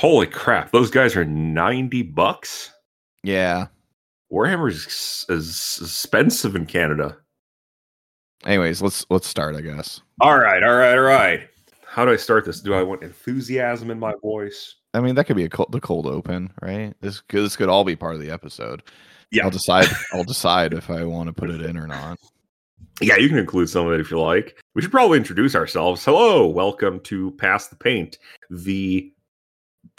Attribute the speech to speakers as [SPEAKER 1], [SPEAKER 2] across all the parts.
[SPEAKER 1] Holy crap! Those guys are ninety bucks.
[SPEAKER 2] Yeah.
[SPEAKER 1] Warhammer is, is expensive in Canada.
[SPEAKER 2] Anyways, let's let's start. I guess.
[SPEAKER 1] All right, all right, all right. How do I start this? Do I want enthusiasm in my voice?
[SPEAKER 2] I mean, that could be a cold, the cold open, right? This could, this could all be part of the episode.
[SPEAKER 1] Yeah.
[SPEAKER 2] I'll decide. I'll decide if I want to put it in or not.
[SPEAKER 1] Yeah, you can include some of it if you like. We should probably introduce ourselves. Hello, welcome to Pass the Paint, the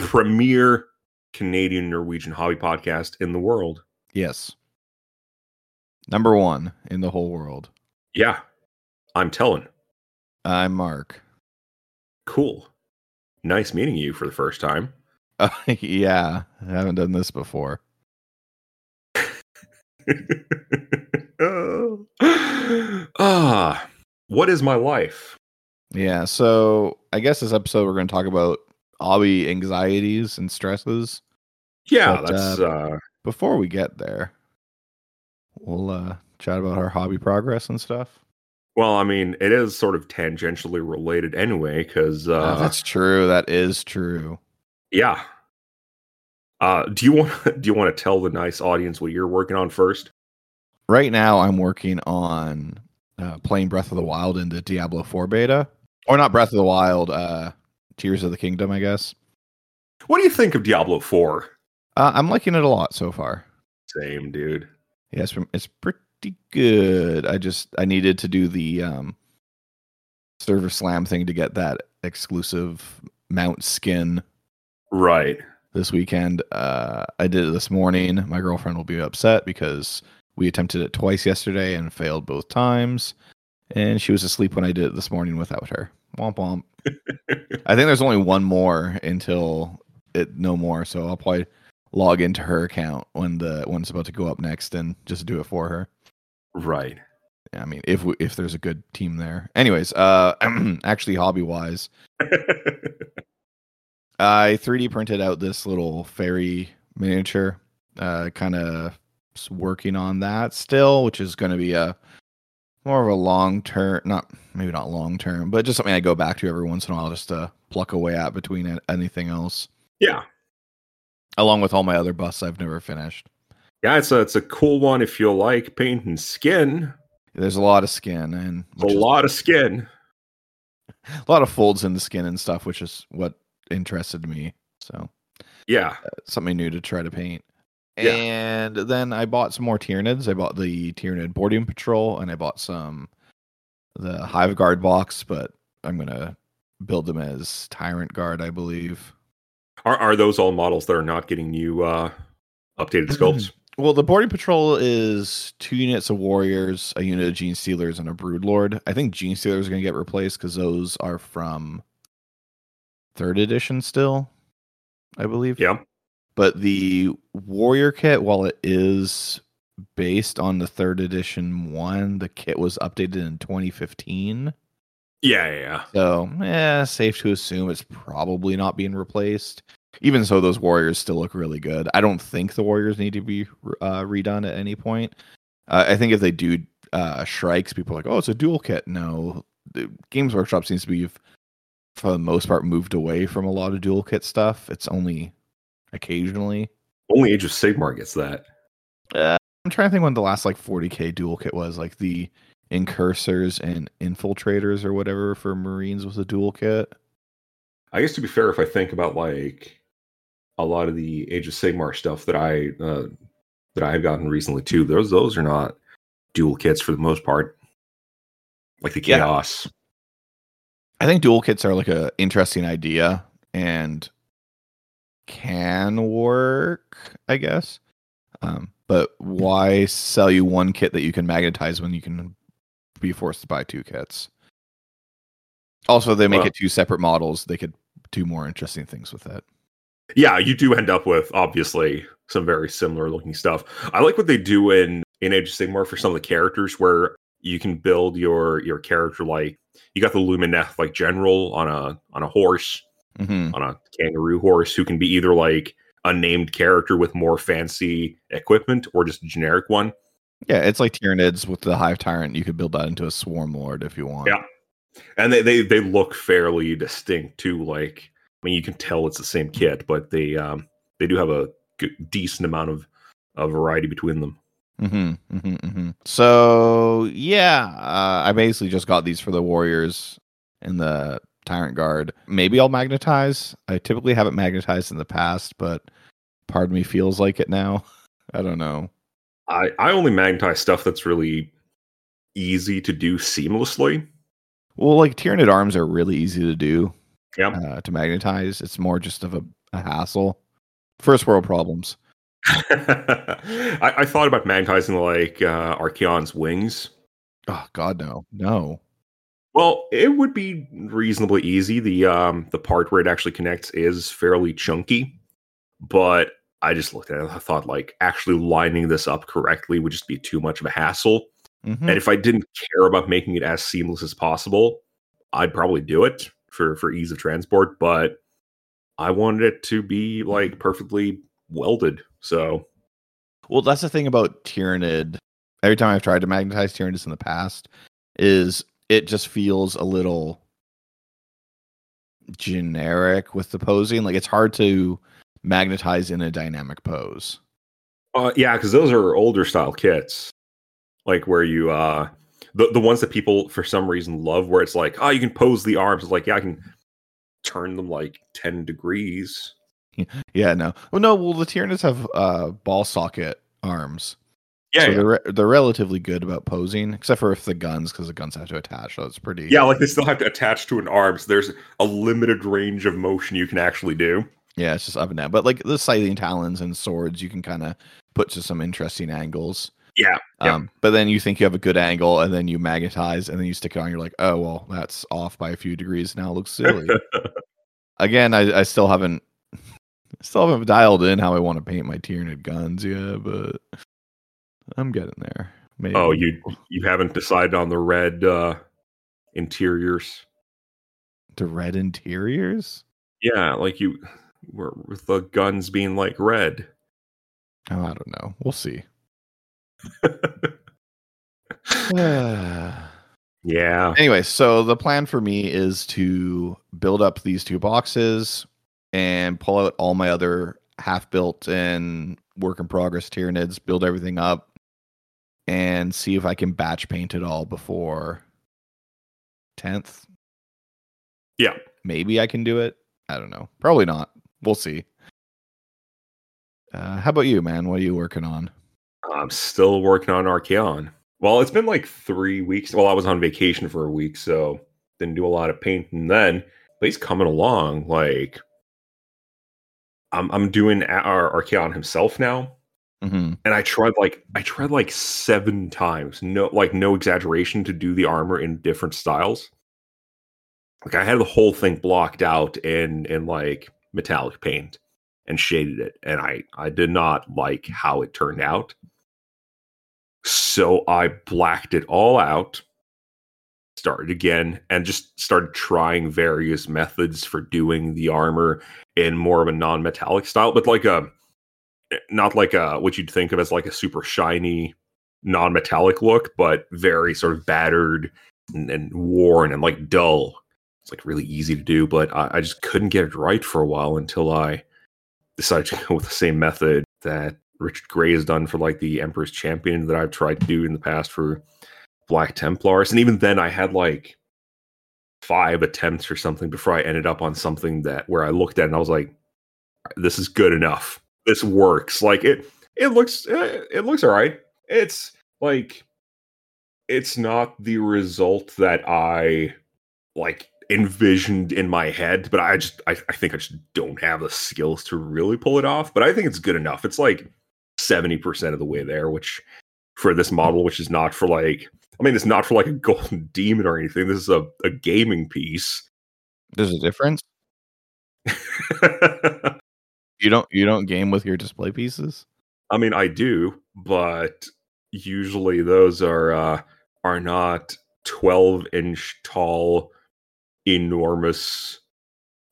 [SPEAKER 1] premier Canadian Norwegian hobby podcast in the world.
[SPEAKER 2] Yes. Number one in the whole world.
[SPEAKER 1] Yeah, I'm Telen.
[SPEAKER 2] I'm Marc.
[SPEAKER 1] Cool. Nice meeting you for the first time.
[SPEAKER 2] Uh, yeah, I haven't done this before.
[SPEAKER 1] ah, what is my life?
[SPEAKER 2] Yeah, so I guess this episode we're going to talk about hobby anxieties and stresses.
[SPEAKER 1] Yeah,
[SPEAKER 2] But,
[SPEAKER 1] that's uh,
[SPEAKER 2] Before we get there, we'll uh, chat about our hobby progress and stuff.
[SPEAKER 1] well, I mean, it is sort of tangentially related anyway, because
[SPEAKER 2] Oh,
[SPEAKER 1] uh,
[SPEAKER 2] that's true. That is true.
[SPEAKER 1] yeah. Uh, do you want do you want to tell the nice audience what you're working on first?
[SPEAKER 2] Right now, I'm working on uh, playing Breath of the Wild into Diablo 4 beta, or not Breath of the Wild, uh, Tears of the Kingdom, I guess.
[SPEAKER 1] What do you think of Diablo Four?
[SPEAKER 2] Uh, I'm liking it a lot so far.
[SPEAKER 1] Same, dude.
[SPEAKER 2] Yeah, it's, it's pretty good. I just I needed to do the um, server slam thing to get that exclusive mount skin
[SPEAKER 1] Right.
[SPEAKER 2] this weekend. Uh, I did it this morning. My girlfriend will be upset because we attempted it twice yesterday and failed both times. And she was asleep when I did it this morning without her. Womp womp. I think there's only one more until it no more. So I'll probably log into her account when the when it's about to go up next and just do it for her.
[SPEAKER 1] Right.
[SPEAKER 2] I mean, if we, if there's a good team there. Anyways, uh, actually, hobby wise, I 3D printed out this little fairy miniature. Uh, kind of working on that still, which is going to be a more of a long term, not maybe not long term, but just something I go back to every once in a while just to pluck away at between anything else,
[SPEAKER 1] yeah.
[SPEAKER 2] along with all my other busts I've never finished.
[SPEAKER 1] Yeah, it's a it's a cool one if you like paint and skin.
[SPEAKER 2] There's a lot of skin and
[SPEAKER 1] A
[SPEAKER 2] which is-
[SPEAKER 1] lot of skin.
[SPEAKER 2] a lot of folds in the skin and stuff, which is what interested me. So
[SPEAKER 1] Yeah.
[SPEAKER 2] Uh, something new to try to paint.
[SPEAKER 1] Yeah.
[SPEAKER 2] And then I bought some more Tyranids. I bought the Tyranid Boarding Patrol and I bought some the Hive Guard box, but I'm gonna build them as Tyrant Guard, I believe.
[SPEAKER 1] Are are those all models that are not getting new uh updated sculpts?
[SPEAKER 2] Well, the Boarding Patrol is two units of warriors, a unit of Genestealers, and a Brood Lord. I think Genestealers are gonna get replaced because those are from third edition still, I believe.
[SPEAKER 1] yeah.
[SPEAKER 2] But the warrior kit while it is based on the third edition one the kit was updated in 2015
[SPEAKER 1] Yeah, yeah, yeah.
[SPEAKER 2] so yeah safe to assume it's probably not being replaced. Even so those warriors still look really good. I don't think the warriors need to be uh, redone at any point. Uh, i think if they do uh shrikes people are like oh it's a dual kit. No. The games workshop seems to be for the most part moved away from a lot of dual kit stuff. It's only occasionally
[SPEAKER 1] Only Age of Sigmar gets that.
[SPEAKER 2] Uh, I'm trying to think when the last like 40k dual kit was, like the incursors and infiltrators or whatever for Marines was a dual kit.
[SPEAKER 1] I guess to be fair, if I think about like a lot of the Age of Sigmar stuff that I uh, that I have gotten recently too, those those are not dual kits for the most part. Like the
[SPEAKER 2] Yeah.
[SPEAKER 1] chaos.
[SPEAKER 2] I think dual kits are like a interesting idea and can work, I guess. Um, but why sell you one kit that you can magnetize when you can be forced to buy two kits? Also, they make
[SPEAKER 1] Well-
[SPEAKER 2] it two separate models. They could do more interesting things with it.
[SPEAKER 1] Yeah, you do end up with obviously some very similar looking stuff. I like what they do in in Age of Sigmar for some of the characters where you can build your your character like you got the Lumineth like general on a on a horse,
[SPEAKER 2] hmm
[SPEAKER 1] on a kangaroo horse who can be either like a named character with more fancy equipment or just a generic one.
[SPEAKER 2] Yeah, it's like Tyranids with the Hive Tyrant. You could build that into a Swarm Lord if you want.
[SPEAKER 1] Yeah. And they they they look fairly distinct too like I mean, you can tell it's the same kit, but they um, they do have a good, decent amount of, of variety between them.
[SPEAKER 2] Mm-hmm, mm-hmm, mm-hmm. So yeah, uh, I basically just got these for the Warriors in the Tyrant Guard. Maybe I'll magnetize. I typically haven't magnetized in the past, but part of me feels like it now. I don't know.
[SPEAKER 1] I I only magnetize stuff that's really easy to do seamlessly.
[SPEAKER 2] Well, like Tyranid arms are really easy to do.
[SPEAKER 1] Yeah.
[SPEAKER 2] Uh, to magnetize, it's more just of a, a hassle. First world problems.
[SPEAKER 1] I, I, thought about magnetizing like uh, Archaon's wings.
[SPEAKER 2] Oh God, no, no.
[SPEAKER 1] Well, it would be reasonably easy. The um the part where it actually connects is fairly chunky, but I just looked at it. I thought like actually lining this up correctly would just be too much of a hassle. Mm-hmm. And if I didn't care about making it as seamless as possible, I'd probably do it for for ease of transport. But I wanted it to be like perfectly welded. So,
[SPEAKER 2] well, that's the thing about Tyranid. Every time I've tried to magnetize Tyranids in the past, is it just feels a little generic with the posing. Like it's hard to magnetize in a dynamic pose.
[SPEAKER 1] Uh, yeah, because those are older style kits, like where you uh the the ones that people for some reason love, where it's like, oh, you can pose the arms. It's like, yeah, I can turn them like ten degrees.
[SPEAKER 2] Yeah, no. Well, no. Well, the Tyranids have uh, ball socket arms.
[SPEAKER 1] Yeah,
[SPEAKER 2] so
[SPEAKER 1] yeah.
[SPEAKER 2] they're re- they're relatively good about posing, except for if the guns, because the guns have to attach. So it's pretty.
[SPEAKER 1] Yeah, like they still have to attach to an arm, so there's a limited range of motion you can actually do.
[SPEAKER 2] Yeah, it's just up and down. But like the scything talons and swords, you can kind of put to some interesting angles.
[SPEAKER 1] Yeah, yeah.
[SPEAKER 2] Um, but then you think you have a good angle, and then you magnetize, and then you stick it on. You're like, oh well, that's off by a few degrees. Now it looks silly. Again, I, I still haven't Still haven't dialed in how I want to paint my Tyranid guns yet, but I'm getting there.
[SPEAKER 1] Maybe. Oh, you you haven't decided on the red uh interiors.
[SPEAKER 2] The red interiors?
[SPEAKER 1] Yeah, like you were with the guns being like red.
[SPEAKER 2] Oh, I don't know. We'll see. yeah. Anyway, so the plan for me is to build up these two boxes, and pull out all my other half built and work in progress Tyranids, build everything up, and see if I can batch paint it all before 10th.
[SPEAKER 1] Yeah.
[SPEAKER 2] Maybe I can do it. I don't know. Probably not. We'll see. Uh, how about you, man? What are you working on?
[SPEAKER 1] I'm still working on Archaon. Well, it's been like three weeks. Well, I was on vacation for a week, so didn't do a lot of painting then. But he's coming along. Like I'm I'm doing our Archaon himself now.
[SPEAKER 2] Mm-hmm.
[SPEAKER 1] And I tried like I tried like seven times, no like no exaggeration, to do the armor in different styles. Like I had the whole thing blocked out in in like metallic paint and shaded it, and I I did not like how it turned out. So I blacked it all out started again and just started trying various methods for doing the armor in more of a non-metallic style but like a not like a what you'd think of as like a super shiny non-metallic look but very sort of battered and, and worn and like dull it's like really easy to do but I, I just couldn't get it right for a while until i decided to go with the same method that richard gray has done for like the emperor's champion that i've tried to do in the past for Black Templars. And even then, I had like five attempts or something before I ended up on something that where I looked at and I was like, this is good enough. This works. Like it, it looks, eh, it looks all right. It's like, it's not the result that I like envisioned in my head, but I just, I, I think I just don't have the skills to really pull it off. But I think it's good enough. It's like 70% of the way there, which for this model, which is not for like I mean, it's not for like a golden demon or anything. This is a, a gaming piece.
[SPEAKER 2] There's a difference. you don't you don't game with your display pieces?
[SPEAKER 1] I mean, I do, but usually those are uh, are not 12 inch tall, enormous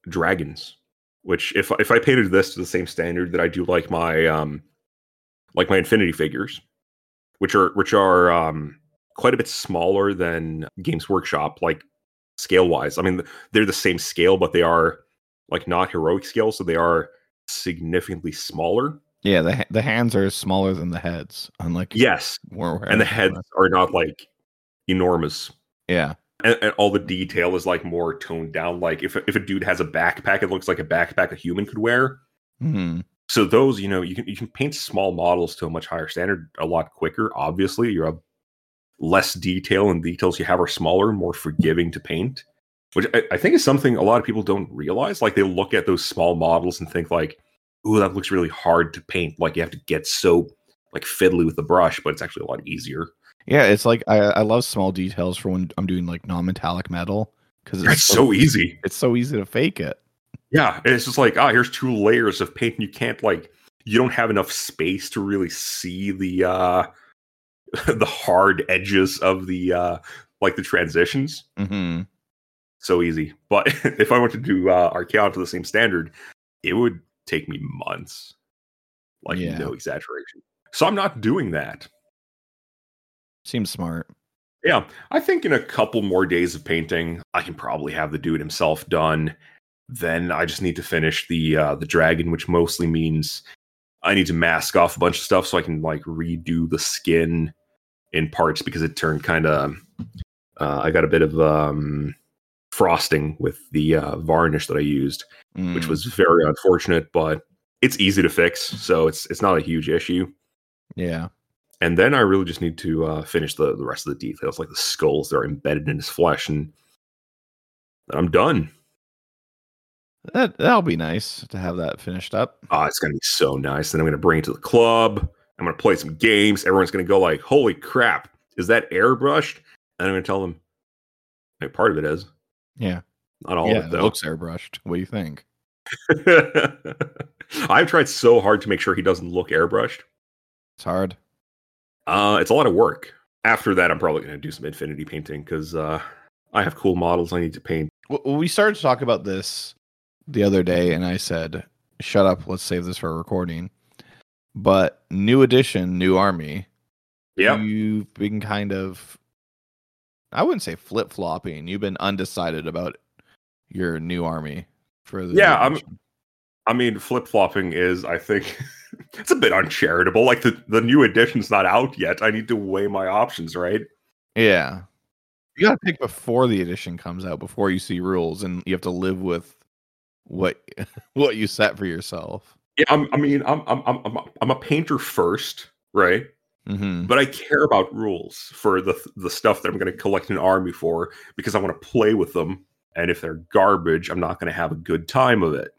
[SPEAKER 1] dragons. Which, if if I painted this to the same standard that I do like my um like my Infinity figures, which are which are um quite a bit smaller than Games Workshop, like scale wise. I mean, they're the same scale, but they are like not heroic scale, so they are significantly smaller.
[SPEAKER 2] Yeah, the the hands are smaller than the heads, unlike
[SPEAKER 1] Yes, and the heads are not like enormous.
[SPEAKER 2] Yeah,
[SPEAKER 1] And, and all the detail is like more toned down. Like if if a dude has a backpack, it looks like a backpack a human could wear.
[SPEAKER 2] hmm
[SPEAKER 1] So those, you know, you can you can paint small models to a much higher standard a lot quicker. Obviously, you have less detail, and details you have are smaller, more forgiving to paint. Which I, I think is something a lot of people don't realize. Like they look at those small models and think like, "Ooh, that looks really hard to paint." Like you have to get so like fiddly with the brush, but it's actually a lot easier.
[SPEAKER 2] yeah. It's like I I love small details for when I'm doing like non-metallic metal because
[SPEAKER 1] It's so easy.
[SPEAKER 2] it's so easy to fake it.
[SPEAKER 1] Yeah, and it's just like, ah, here's two layers of paint, and you can't like, you don't have enough space to really see the uh the hard edges of the uh like the transitions.
[SPEAKER 2] hmm
[SPEAKER 1] So easy. But if I went to do uh Archaon to the same standard, it would take me months. Like
[SPEAKER 2] Yeah.
[SPEAKER 1] no exaggeration. So I'm not doing that.
[SPEAKER 2] Seems smart.
[SPEAKER 1] Yeah, I think in a couple more days of painting, I can probably have the dude himself done. Then I just need to finish the uh, the dragon, which mostly means I need to mask off a bunch of stuff so I can like redo the skin in parts because it turned kind of. Uh, I got a bit of um, frosting with the uh, varnish that I used, which
[SPEAKER 2] Mm.
[SPEAKER 1] was very unfortunate, but it's easy to fix, so it's it's not a huge issue
[SPEAKER 2] yeah.
[SPEAKER 1] and then I really just need to uh, finish the the rest of the details, like the skulls that are embedded in his flesh, and then I'm done.
[SPEAKER 2] That that'll be nice to have that finished up.
[SPEAKER 1] Ah, it's gonna be so nice. Then I'm gonna bring it to the club. I'm gonna play some games. Everyone's gonna go like, "Holy crap! Is that airbrushed?" And I'm gonna tell them, like, part of it is,
[SPEAKER 2] Yeah.
[SPEAKER 1] not all
[SPEAKER 2] yeah.
[SPEAKER 1] of
[SPEAKER 2] It
[SPEAKER 1] it
[SPEAKER 2] looks airbrushed. What do you think?
[SPEAKER 1] I've tried so hard to make sure he doesn't look airbrushed.
[SPEAKER 2] It's hard.
[SPEAKER 1] Uh, it's a lot of work. After that, I'm probably gonna do some infinity painting because uh, I have cool models I need to paint.
[SPEAKER 2] Well, we started to talk about this the other day, and I said, "Shut up. Let's save this for a recording." But new edition, new army.
[SPEAKER 1] Yeah,
[SPEAKER 2] You've been kind of, I wouldn't say flip flopping. You've been undecided about your new army for the.
[SPEAKER 1] Yeah, I'm- I mean, flip flopping is, I think, it's a bit uncharitable. Like the, the new edition's not out yet. I need to weigh my options, right?
[SPEAKER 2] Yeah. You got to pick before the edition comes out, before you see rules, and you have to live with what what you set for yourself.
[SPEAKER 1] Yeah, I'm, I mean, I'm, I'm, I'm, I'm, a- I'm a painter first, right?
[SPEAKER 2] Hmm
[SPEAKER 1] But I care about rules for the the stuff that I'm going to collect an army for because I want to play with them. And if they're garbage, I'm not going to have a good time of it.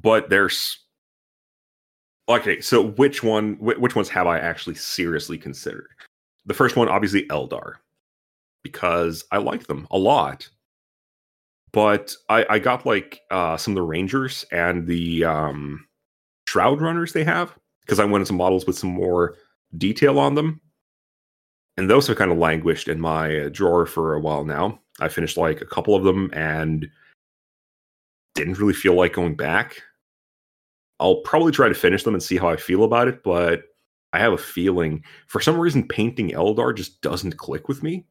[SPEAKER 1] But there's okay. So which one? Which ones have I actually seriously considered? The first one, obviously, Eldar, because I like them a lot. But I, I got like uh, some of the Rangers and the um, Shroud Runners they have because I wanted some models with some more detail on them. And those have kind of languished in my uh, drawer for a while now. I finished like a couple of them and didn't really feel like going back. I'll probably try to finish them and see how I feel about it, but I have a feeling for some reason painting Eldar just doesn't click with me.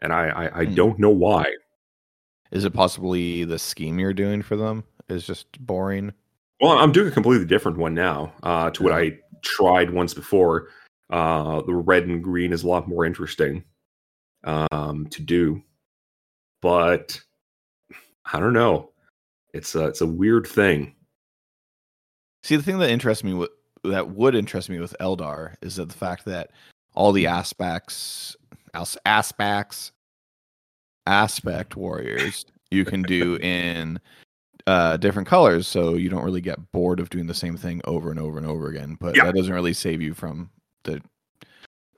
[SPEAKER 1] And I, I, I
[SPEAKER 2] Hmm.
[SPEAKER 1] don't know why.
[SPEAKER 2] Is it possibly the scheme you're doing for them is just boring?
[SPEAKER 1] Well, I'm doing a completely different one now uh, to what I tried once before. Uh, the red and green is a lot more interesting um, to do, but I don't know. It's a it's a weird thing.
[SPEAKER 2] See, the thing that interests me with that would interest me with Eldar is that the fact that all the aspects, as- aspects, aspect warriors you can do in uh, different colors, so you don't really get bored of doing the same thing over and over and over again. But
[SPEAKER 1] Yeah.
[SPEAKER 2] that doesn't really save you from the,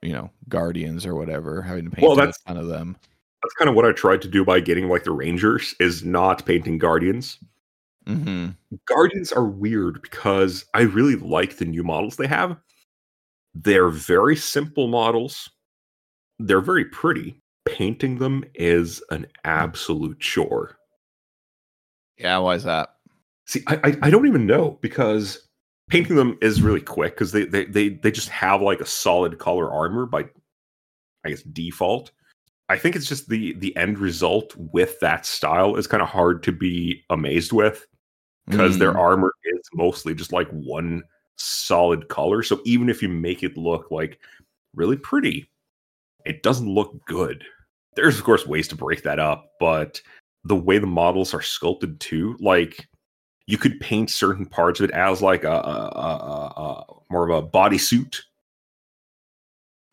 [SPEAKER 2] you know, guardians or whatever having to paint
[SPEAKER 1] Well,
[SPEAKER 2] a
[SPEAKER 1] that's-
[SPEAKER 2] ton of them.
[SPEAKER 1] That's kind of what I tried to do by getting like the Rangers is not painting Guardians.
[SPEAKER 2] hmm
[SPEAKER 1] Guardians are weird because I really like the new models they have. They're very simple models. They're very pretty. Painting them is an absolute chore.
[SPEAKER 2] Yeah, why is that?
[SPEAKER 1] See, I, I I don't even know because painting them is really quick because they, they they they just have like a solid color armor by I guess default. I think it's just the the end result with that style is kind of hard to be amazed with because their
[SPEAKER 2] Mm.
[SPEAKER 1] armor is mostly just like one solid color. So even if you make it look like really pretty, it doesn't look good. There's of course ways to break that up, but the way the models are sculpted too, like you could paint certain parts of it as like a, a, a, a, more of a bodysuit,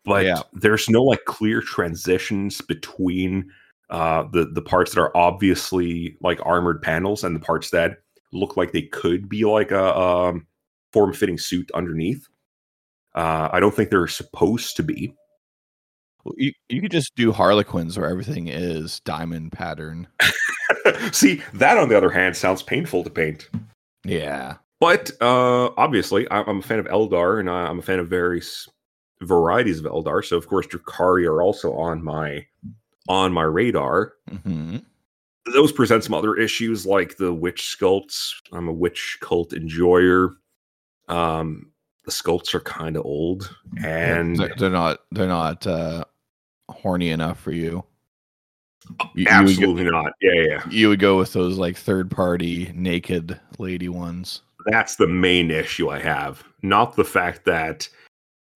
[SPEAKER 1] but
[SPEAKER 2] Yeah.
[SPEAKER 1] there's no like clear transitions between uh, the the parts that are obviously like armored panels and the parts that look like they could be like a um, form fitting suit underneath. Uh, I don't think they're supposed to be.
[SPEAKER 2] You you could just do Harlequins where everything is diamond pattern.
[SPEAKER 1] See, that on the other hand sounds painful to paint.
[SPEAKER 2] Yeah.
[SPEAKER 1] But uh, obviously, I'm a fan of Eldar, and I'm a fan of various varieties of Eldar. So, of course, Drukari are also on my on my radar.
[SPEAKER 2] hmm
[SPEAKER 1] Those present some other issues, like the witch sculpts. I'm a witch cult enjoyer. Um, the sculpts are kind of old, and
[SPEAKER 2] they're, they're not they're not uh, horny enough for you. You, you go,
[SPEAKER 1] absolutely not. Yeah, yeah,
[SPEAKER 2] you would go with those like third party naked lady ones.
[SPEAKER 1] that's the main issue I have. Not the fact that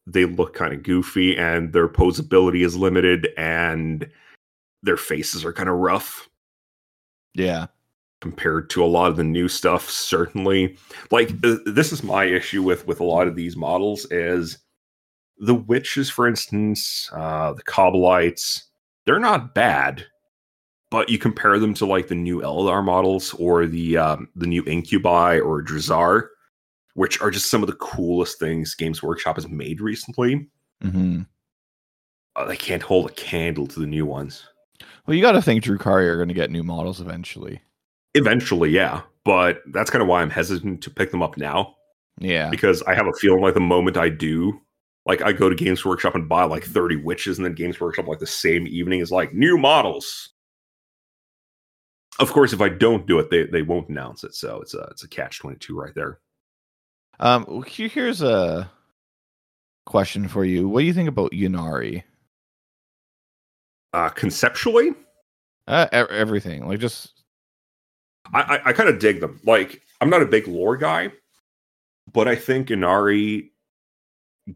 [SPEAKER 1] they look kind of goofy and their posability is limited and their faces are kind of rough
[SPEAKER 2] Yeah.
[SPEAKER 1] compared to a lot of the new stuff certainly like this is my issue with with a lot of these models is the witches for instance uh the Kabalites they're not bad but you compare them to like the new eldar models or the um the new incubi or Drazhar which are just some of the coolest things games workshop has made recently
[SPEAKER 2] Mm-hmm.
[SPEAKER 1] uh, they can't hold a candle to the new ones
[SPEAKER 2] Well, you got to think Drukari are going to get new models eventually.
[SPEAKER 1] eventually yeah but that's kind of why i'm hesitant to pick them up now
[SPEAKER 2] Yeah.
[SPEAKER 1] because I have a feeling like the moment I do, like I go to Games Workshop and buy like 30 witches, and then Games Workshop like the same evening is like new models. Of course, if I don't do it, they, they won't announce it. So it's a it's a catch 22 right there.
[SPEAKER 2] Um. Here's a question for you. What do you think about Ynnari?
[SPEAKER 1] Uh conceptually,
[SPEAKER 2] Uh, everything. Like just
[SPEAKER 1] I I, I kind of dig them. Like I'm not a big lore guy, but I think Ynnari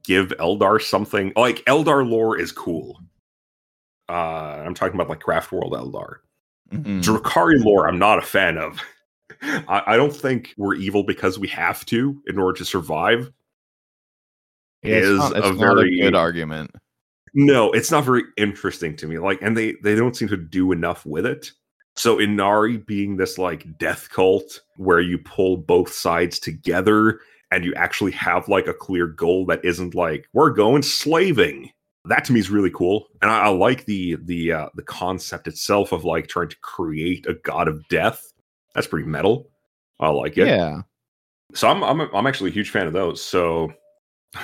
[SPEAKER 1] give Eldar something like Eldar lore is cool. Uh I'm talking about like Craft World Eldar.
[SPEAKER 2] mhm.
[SPEAKER 1] Drukari lore, I'm not a fan of. I, I don't think we're evil because we have to in order to survive.
[SPEAKER 2] Yeah, it's
[SPEAKER 1] is
[SPEAKER 2] not,
[SPEAKER 1] a very-
[SPEAKER 2] a good argument.
[SPEAKER 1] No, it's not very interesting to me. Like, and they they don't seem to do enough with it. So Ynnari being this like death cult where you pull both sides together and you actually have like a clear goal that isn't like we're going slaving. That to me is really cool, and I, I like the the uh, the concept itself of like trying to create a god of death. That's pretty metal. I like it.
[SPEAKER 2] Yeah.
[SPEAKER 1] So I'm I'm I'm actually a huge fan of those. So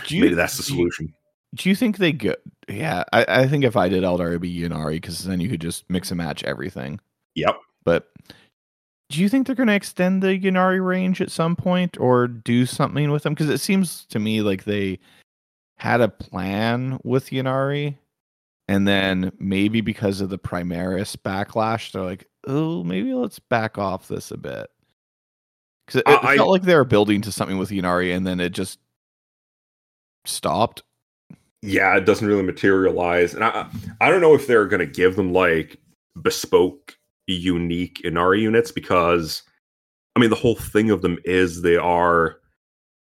[SPEAKER 2] you,
[SPEAKER 1] maybe that's the
[SPEAKER 2] do you-
[SPEAKER 1] solution.
[SPEAKER 2] Do you think they go? Yeah, I, I think if I did Eldar, it'd be Ynnari because then you could just mix and match everything.
[SPEAKER 1] Yep.
[SPEAKER 2] But do you think they're going to extend the Ynnari range at some point or do something with them? Because it seems to me like they had a plan with Ynnari, and then maybe because of the Primaris backlash, they're like, oh, maybe let's back off this a bit. Because it, it
[SPEAKER 1] I-
[SPEAKER 2] felt like they were building to something with Ynnari, and then it just stopped.
[SPEAKER 1] yeah, it doesn't really materialize. And I I don't know if they're gonna give them like bespoke, unique Ynnari units because I mean the whole thing of them is they are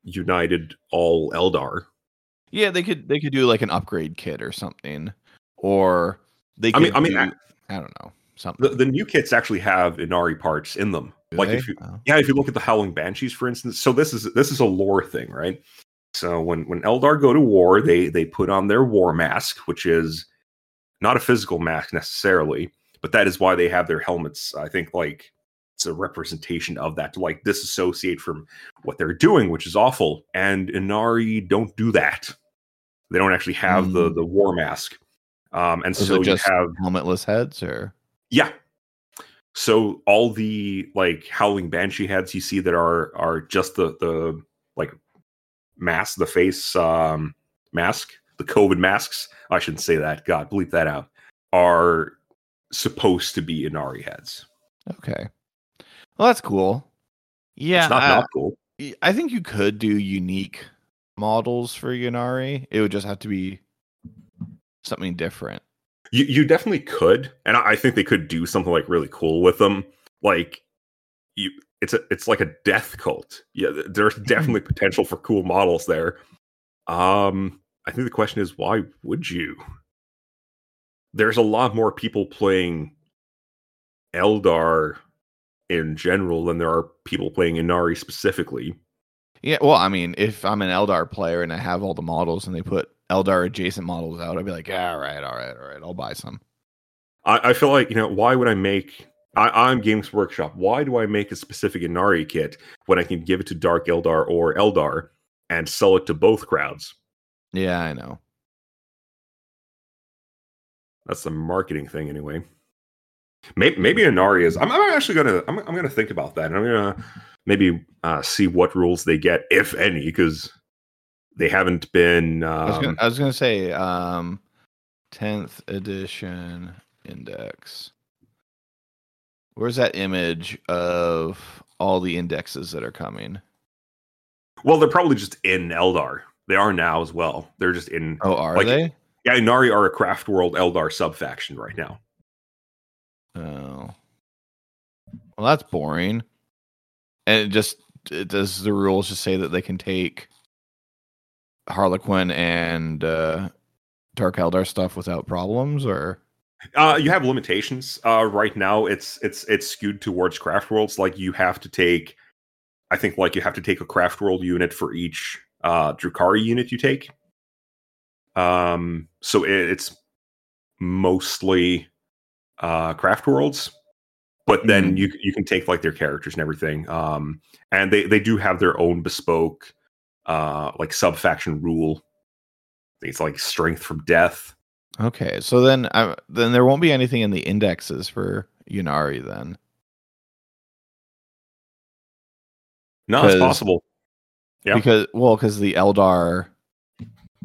[SPEAKER 1] united all Eldar.
[SPEAKER 2] Yeah, they could they could do like an upgrade kit or something, or they.
[SPEAKER 1] I
[SPEAKER 2] Could
[SPEAKER 1] mean- I mean,
[SPEAKER 2] do-
[SPEAKER 1] I-
[SPEAKER 2] I don't know something.
[SPEAKER 1] The, the new kits actually have Ynnari parts in them.
[SPEAKER 2] Do
[SPEAKER 1] like
[SPEAKER 2] they?
[SPEAKER 1] if you
[SPEAKER 2] Oh.
[SPEAKER 1] yeah, if you look at the Howling Banshees, for instance. So this is this is a lore thing, right? So when when Eldar go to war, they they put on their war mask, which is not a physical mask necessarily, but that is why they have their helmets. I think like it's a representation of that to like disassociate from what they're doing, which is awful. And Ynnari don't do that. They don't actually have the
[SPEAKER 2] Mm.
[SPEAKER 1] the war mask. Um, and
[SPEAKER 2] Is
[SPEAKER 1] so you
[SPEAKER 2] just
[SPEAKER 1] have
[SPEAKER 2] helmetless heads or
[SPEAKER 1] yeah. So all the like howling banshee heads you see that are are just the the like mask, the face um mask, the COVID masks. I shouldn't say that. God, bleep that out. are supposed to be Ynnari heads.
[SPEAKER 2] Okay. Well, that's cool. Yeah,
[SPEAKER 1] it's not
[SPEAKER 2] I,
[SPEAKER 1] not cool.
[SPEAKER 2] I think you could do unique models for Ynnari. It would just have to be something different.
[SPEAKER 1] You you definitely could, and I I think they could do something like really cool with them. Like you, it's a it's like a death cult. Yeah, there's definitely potential for cool models there. Um, I think the question is why would you? There's a lot more people playing Eldar in general than there are people playing Ynnari specifically.
[SPEAKER 2] Yeah, well, I mean, if I'm an Eldar player and I have all the models and they put Eldar adjacent models out, I'd be like, yeah, all right, all right, all right, I'll buy some.
[SPEAKER 1] I, I feel like you know why would I make? I, I'm Games Workshop. Why do I make a specific Ynnari kit when I can give it to Dark Eldar or Eldar and sell it to both crowds?
[SPEAKER 2] Yeah, I know.
[SPEAKER 1] That's the marketing thing, anyway. Maybe, maybe Ynnari is. I'm, I'm actually gonna. I'm, I'm gonna think about that. And I'm gonna maybe uh, see what rules they get, if any, because they haven't been.
[SPEAKER 2] I was gonna,
[SPEAKER 1] Um,
[SPEAKER 2] I was gonna say, um, 10th edition index. Where's that image of all the indexes that are coming?
[SPEAKER 1] well, they're probably just in Eldar. They are now as well. They're just in.
[SPEAKER 2] Oh, are
[SPEAKER 1] Like-
[SPEAKER 2] they?
[SPEAKER 1] Yeah, Ynnari are a Craft World Eldar sub faction right now.
[SPEAKER 2] Oh. Well, that's boring. And it just it, does the rules just say that they can take Harlequin and uh, Dark Eldar stuff without problems, or
[SPEAKER 1] Uh, you have limitations. Uh, right now, it's it's it's skewed towards craft worlds. Like you have to take, I think, like you have to take a craft world unit for each uh, Drukari unit you take. Um, so it, it's mostly uh, craft worlds, but then
[SPEAKER 2] Mhm.
[SPEAKER 1] you you can take like their characters and everything. Um, and they they do have their own bespoke, uh, like sub faction rule. It's like strength from death.
[SPEAKER 2] okay? So then, I, then there won't be anything in the indexes for Ynnari then.
[SPEAKER 1] No, it's possible. Yeah.
[SPEAKER 2] Because well, because the Eldar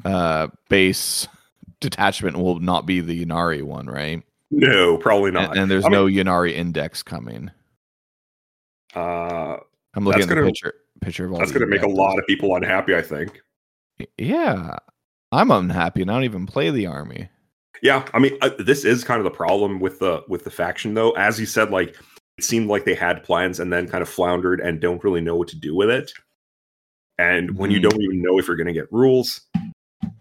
[SPEAKER 2] uh, base detachment will not be the Ynnari one, right?
[SPEAKER 1] No, probably not.
[SPEAKER 2] And, and there's
[SPEAKER 1] I mean-
[SPEAKER 2] no Ynnari index coming.
[SPEAKER 1] Uh,
[SPEAKER 2] I'm looking
[SPEAKER 1] That's
[SPEAKER 2] at the
[SPEAKER 1] gonna-
[SPEAKER 2] picture picture of all.
[SPEAKER 1] that's going to make a lot of people unhappy. I think.
[SPEAKER 2] Yeah, I'm unhappy and I don't even play the army.
[SPEAKER 1] Yeah, I mean, uh, this is kind of the problem with the with the faction, though. As you said, like it seemed like they had plans and then kind of floundered and don't really know what to do with it. And when you
[SPEAKER 2] Mhm.
[SPEAKER 1] don't even know if you're going to get rules,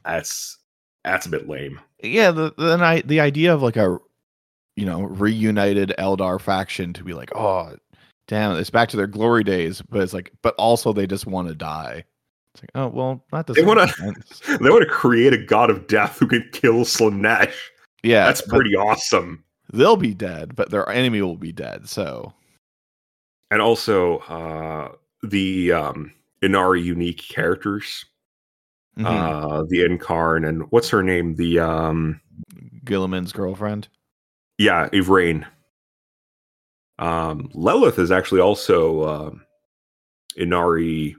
[SPEAKER 1] that's that's a bit lame.
[SPEAKER 2] Yeah, the then I the idea of like a you know reunited Eldar faction to be like, oh damn, it's back to their glory days, but it's like, but also they just want to die. It's like, oh well, that doesn't.
[SPEAKER 1] They wanna- They want to create a god of death who can kill Slaanesh.
[SPEAKER 2] Yeah,
[SPEAKER 1] That's pretty awesome.
[SPEAKER 2] They'll be dead, but their enemy will be dead. So
[SPEAKER 1] And also, uh, the um, Ynnari unique characters,
[SPEAKER 2] mhm.
[SPEAKER 1] uh, the Yncarne, and what's her name? The um,
[SPEAKER 2] Guilliman's girlfriend.
[SPEAKER 1] Yeah, Yvraine. Um, Lilith is actually also um Ynnari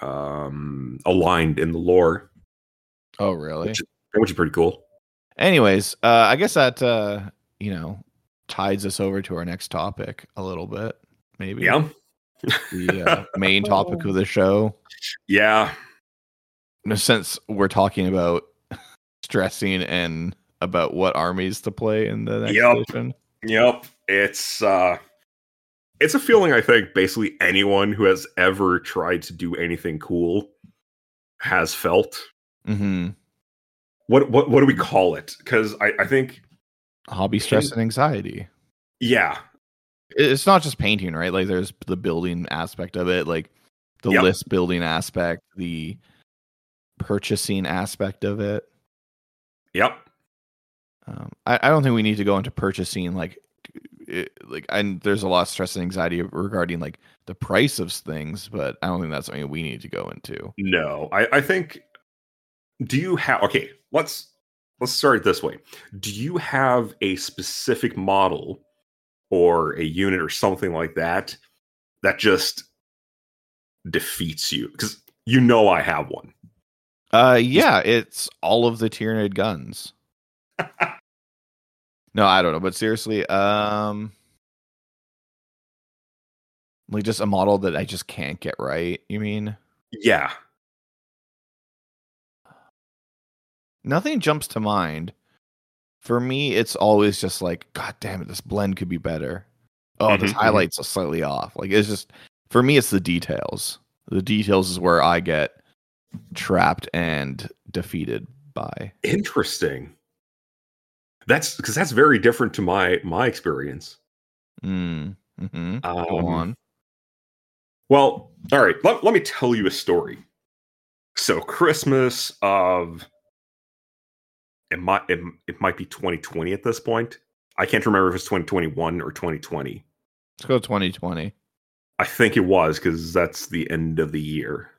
[SPEAKER 1] um, aligned in the lore,
[SPEAKER 2] Oh, really?
[SPEAKER 1] which, which is pretty cool.
[SPEAKER 2] Anyways, uh, I guess that uh, you know tides us over to our next topic a little bit. Maybe
[SPEAKER 1] Yeah,
[SPEAKER 2] the uh, main topic of the show.
[SPEAKER 1] yeah,
[SPEAKER 2] Since we're talking about stressing and about what armies to play in the next
[SPEAKER 1] Yep.
[SPEAKER 2] edition.
[SPEAKER 1] yep. It's uh, it's a feeling I think basically anyone who has ever tried to do anything cool has felt.
[SPEAKER 2] hmm
[SPEAKER 1] What what what do we call it? Because I I think
[SPEAKER 2] Hobby stress and anxiety.
[SPEAKER 1] yeah
[SPEAKER 2] It's not just painting, right? Like there's the building aspect of it, like the
[SPEAKER 1] Yep.
[SPEAKER 2] list building aspect, the purchasing aspect of it.
[SPEAKER 1] yep
[SPEAKER 2] Um, I, I don't think we need to go into purchasing like it, like and there's a lot of stress and anxiety regarding like the price of things, but I don't think that's something we need to go into.
[SPEAKER 1] No, I, I think. Do you have? Okay, let's let's start it this way. Do you have a specific model or a unit or something like that that just defeats you? Because you know I have one.
[SPEAKER 2] Uh, yeah, it's all of the Tyranid guns. no, I don't know, but seriously, um, like just a model that I just can't get right. You mean?
[SPEAKER 1] Yeah.
[SPEAKER 2] Nothing jumps to mind. For me, it's always just like, God damn it, this blend could be better. Oh, this
[SPEAKER 1] Mhm, mhm.
[SPEAKER 2] highlights are slightly off. Like it's just for me, it's the details. The details is where I get trapped and defeated by.
[SPEAKER 1] Interesting. That's because that's very different to my my experience.
[SPEAKER 2] Mm. hmm Go
[SPEAKER 1] Um,
[SPEAKER 2] on.
[SPEAKER 1] Well, all right. Let, let me tell you a story. So Christmas of it might it, it might be 2020 at this point. I can't remember if it's 2021 or 2020.
[SPEAKER 2] Let's go 2020.
[SPEAKER 1] I think it was because that's the end of the year.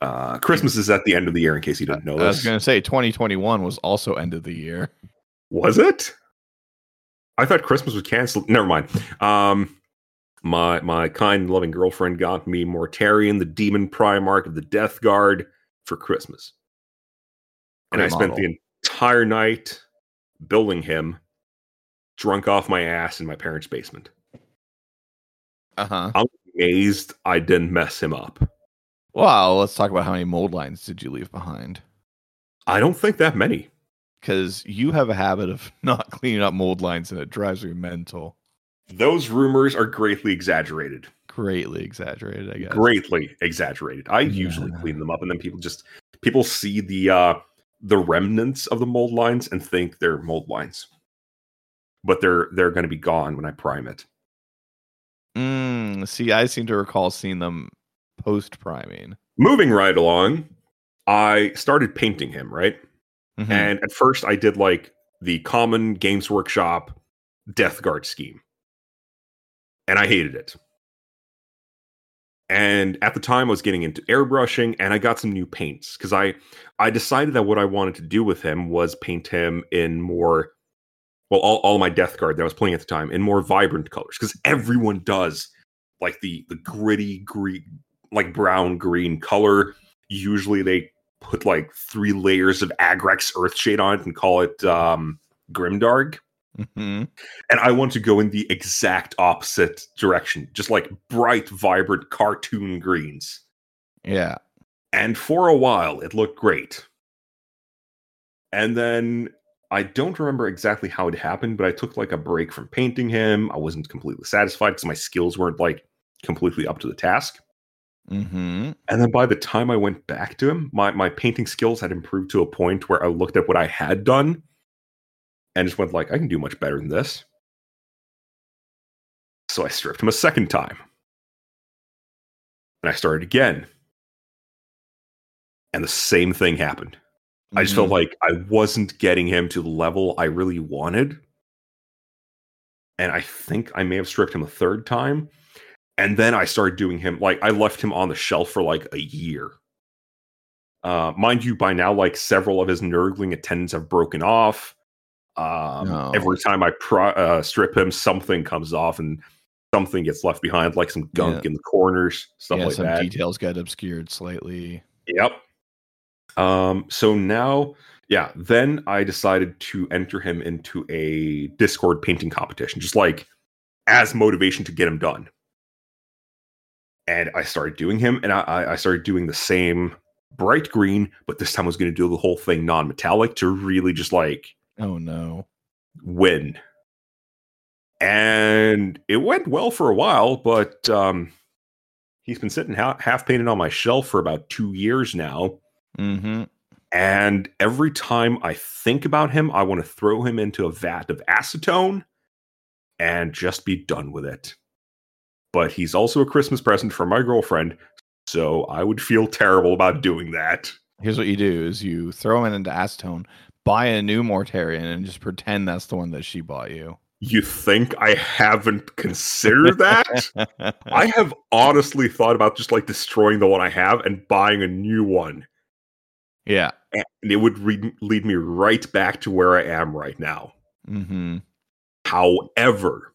[SPEAKER 1] Uh, Christmas is at the end of the year. In case you didn't know
[SPEAKER 2] I was going to say 2021 was also end of the year.
[SPEAKER 1] was it? I thought Christmas was canceled. Never mind. Um, my my kind, loving girlfriend got me Mortarion, the Demon Primarch of the Death Guard, for Christmas, and I spent
[SPEAKER 2] model.
[SPEAKER 1] the entire night building him, drunk off my ass in my parents' basement.
[SPEAKER 2] Uh huh.
[SPEAKER 1] I'm amazed I didn't mess him up.
[SPEAKER 2] Well, let's talk about how many mold lines did you leave behind?
[SPEAKER 1] I don't think that many.
[SPEAKER 2] Because you have a habit of not cleaning up mold lines, and it drives me mental.
[SPEAKER 1] Those rumors are greatly exaggerated.
[SPEAKER 2] Greatly exaggerated, I guess.
[SPEAKER 1] Greatly exaggerated. I usually clean them up, and then people just people see the uh the remnants of the mold lines and think they're mold lines, but they're they're going to be gone when I prime it.
[SPEAKER 2] Mm, see, I seem to recall seeing them post priming.
[SPEAKER 1] Moving right along, I started painting him right,
[SPEAKER 2] Mhm.
[SPEAKER 1] and at first I did like the common Games Workshop Death Guard scheme, and I hated it. And at the time, I was getting into airbrushing, and I got some new paints because I I decided that what I wanted to do with him was paint him in more, well, all, all my Death Guard that I was playing at the time in more vibrant colors because everyone does like the the gritty green, like brown green color. Usually, they put like three layers of Agrax Earthshade on it and call it um, Grimdark
[SPEAKER 2] Mhm.
[SPEAKER 1] and I want to go in the exact opposite direction, just like bright, vibrant cartoon greens.
[SPEAKER 2] Yeah.
[SPEAKER 1] And for a while, it looked great. And then I don't remember exactly how it happened, but I took like a break from painting him. I wasn't completely satisfied because my skills weren't like completely up to the task.
[SPEAKER 2] Mm-hmm.
[SPEAKER 1] And then by the time I went back to him, my, my painting skills had improved to a point where I looked at what I had done and just went like, I can do much better than this. So I stripped him a second time. And I started again. And the same thing happened. I just
[SPEAKER 2] Mm-hmm.
[SPEAKER 1] felt like I wasn't getting him to the level I really wanted. And I think I may have stripped him a third time. And then I started doing him like I left him on the shelf for like a year. Uh, mind you, by now, like several of his nurgling attendants have broken off. Um,
[SPEAKER 2] No.
[SPEAKER 1] Every time I pro- uh, strip him, something comes off and something gets left behind, like some gunk in the corners, stuff
[SPEAKER 2] yeah,
[SPEAKER 1] like
[SPEAKER 2] some
[SPEAKER 1] that.
[SPEAKER 2] details get obscured slightly.
[SPEAKER 1] Yep. Um, so now, yeah, then I decided to enter him into a Discord painting competition, just like as motivation to get him done. And I started doing him, and I- I, started doing the same bright green, but this time I was going to do the whole thing non metallic to really just like
[SPEAKER 2] Oh no.
[SPEAKER 1] win. And it went well for a while, but um, he's been sitting ha- half painted on my shelf for about two years now.
[SPEAKER 2] Mm-hmm.
[SPEAKER 1] And every time I think about him, I want to throw him into a vat of acetone and just be done with it. But he's also a Christmas present for my girlfriend, so I would feel terrible about doing that.
[SPEAKER 2] Here's what you do: is you throw him into acetone, buy a new Mortarion, and just pretend that's the one that she bought you.
[SPEAKER 1] You think I haven't considered that? I have honestly thought about just like destroying the one I have and buying a new one.
[SPEAKER 2] yeah.
[SPEAKER 1] And it would re- lead me right back to where I am right now.
[SPEAKER 2] Mm-hmm.
[SPEAKER 1] However,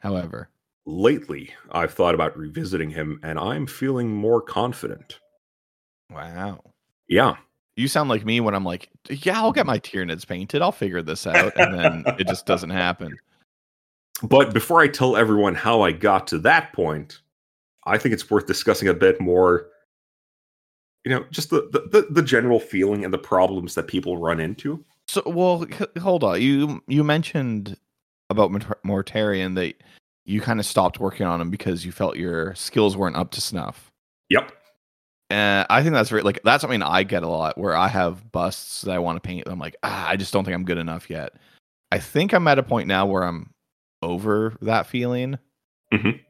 [SPEAKER 2] However,
[SPEAKER 1] lately I've thought about revisiting him and I'm feeling more confident.
[SPEAKER 2] wow.
[SPEAKER 1] Yeah.
[SPEAKER 2] You sound like me when I'm like, yeah, I'll get my Tyranids painted. I'll figure this out, and then it just doesn't happen.
[SPEAKER 1] But before I tell everyone how I got to that point, I think it's worth discussing a bit more. You know, just the the, the, the general feeling and the problems that people run into.
[SPEAKER 2] So, well, hold on. You you mentioned about Mort- Mortarion that you kind of stopped working on him because you felt your skills weren't up to snuff.
[SPEAKER 1] Yep.
[SPEAKER 2] And I think that's very like that's something I get a lot where I have busts that I want to paint. I'm like, ah, I just don't think I'm good enough yet. I think I'm at a point now where I'm over that feeling
[SPEAKER 1] Mhm.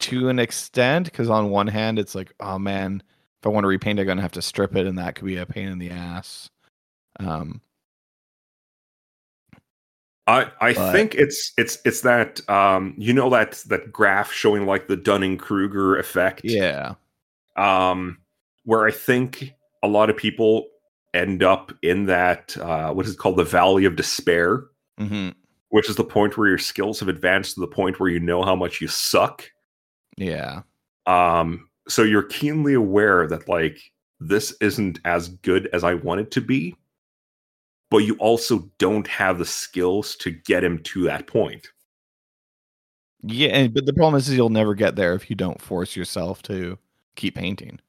[SPEAKER 2] to an extent. Because on one hand, it's like, oh man, if I want to repaint, I'm gonna have to strip it, and that could be a pain in the ass. Um,
[SPEAKER 1] I I
[SPEAKER 2] But-
[SPEAKER 1] think it's it's it's that um you know that that graph showing like the Dunning Kruger effect.
[SPEAKER 2] yeah,
[SPEAKER 1] Um, where I think a lot of people end up in that uh what is it called? The Valley of Despair,
[SPEAKER 2] hmm
[SPEAKER 1] which is the point where your skills have advanced to the point where you know how much you suck.
[SPEAKER 2] yeah,
[SPEAKER 1] Um, so you're keenly aware that like this isn't as good as I want it to be, but you also don't have the skills to get him to that point.
[SPEAKER 2] yeah. And, but the problem is, is you'll never get there if you don't force yourself to keep painting.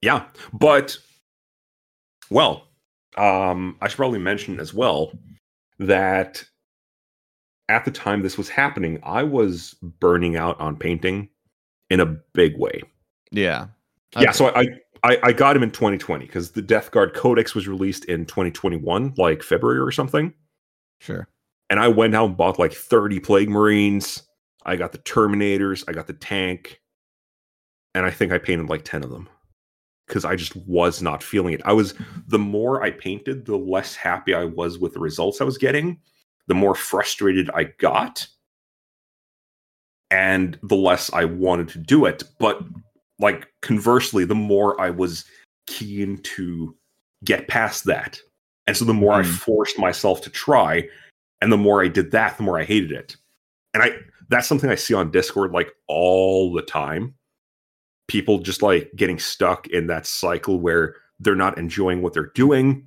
[SPEAKER 1] Yeah, but well, um, I should probably mention as well that at the time this was happening, I was burning out on painting in a big way.
[SPEAKER 2] Yeah,
[SPEAKER 1] Yeah, so I, I I I got him in 2020 because the Death Guard Codex was released in 2021, like February or something.
[SPEAKER 2] sure.
[SPEAKER 1] And I went out and bought like 30 Plague Marines. I got the Terminators. I got the tank. And I think I painted like 10 of them because I just was not feeling it. I was, the more I painted, the less happy I was with the results I was getting, the more frustrated I got, and the less I wanted to do it. But like conversely, the more I was keen to get past that. And so the more I
[SPEAKER 2] Hmm.
[SPEAKER 1] forced myself to try, and the more I did that, the more I hated it. And I that's something I see on Discord like all the time. People just like getting stuck in that cycle where they're not enjoying what they're doing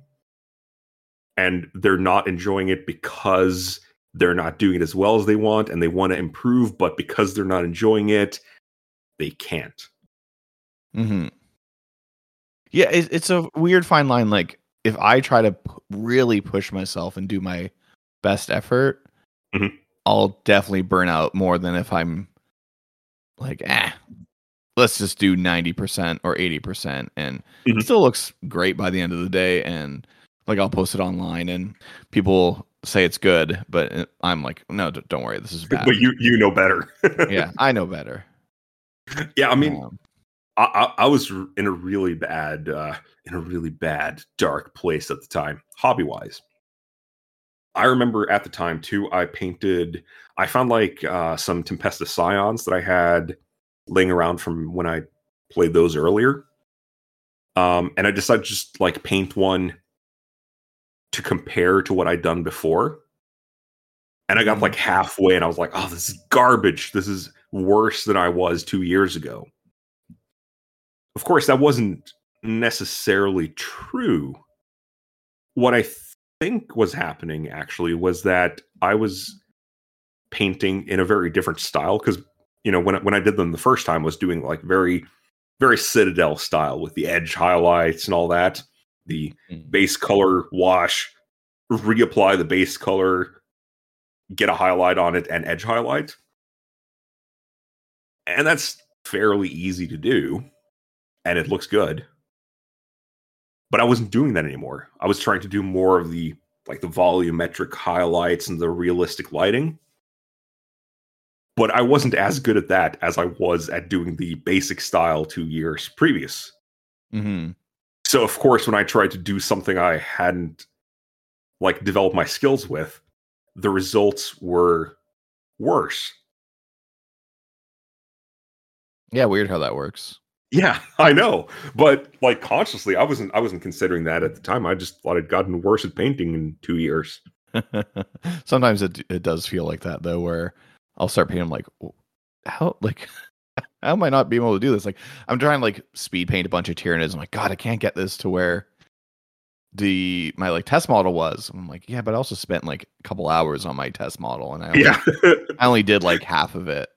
[SPEAKER 1] and they're not enjoying it because they're not doing it as well as they want and they want to improve but because they're not enjoying it they can't.
[SPEAKER 2] Hmm Yeah, it, it's a weird fine line. Like, if I try to p- really push myself and do my best effort,
[SPEAKER 1] Mhm.
[SPEAKER 2] I'll definitely burn out more than if I'm like, ah, let's just do 90% or 80%. And
[SPEAKER 1] Mhm.
[SPEAKER 2] it still looks great by the end of the day. And like, I'll post it online and people say it's good, but uh, I'm like, no, d- don't worry, this is bad.
[SPEAKER 1] But you you know better.
[SPEAKER 2] yeah, I know better.
[SPEAKER 1] yeah, I mean
[SPEAKER 2] Um,
[SPEAKER 1] I, I, I was in a really bad, uh, in a really bad, dark place at the time, hobby wise. I remember at the time too. I painted. I found like uh, some Tempestus Scions that I had laying around from when I played those earlier, um, and I decided to just like paint one to compare to what I'd done before. And I got
[SPEAKER 2] Mhm.
[SPEAKER 1] like halfway, and I was like, "Oh, this is garbage. This is worse than I was two years ago." Of course, that wasn't necessarily true. What I think was happening actually was that I was painting in a very different style because you know when I, when I did them the first time I was doing like very very citadel style with the edge highlights and all that the
[SPEAKER 2] Mm.
[SPEAKER 1] base color wash reapply the base color get a highlight on it and edge highlight and that's fairly easy to do and it looks good. But i wasn't doing that anymore. I was trying to do more of the like the volumetric highlights and the realistic lighting. But i wasn't as good at that as i was at doing the basic style two years previous.
[SPEAKER 2] Mhm.
[SPEAKER 1] so of course when i tried to do something i hadn't like developed my skills with the results were worse.
[SPEAKER 2] Yeah, weird how that works.
[SPEAKER 1] Yeah i know but like consciously i wasn't i wasn't considering that at the time i just thought i'd gotten worse at painting in two years
[SPEAKER 2] Sometimes it it does feel like that though, where I'll start painting. I'm like, how like how am I not being able to do this? Like I'm trying to like speed paint a bunch of Tyranids. I'm like, God, I can't get this to where the my like test model was. I'm like, yeah, but I also spent like a couple hours on my test model, and I only,
[SPEAKER 1] Yeah.
[SPEAKER 2] I only did like half of it.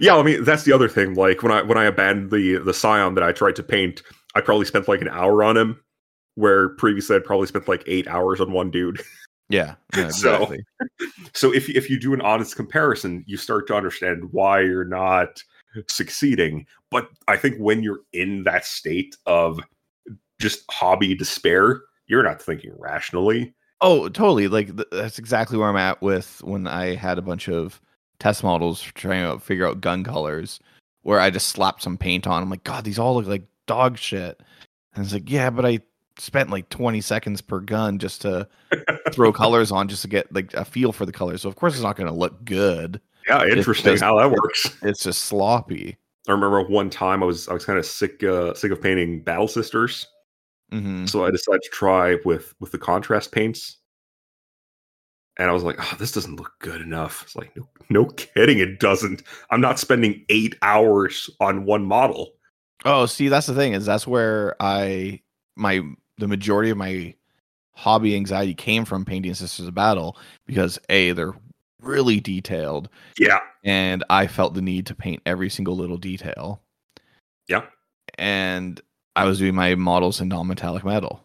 [SPEAKER 1] Yeah, I mean that's the other thing. Like when I when I abandoned the the Scion that I tried to paint, I probably spent like an hour on him, where previously I'd probably spent like eight hours on one dude.
[SPEAKER 2] Yeah, yeah,
[SPEAKER 1] So-
[SPEAKER 2] exactly.
[SPEAKER 1] So if if you do an honest comparison, you start to understand why you're not succeeding. But I think when you're in that state of just hobby despair, you're not thinking rationally.
[SPEAKER 2] Oh, totally. Like th- that's exactly where I'm at with when I had a bunch of test models trying to figure out gun colors, where I just slapped some paint on. I'm like, God, these all look like dog shit. And it's like, yeah, but I spent like 20 seconds per gun just to throw colors on, just to get like a feel for the colors. So of course it's not going to look good.
[SPEAKER 1] Yeah, interesting
[SPEAKER 2] just-
[SPEAKER 1] how that works.
[SPEAKER 2] It's just sloppy.
[SPEAKER 1] I remember one time I was I was kind of sick uh, sick of painting Battle Sisters,
[SPEAKER 2] hmm
[SPEAKER 1] so I decided to try with with the contrast paints. And I was like, oh, this doesn't look good enough. It's like, no, no kidding, it doesn't. I'm not spending eight hours on one model.
[SPEAKER 2] Oh, see, that's the thing is that's where I my the majority of my hobby anxiety came from painting Sisters of Battle because a they're really detailed
[SPEAKER 1] Yeah,
[SPEAKER 2] and I felt the need to paint every single little detail.
[SPEAKER 1] Yeah.
[SPEAKER 2] And I was doing my models in non-metallic metal.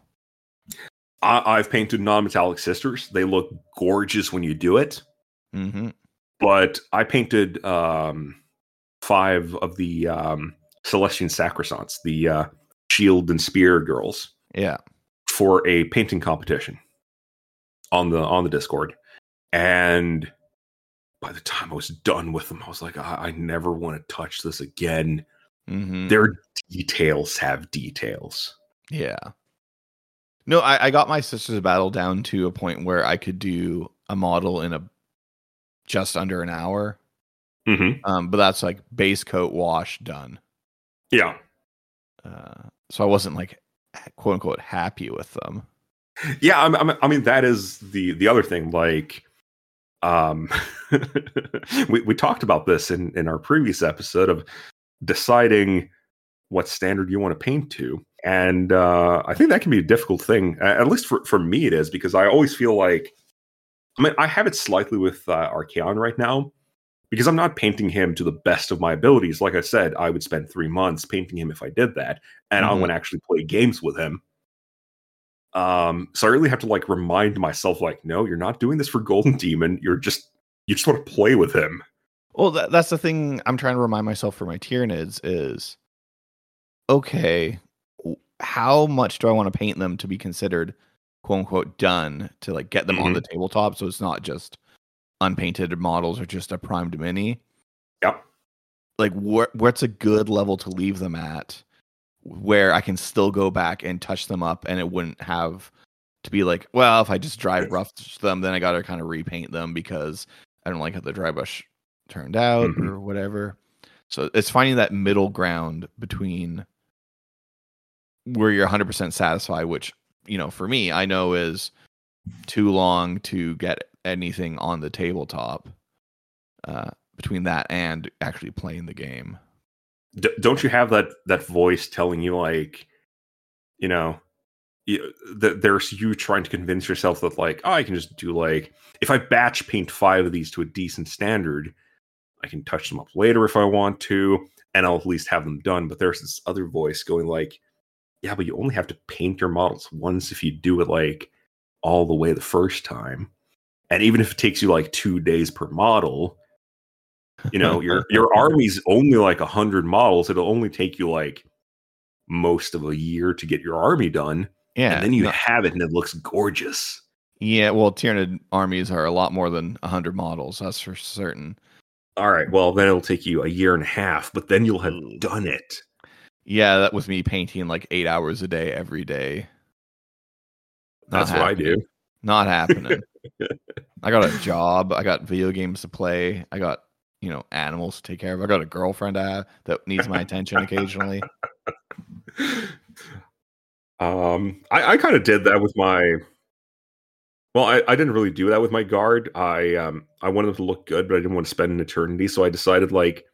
[SPEAKER 1] I, I've painted non-metallic sisters. They look gorgeous when you do it.
[SPEAKER 2] hmm
[SPEAKER 1] But I painted um, five of the um, Celestian Sacrosants, the uh, shield and spear girls,
[SPEAKER 2] Yeah.
[SPEAKER 1] for a painting competition on the on the Discord. And by the time I was done with them, I was like, I, I never want to touch this again.
[SPEAKER 2] hmm
[SPEAKER 1] Their details have details.
[SPEAKER 2] Yeah. No, I, I got my Sisters of Battle down to a point where I could do a model in a just under an hour.
[SPEAKER 1] hmm
[SPEAKER 2] Um, but that's like base coat wash done.
[SPEAKER 1] Yeah.
[SPEAKER 2] Uh, so I wasn't like quote unquote happy with them.
[SPEAKER 1] yeah I'm, I'm, i mean that is the the other thing like um we, we talked about this in in our previous episode of deciding what standard you want to paint to and uh i think that can be a difficult thing at least for for me it is because i always feel like i mean i have it slightly with uh, archaon right now because i'm not painting him to the best of my abilities like i said i would spend three months painting him if i did that and i
[SPEAKER 2] Mhm.
[SPEAKER 1] want to actually play games with him um, so I really have to like remind myself, like, no, you're not doing this for Golden Demon. You're just you just want to play with him.
[SPEAKER 2] Well, that, that's the thing I'm trying to remind myself for my Tyranids is okay, how much do I want to paint them to be considered quote unquote done to like get them on the tabletop so it's not just unpainted models or just a primed mini?
[SPEAKER 1] Yep.
[SPEAKER 2] Like what what's a good level to leave them at where I can still go back and touch them up and it wouldn't have to be like, well, if I just dry brush them, then I gotta kind of repaint them because I don't like how the dry brush turned out
[SPEAKER 1] Mhm.
[SPEAKER 2] or whatever. So it's finding that middle ground between where you're 100% satisfied, which, you know, for me, I know is too long to get anything on the tabletop uh, between that and actually playing the game.
[SPEAKER 1] D- don't you have that that voice telling you like, you know, you, that there's you trying to convince yourself that like, oh, I can just do like if I batch paint five of these to a decent standard, I can touch them up later if I want to, and I'll at least have them done. But there's this other voice going like, yeah, but you only have to paint your models once if you do it like all the way the first time. And even if it takes you like two days per model, you know, your your army's only like a hundred models. It'll only take you like most of a year to get your army done.
[SPEAKER 2] Yeah.
[SPEAKER 1] and then you
[SPEAKER 2] no-
[SPEAKER 1] have it and it looks gorgeous.
[SPEAKER 2] yeah. Well, Tyranid armies are a lot more than 100 models. That's for certain.
[SPEAKER 1] All right, well then it'll take you a year and a half, but then you'll have
[SPEAKER 2] mm.
[SPEAKER 1] done it.
[SPEAKER 2] Yeah. That was me painting like eight hours a day every day. Not
[SPEAKER 1] That's what I do.
[SPEAKER 2] Not happening. I got a job. I got video games to play. I got, you know, animals to take care of. I got a girlfriend I have that needs my attention occasionally.
[SPEAKER 1] Um, I, I kind of did that with my. Well, I, I didn't really do that with my guard. I um I wanted them to look good, but I didn't want to spend an eternity, so I decided like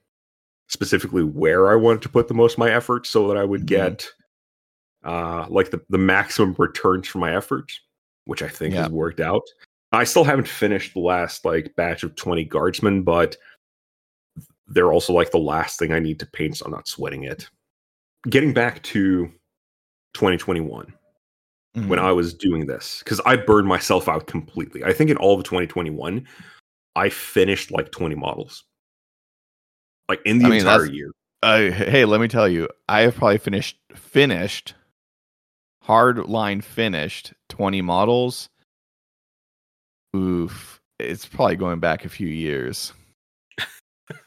[SPEAKER 1] specifically where I wanted to put the most of my effort, so that I would
[SPEAKER 2] Mhm.
[SPEAKER 1] get uh, like the, the maximum returns from my efforts, which I think
[SPEAKER 2] Yeah.
[SPEAKER 1] has worked out. I still haven't finished the last like batch of 20 guardsmen, but they're also like the last thing I need to paint, so I'm not sweating it. Getting back to 2021, when
[SPEAKER 2] Mhm.
[SPEAKER 1] I was doing this, because I burned myself out completely. I think in all of 2021, I finished like 20 models. Like in the
[SPEAKER 2] I mean,
[SPEAKER 1] entire year.
[SPEAKER 2] Uh, hey, let me tell you, I have probably finished finished hard line finished 20 models. Oof. It's probably going back a few years.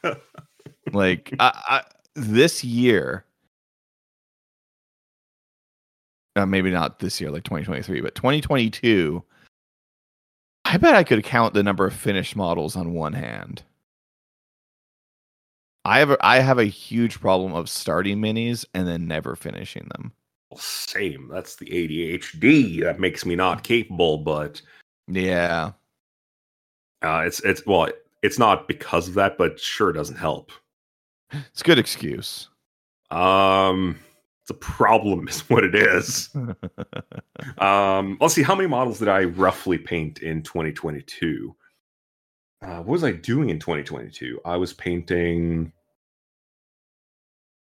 [SPEAKER 2] like I, I this year uh, maybe not this year like 2023 but 2022 i bet i could count the number of finished models on one hand i have a, i have a huge problem of starting minis and then never finishing them
[SPEAKER 1] Same. That's the ADHD that makes me not capable, but
[SPEAKER 2] yeah
[SPEAKER 1] uh, it's it's well, it's not because of that, but sure doesn't help.
[SPEAKER 2] it's a good excuse
[SPEAKER 1] Um, it's a problem, is what it is. Um, let's see, how many models did I roughly paint in 2022? Uh, what was I doing in 2022? I was painting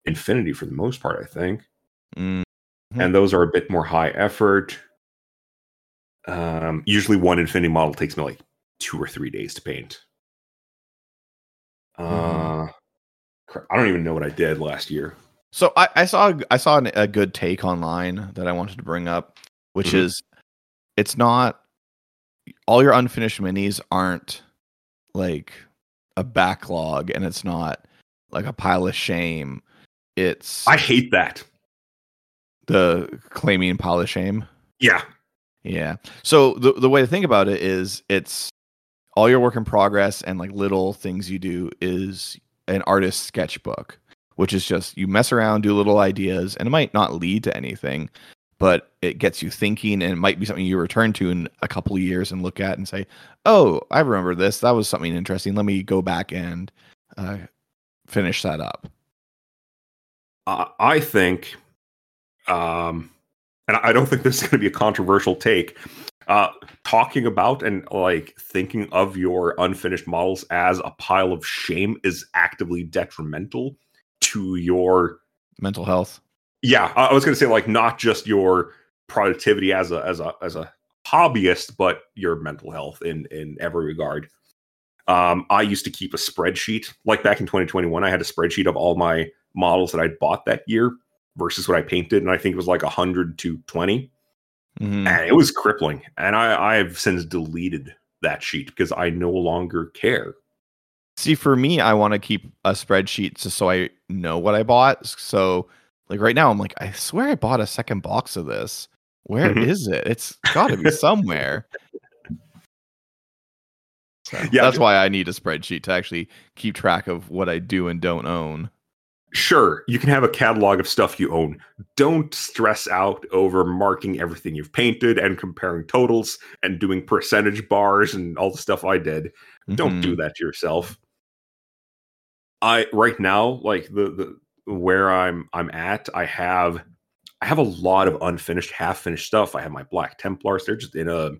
[SPEAKER 1] Infinity for the most part, I think.
[SPEAKER 2] Mm, Mhm.
[SPEAKER 1] And those are a bit more high effort. Um, usually one Infinity model takes me like two or three days to paint. Uh,
[SPEAKER 2] Mhm.
[SPEAKER 1] crap, I don't even know what I did last year.
[SPEAKER 2] So I, I saw I saw an, a good take online that I wanted to bring up, which
[SPEAKER 1] Mhm.
[SPEAKER 2] is it's not all your unfinished minis aren't like a backlog, and it's not like a pile of shame. It's
[SPEAKER 1] I hate that.
[SPEAKER 2] the claiming pile of shame.
[SPEAKER 1] Yeah.
[SPEAKER 2] Yeah. So the the way to think about it is it's all your work in progress and like little things you do is an artist's sketchbook, which is just you mess around, do little ideas, and it might not lead to anything, but it gets you thinking and it might be something you return to in a couple of years and look at and say, "Oh, I remember this. That was something interesting. Let me go back and uh, finish that up."
[SPEAKER 1] Uh, I think, um, and I don't think this is going to be a controversial take. Uh, talking about and like thinking of your unfinished models as a pile of shame is actively detrimental to your.
[SPEAKER 2] Mental health.
[SPEAKER 1] Yeah, I was going to say like not just your productivity as a as a as a hobbyist, but your mental health in in every regard. Um, I used to keep a spreadsheet. Like back in 2021, I had a spreadsheet of all my models that I'd bought that year versus what I painted, and I think it was like 100 to 20,
[SPEAKER 2] Mhm.
[SPEAKER 1] and it was crippling. And I I've since deleted that sheet because I no longer care.
[SPEAKER 2] See, for me, I want to keep a spreadsheet just so I know what I bought. So, like right now, I'm like, I swear I bought a second box of this. Where is
[SPEAKER 1] Mhm.
[SPEAKER 2] it? It's got to be somewhere. So
[SPEAKER 1] Yeah,
[SPEAKER 2] that's why I need a spreadsheet to actually keep track of what I do and don't own.
[SPEAKER 1] Sure, you can have a catalog of stuff you own. Don't stress out over marking everything you've painted and comparing totals and doing percentage bars and all the stuff I did. Don't
[SPEAKER 2] Mhm.
[SPEAKER 1] do that to yourself. I right now, like the the where I'm I'm at, I have I have a lot of unfinished, half finished stuff. I have my Black Templars. They're just in a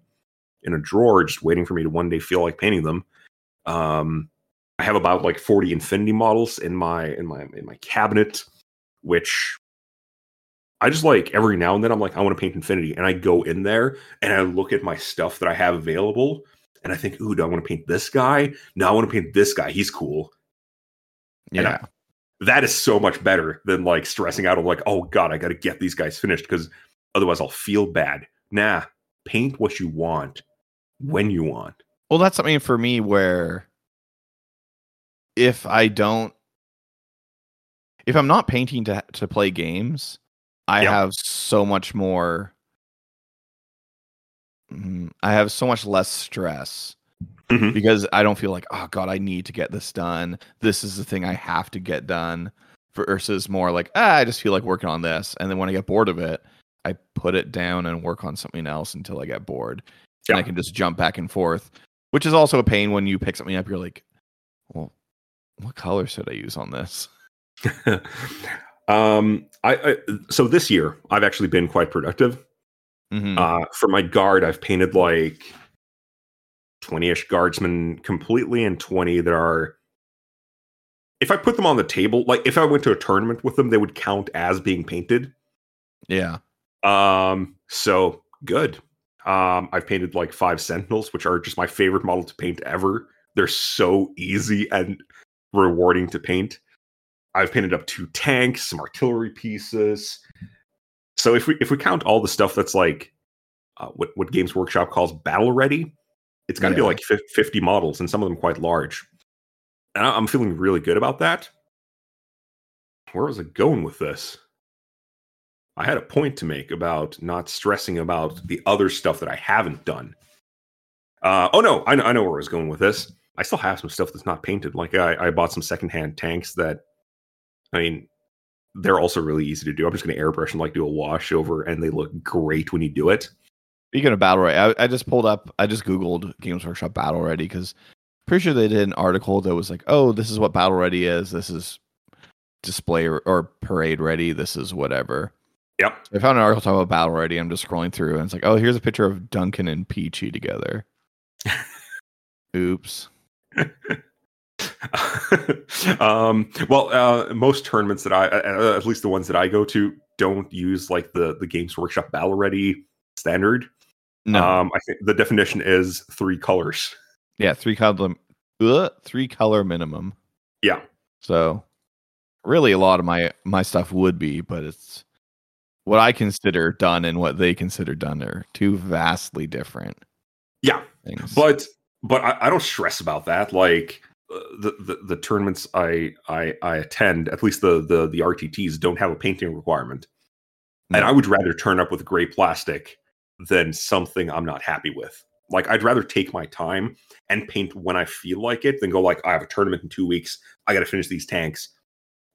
[SPEAKER 1] in a drawer, just waiting for me to one day feel like painting them. Um, I have about like 40 Infinity models in my in my in my cabinet, which I just like every now and then I'm like, I want to paint Infinity, and I go in there and I look at my stuff that I have available, and I think, ooh, do I want to paint this guy? No, I want to paint this guy. He's cool.
[SPEAKER 2] Yeah.
[SPEAKER 1] That is so much better than like stressing out of like, oh god, I got to get these guys finished because otherwise I'll feel bad. Nah, paint what you want when you want.
[SPEAKER 2] Well, that's something for me where if I don't, if I'm not painting to to play games, I
[SPEAKER 1] Yeah.
[SPEAKER 2] have so much more. Mm, I have so much less stress
[SPEAKER 1] Mhm.
[SPEAKER 2] because I don't feel like, oh god, I need to get this done. This is the thing I have to get done. Versus more like, ah, I just feel like working on this, and then when I get bored of it, I put it down and work on something else until I get bored and I can just jump back and forth, which is also a pain when you pick something up. You're like, well, what color should I use on this?
[SPEAKER 1] Um, I, I so this year I've actually been quite productive.
[SPEAKER 2] Mhm.
[SPEAKER 1] Uh, for my guard, I've painted like twenty-ish guardsmen completely, and twenty that are. If I put them on the table, like if I went to a tournament with them, they would count as being painted.
[SPEAKER 2] yeah.
[SPEAKER 1] Um, so good. Um, I've painted like five sentinels, which are just my favorite model to paint ever. They're so easy and rewarding to paint. I've painted up two tanks, some artillery pieces. So if we if we count all the stuff that's like uh, what what Games Workshop calls battle ready, it's got to be like fifty models, and some of them quite large. And I'm feeling really good about that. Where was I going with this? I had a point to make about not stressing about the other stuff that I haven't done. Uh, oh no, I know, I know where I was going with this. I still have some stuff that's not painted. Like I, I bought some secondhand tanks that, I mean, they're also really easy to do. I'm just going to airbrush and like do a wash over, and they look great when you do it.
[SPEAKER 2] Speaking of battle ready, I, I just pulled up. I just googled Games Workshop battle ready because pretty sure they did an article that was like, "Oh, this is what battle ready is. This is display or, or parade ready. This is whatever."
[SPEAKER 1] Yep.
[SPEAKER 2] I found an article talking about battle ready. I'm just scrolling through, and it's like, "Oh, here's a picture of Duncan and Peachy together." Oops.
[SPEAKER 1] um, well, uh, most tournaments that I, uh, at least the ones that I go to, don't use like the the Games Workshop Battle Ready standard.
[SPEAKER 2] No.
[SPEAKER 1] Um, I think the definition is three colors.
[SPEAKER 2] yeah, three color, uh, three color minimum.
[SPEAKER 1] Yeah,
[SPEAKER 2] So, really, a lot of my my stuff would be, but it's what I consider done and what they consider done are two vastly different
[SPEAKER 1] yeah,
[SPEAKER 2] things.
[SPEAKER 1] but but I, I don't stress about that. Like uh, the, the the tournaments I I I attend, at least the the the RTTs don't have a painting requirement, and I would rather turn up with gray plastic than something I'm not happy with. Like I'd rather take my time and paint when I feel like it than go like I have a tournament in two weeks. I got to finish these tanks.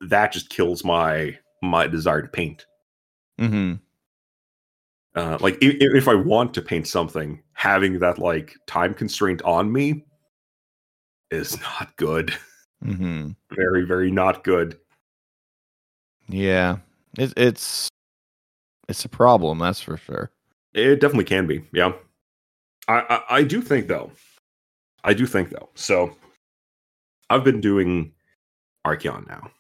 [SPEAKER 1] That just kills my my desire to paint.
[SPEAKER 2] hmm
[SPEAKER 1] Uh, like if, if I want to paint something, having that like time constraint on me is not good.
[SPEAKER 2] hmm
[SPEAKER 1] Very very not good.
[SPEAKER 2] Yeah, it's it's it's a problem. That's for sure.
[SPEAKER 1] It definitely can be. Yeah. I, I I do think though. I do think though. So I've been doing Archaon now.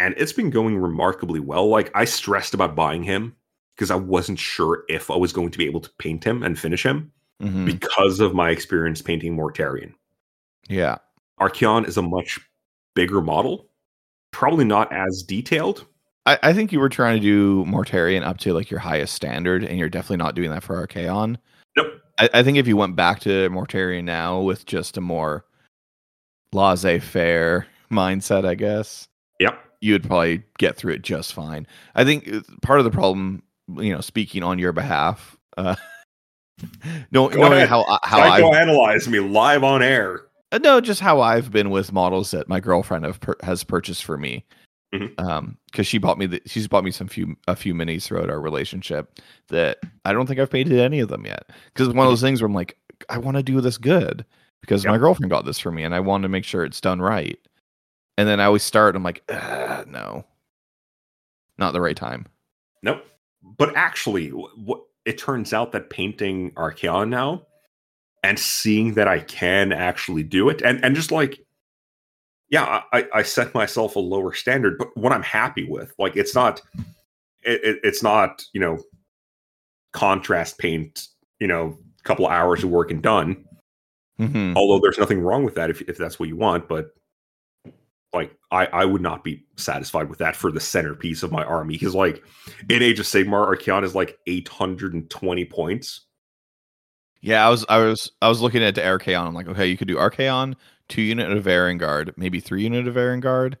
[SPEAKER 1] And it's been going remarkably well. Like I stressed about buying him because I wasn't sure if I was going to be able to paint him and finish him
[SPEAKER 2] hmm
[SPEAKER 1] because of my experience painting Mortarion.
[SPEAKER 2] Yeah,
[SPEAKER 1] Archaon is a much bigger model, probably not as detailed.
[SPEAKER 2] I, I think you were trying to do Mortarion up to like your highest standard, and you're definitely not doing that for Archaon.
[SPEAKER 1] Nope.
[SPEAKER 2] I, I think if you went back to Mortarion now with just a more laissez-faire mindset, I guess
[SPEAKER 1] Yep.
[SPEAKER 2] you would probably get through it just fine. I think uh, part of the problem, you know, speaking on your behalf, uh, no,
[SPEAKER 1] Go
[SPEAKER 2] knowing
[SPEAKER 1] ahead.
[SPEAKER 2] how I- how I
[SPEAKER 1] Psychoanalyze me live on air.
[SPEAKER 2] Uh, no, just how I've been with models that my girlfriend have pur- has purchased for me.
[SPEAKER 1] Mhm.
[SPEAKER 2] Um, because she bought me the, she's bought me some few a few minis throughout our relationship that I don't think I've painted any of them yet. Because it's one of those things where I'm like, I want to do this good because my girlfriend got this for me and I want to make sure it's done right. And then I always start. I'm like, "Ah, no, not the right time.
[SPEAKER 1] Nope. But actually, what it turns out that painting Archaon now and seeing that I can actually do it, and and just like, yeah, I, I set myself a lower standard, but what I'm happy with, like, it's not, it, it, it's not, you know, contrast paint, you know, a couple hours of work and done.
[SPEAKER 2] Mhm.
[SPEAKER 1] Although there's nothing wrong with that if if that's what you want, but like I I would not be satisfied with that for the centerpiece of my army because like in Age of Sigmar, Archaon is like 820 points.
[SPEAKER 2] Yeah, I was I was I was looking at the Archaon. I'm like, okay, you could do Archaon, two unit of Guard, maybe three unit of Guard.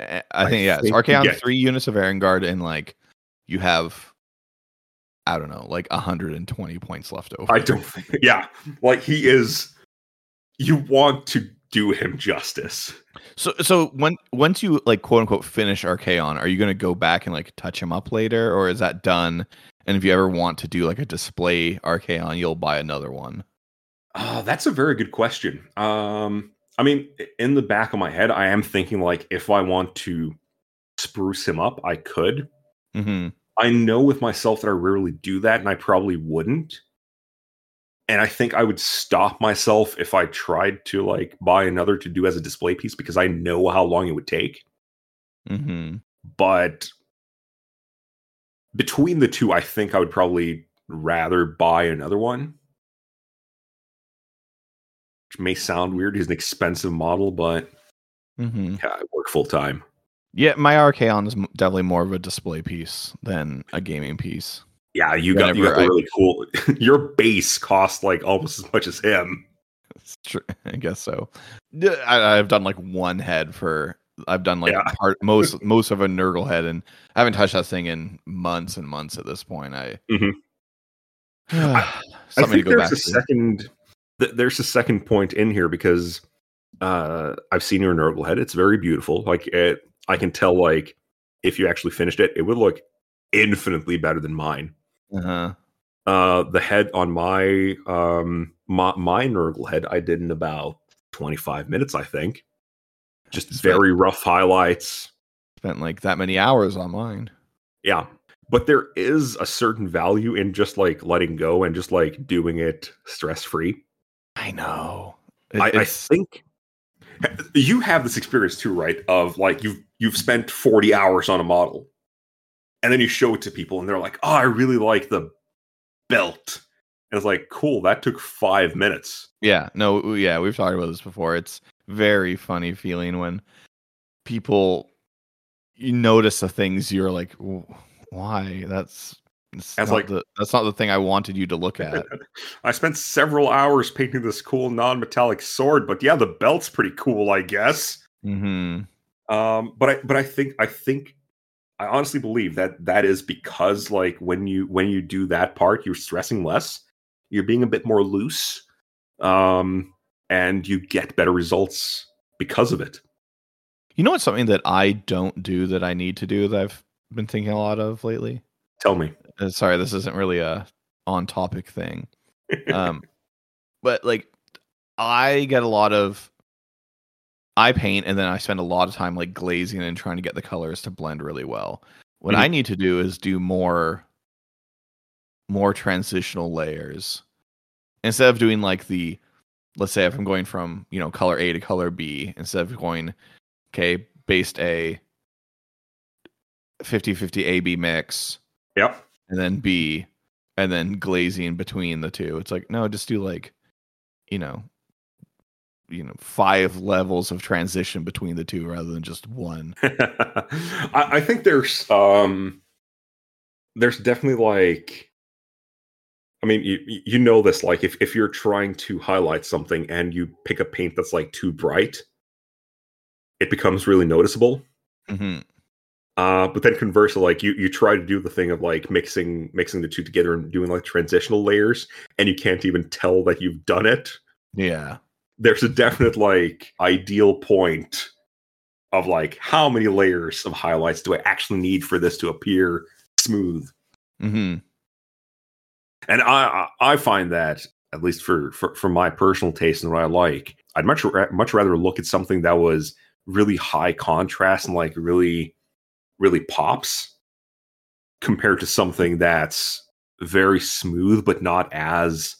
[SPEAKER 2] I
[SPEAKER 1] I
[SPEAKER 2] think yeah, it's Archaon,
[SPEAKER 1] yeah.
[SPEAKER 2] three units of Guard, and like you have I don't know, like 120 points left over.
[SPEAKER 1] I don't think yeah, like he is you want to do him justice.
[SPEAKER 2] So so when once you like quote unquote finish Archaon, are you gonna go back and like touch him up later, or is that done? And if you ever want to do like a display Archaon, you'll buy another one.
[SPEAKER 1] Oh, that's a very good question. Um, I mean, in the back of my head, I am thinking like if I want to spruce him up, I could.
[SPEAKER 2] hmm
[SPEAKER 1] I know with myself that I rarely do that, and I probably wouldn't. And I think I would stop myself if I tried to like buy another to do as a display piece because I know how long it would take.
[SPEAKER 2] hmm
[SPEAKER 1] But between the two, I think I would probably rather buy another one. Which may sound weird. He's an expensive model, but
[SPEAKER 2] hmm
[SPEAKER 1] yeah, I work full time.
[SPEAKER 2] Yeah, my Archaon is definitely more of a display piece than a gaming piece.
[SPEAKER 1] Yeah, you got you got
[SPEAKER 2] I-
[SPEAKER 1] really cool. Your base costs like almost as much as him.
[SPEAKER 2] I guess so. I, I've done like one head for. I've done like
[SPEAKER 1] Yeah.
[SPEAKER 2] part most most of a Nurgle head, and I haven't touched that thing in months and months at this point. I
[SPEAKER 1] Mhm.
[SPEAKER 2] something
[SPEAKER 1] I
[SPEAKER 2] to
[SPEAKER 1] think
[SPEAKER 2] go
[SPEAKER 1] there's
[SPEAKER 2] back
[SPEAKER 1] a
[SPEAKER 2] to.
[SPEAKER 1] second. Th- there's a second point in here because uh, I've seen your Nurgle head. It's very beautiful. Like it, I can tell. Like if you actually finished it, it would look infinitely better than mine.
[SPEAKER 2] Uh-huh.
[SPEAKER 1] Uh, the head on my um my, my Nurgle head, I did in about 25 minutes, I think. Just
[SPEAKER 2] Spent-
[SPEAKER 1] very rough highlights.
[SPEAKER 2] Spent like that many hours on mine.
[SPEAKER 1] Yeah. But there is a certain value in just like letting go and just like doing it stress free.
[SPEAKER 2] I know. It-
[SPEAKER 1] I, I think you have this experience too, right? Of like you've you've spent 40 hours on a model and then you show it to people and they're like, oh, I really like the belt. And it's like, cool, that took five minutes.
[SPEAKER 2] Yeah, no, yeah, we've talked about this before. It's very funny feeling when people you notice the things you're like, why? That's that's
[SPEAKER 1] That's
[SPEAKER 2] not
[SPEAKER 1] like-
[SPEAKER 2] the that's not the thing I wanted you to look at.
[SPEAKER 1] I spent several hours painting this cool non-metallic sword, but yeah, the belt's pretty cool, I guess.
[SPEAKER 2] hmm
[SPEAKER 1] Um, but I but I think I think I honestly believe that that is because like when you when you do that part, you're stressing less, you're being a bit more loose, um, and you get better results because of it.
[SPEAKER 2] You know what's something that I don't do that I need to do that I've been thinking a lot of lately?
[SPEAKER 1] Tell me.
[SPEAKER 2] Uh, sorry, this isn't really a on topic thing. um but like i get a lot of i paint and then i spend a lot of time like glazing and trying to get the colors to blend really well what
[SPEAKER 1] Mhm.
[SPEAKER 2] i need to do is do more more transitional layers instead of doing like the let's say if i'm going from you know color a to color b instead of going okay based a 50 50 ab mix
[SPEAKER 1] yep.
[SPEAKER 2] And then B, and then glazing between the two. It's like no, just do like, you know, you know, five levels of transition between the two rather than just one.
[SPEAKER 1] I, I think there's um there's definitely like I mean you you know this like if, if you're trying to highlight something and you pick a paint that's like too bright, it becomes really noticeable.
[SPEAKER 2] hmm
[SPEAKER 1] Uh but then conversely, like you you try to do the thing of like mixing mixing the two together and doing like transitional layers, and you can't even tell that you've done it.
[SPEAKER 2] Yeah,
[SPEAKER 1] There's a definite like ideal point of like how many layers of highlights do I actually need for this to appear smooth?
[SPEAKER 2] Mm-hmm.
[SPEAKER 1] And I I find that at least for for, for my personal taste and what I like, I'd much ra- much rather look at something that was really high contrast and like really really pops compared to something that's very smooth but not as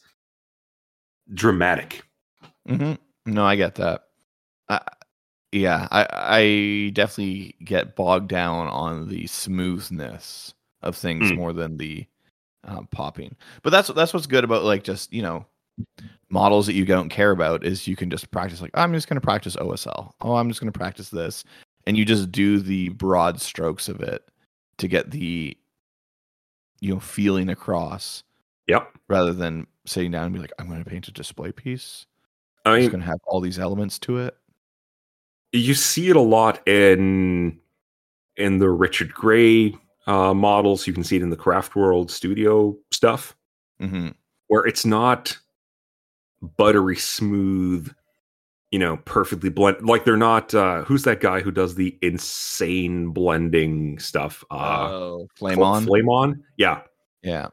[SPEAKER 1] dramatic.
[SPEAKER 2] hmm No, I get that. I, yeah, I I definitely get bogged down on the smoothness of things
[SPEAKER 1] Mm.
[SPEAKER 2] more than the um, popping. But that's that's what's good about like just you know models that you don't care about is you can just practice like I'm just going to practice OSL. Oh, I'm just going to practice this, and you just do the broad strokes of it to get the you know feeling across
[SPEAKER 1] Yep.
[SPEAKER 2] rather than sitting down and be like I'm going to paint a display piece.
[SPEAKER 1] I
[SPEAKER 2] It's
[SPEAKER 1] mean,
[SPEAKER 2] going to have all these elements to it.
[SPEAKER 1] you see it a lot in in the Richard Gray uh, models. You can see it in the Craft World Studio stuff,
[SPEAKER 2] hmm
[SPEAKER 1] where it's not buttery smooth, you know, perfectly blend. Like they're not. Uh, who's that guy who does the insane blending stuff? Uh,
[SPEAKER 2] oh, flame
[SPEAKER 1] Fl-
[SPEAKER 2] on.
[SPEAKER 1] Flame on, yeah.
[SPEAKER 2] Yeah.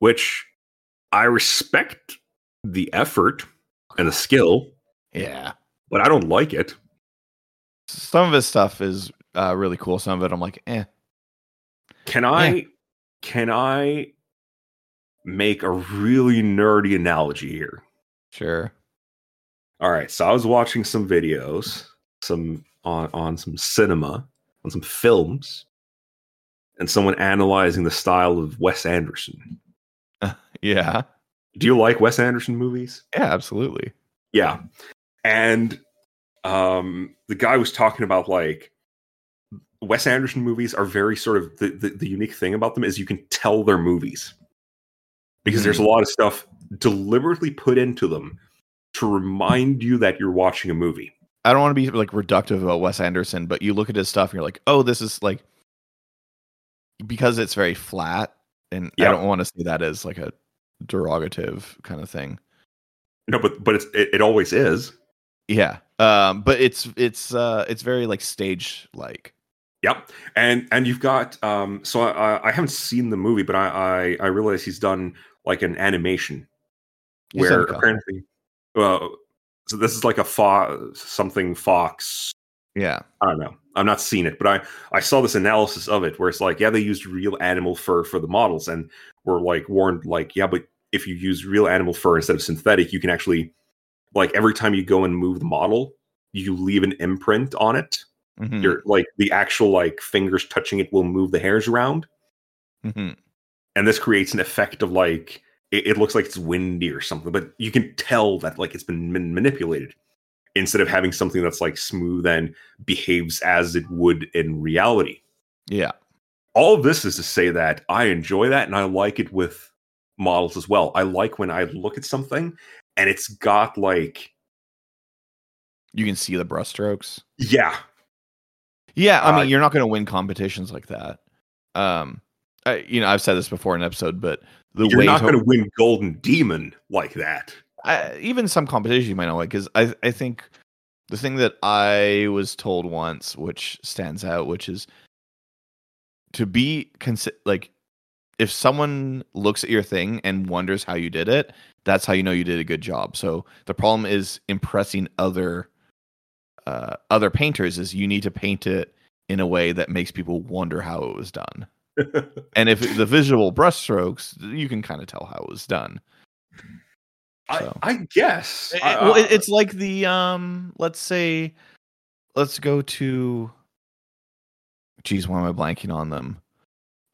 [SPEAKER 1] Which I respect the effort and the skill,
[SPEAKER 2] Yeah.
[SPEAKER 1] but I don't like it.
[SPEAKER 2] Some of his stuff is uh, really cool. Some of it, I'm like, eh.
[SPEAKER 1] Can I can I make a really nerdy analogy here?
[SPEAKER 2] Sure.
[SPEAKER 1] All right, so I was watching some videos, some on on some cinema, on some films, and someone analyzing the style of Wes Anderson.
[SPEAKER 2] Yeah.
[SPEAKER 1] Do you like Wes Anderson movies?
[SPEAKER 2] Yeah, absolutely.
[SPEAKER 1] Yeah. And um the guy was talking about like Wes Anderson movies are very sort of the, the, the unique thing about them is you can tell they're movies. Because there's a lot of stuff deliberately put into them to remind you that you're watching a movie.
[SPEAKER 2] I don't want to be like reductive about Wes Anderson, but you look at his stuff and you're like, oh, this is like because it's very flat, and
[SPEAKER 1] Yeah.
[SPEAKER 2] I don't want to say that as like a derogative kind of thing.
[SPEAKER 1] No, but but it's it, it always is.
[SPEAKER 2] Yeah. Um, but it's it's uh it's very like stage like.
[SPEAKER 1] Yep, and and you've got um. So I I haven't seen the movie, but I I, I realize he's done like an animation
[SPEAKER 2] He's
[SPEAKER 1] where
[SPEAKER 2] done a couple.
[SPEAKER 1] apparently, well, so this is like a fox something Fox.
[SPEAKER 2] Yeah.
[SPEAKER 1] I don't know. I'm not seen it, but I I saw this analysis of it where it's like, yeah, they used real animal fur for the models, and were like warned, like, yeah, but if you use real animal fur instead of synthetic, you can actually, like, every time you go and move the model, you leave an imprint on it
[SPEAKER 2] Mhm.
[SPEAKER 1] your like the actual like fingers touching it will move the hairs around
[SPEAKER 2] Mhm.
[SPEAKER 1] and this creates an effect of like it, it looks like it's windy or something but you can tell that like it's been man- manipulated instead of having something that's like smooth and behaves as it would in reality
[SPEAKER 2] Yeah.
[SPEAKER 1] all of this is to say that i enjoy that and i like it with models as well i like when i look at something and it's got like
[SPEAKER 2] You can see the brushstrokes.
[SPEAKER 1] yeah
[SPEAKER 2] Yeah, I
[SPEAKER 1] Uh,
[SPEAKER 2] mean, you're not going to win competitions like that. Um, I, you know, I've said this before in an episode, but the
[SPEAKER 1] you're not going to win golden demon like that
[SPEAKER 2] I, even some competitions you might not like because I I think the thing that I was told once, which stands out, which is to be consi- like if someone looks at your thing and wonders how you did it, that's how you know you did a good job. So the problem is impressing other uh, other painters is you need to paint it in a way that makes people wonder how it was done. And if the visual brushstrokes, you can kind of tell how it was done.
[SPEAKER 1] I,
[SPEAKER 2] So.
[SPEAKER 1] I guess.
[SPEAKER 2] It-
[SPEAKER 1] I-
[SPEAKER 2] it- well, it- it's like the um. Let's say, let's go to. Geez, why am I blanking on them?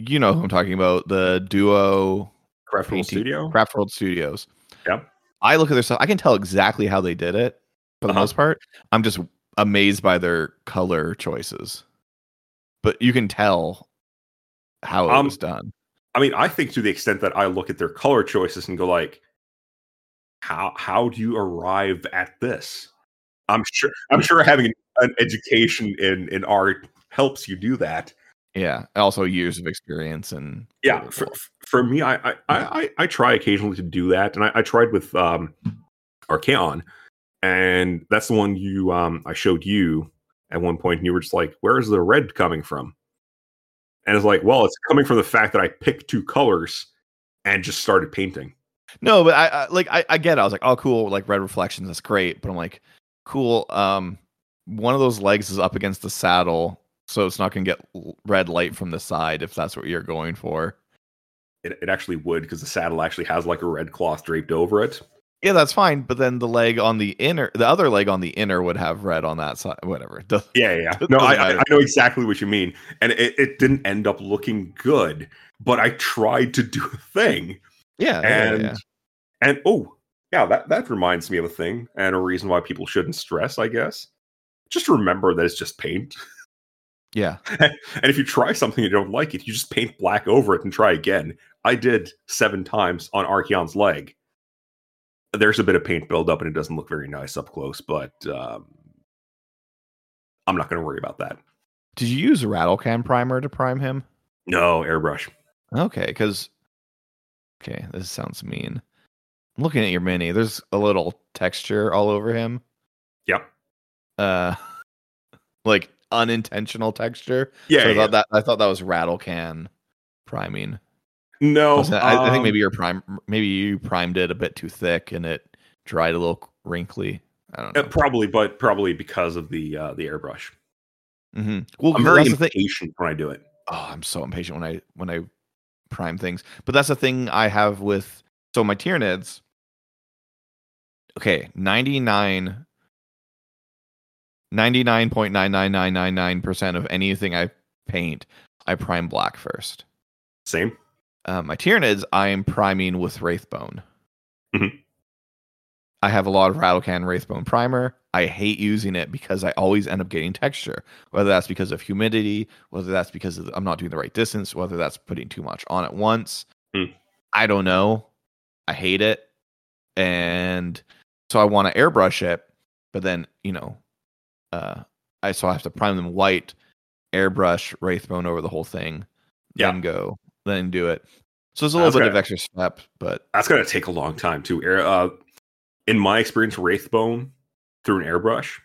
[SPEAKER 2] You know who I'm talking about. The duo
[SPEAKER 1] Craft Roll
[SPEAKER 2] painting-
[SPEAKER 1] Studio.
[SPEAKER 2] Craft World Studios.
[SPEAKER 1] Yep.
[SPEAKER 2] I look at their stuff. I can tell exactly how they did it. For the
[SPEAKER 1] Uh-huh.
[SPEAKER 2] most part, I'm just amazed by their color choices. But you can tell how it
[SPEAKER 1] Um,
[SPEAKER 2] was done.
[SPEAKER 1] I mean, I think to the extent that I look at their color choices and go like, how how do you arrive at this? I'm sure I'm sure having an education in in art helps you do that.
[SPEAKER 2] Yeah. Also, years of experience and
[SPEAKER 1] Yeah, for, for me, I I, I I I try occasionally to do that, and I, I tried with um Archaon, and that's the one you um I showed you at one point, and you were just like, "Where is the red coming from?" And it's like, well, it's coming from the fact that I picked two colors and just started painting.
[SPEAKER 2] No, but I, I like I, I get it. I was like, oh cool, like red reflections, that's great. But I'm like, cool. Um one of those legs is up against the saddle, so it's not gonna get red light from the side if that's what you're going for.
[SPEAKER 1] It, it actually would because the saddle actually has like a red cloth draped over it.
[SPEAKER 2] Yeah, that's fine. But then the leg on the inner the other leg on the inner would have red on that side. Whatever. It does-
[SPEAKER 1] Yeah, yeah. No, I, I, know exactly what you mean, and it, it didn't end up looking good. But I tried to do a thing,
[SPEAKER 2] Yeah, yeah,
[SPEAKER 1] and
[SPEAKER 2] yeah.
[SPEAKER 1] and oh yeah, that that reminds me of a thing and a reason why people shouldn't stress. I guess just remember that it's just paint,
[SPEAKER 2] Yeah.
[SPEAKER 1] and if you try something and you don't like it, you just paint black over it and try again. I did seven times on Archaon's leg. There's a bit of paint buildup and it doesn't look very nice up close, but um, I'm not going to worry about that.
[SPEAKER 2] Did you use a rattle can primer to prime him?
[SPEAKER 1] No airbrush.
[SPEAKER 2] Okay, because okay, this sounds mean. I'm looking at your mini. There's a little texture all over him.
[SPEAKER 1] Yep.
[SPEAKER 2] Uh, like unintentional texture.
[SPEAKER 1] Yeah.
[SPEAKER 2] So I
[SPEAKER 1] yeah.
[SPEAKER 2] thought that I thought that was rattle can priming.
[SPEAKER 1] No?
[SPEAKER 2] I, I think
[SPEAKER 1] um,
[SPEAKER 2] maybe your prime, maybe you primed it a bit too thick and it dried a little wrinkly. I don't
[SPEAKER 1] uh,
[SPEAKER 2] know.
[SPEAKER 1] probably, but probably because of the uh, the airbrush.
[SPEAKER 2] hmm Well,
[SPEAKER 1] I'm very
[SPEAKER 2] that's the thing.
[SPEAKER 1] impatient when I do it.
[SPEAKER 2] Oh, I'm so impatient when I when I prime things. But that's the thing I have with so my Tyranids. Okay, 99 99.99999% of anything I paint, I prime black first.
[SPEAKER 1] Same.
[SPEAKER 2] Uh, my Tyranids, I am priming with Wraithbone.
[SPEAKER 1] Mhm.
[SPEAKER 2] I have a lot of Rattlecan Wraithbone primer. I hate using it because I always end up getting texture, whether that's because of humidity, whether that's because of, I'm not doing the right distance, whether that's putting too much on at once.
[SPEAKER 1] Hmm.
[SPEAKER 2] I don't know. I hate it. And so I want to airbrush it, but then, you know, uh, I so I have to prime them white, airbrush Wraithbone over the whole thing,
[SPEAKER 1] Yeah.
[SPEAKER 2] then go, then do it. So there's a little
[SPEAKER 1] That's
[SPEAKER 2] bit
[SPEAKER 1] good.
[SPEAKER 2] of extra step, but
[SPEAKER 1] That's gonna take a long time too. Air- Uh, in my experience, Wraithbone through an airbrush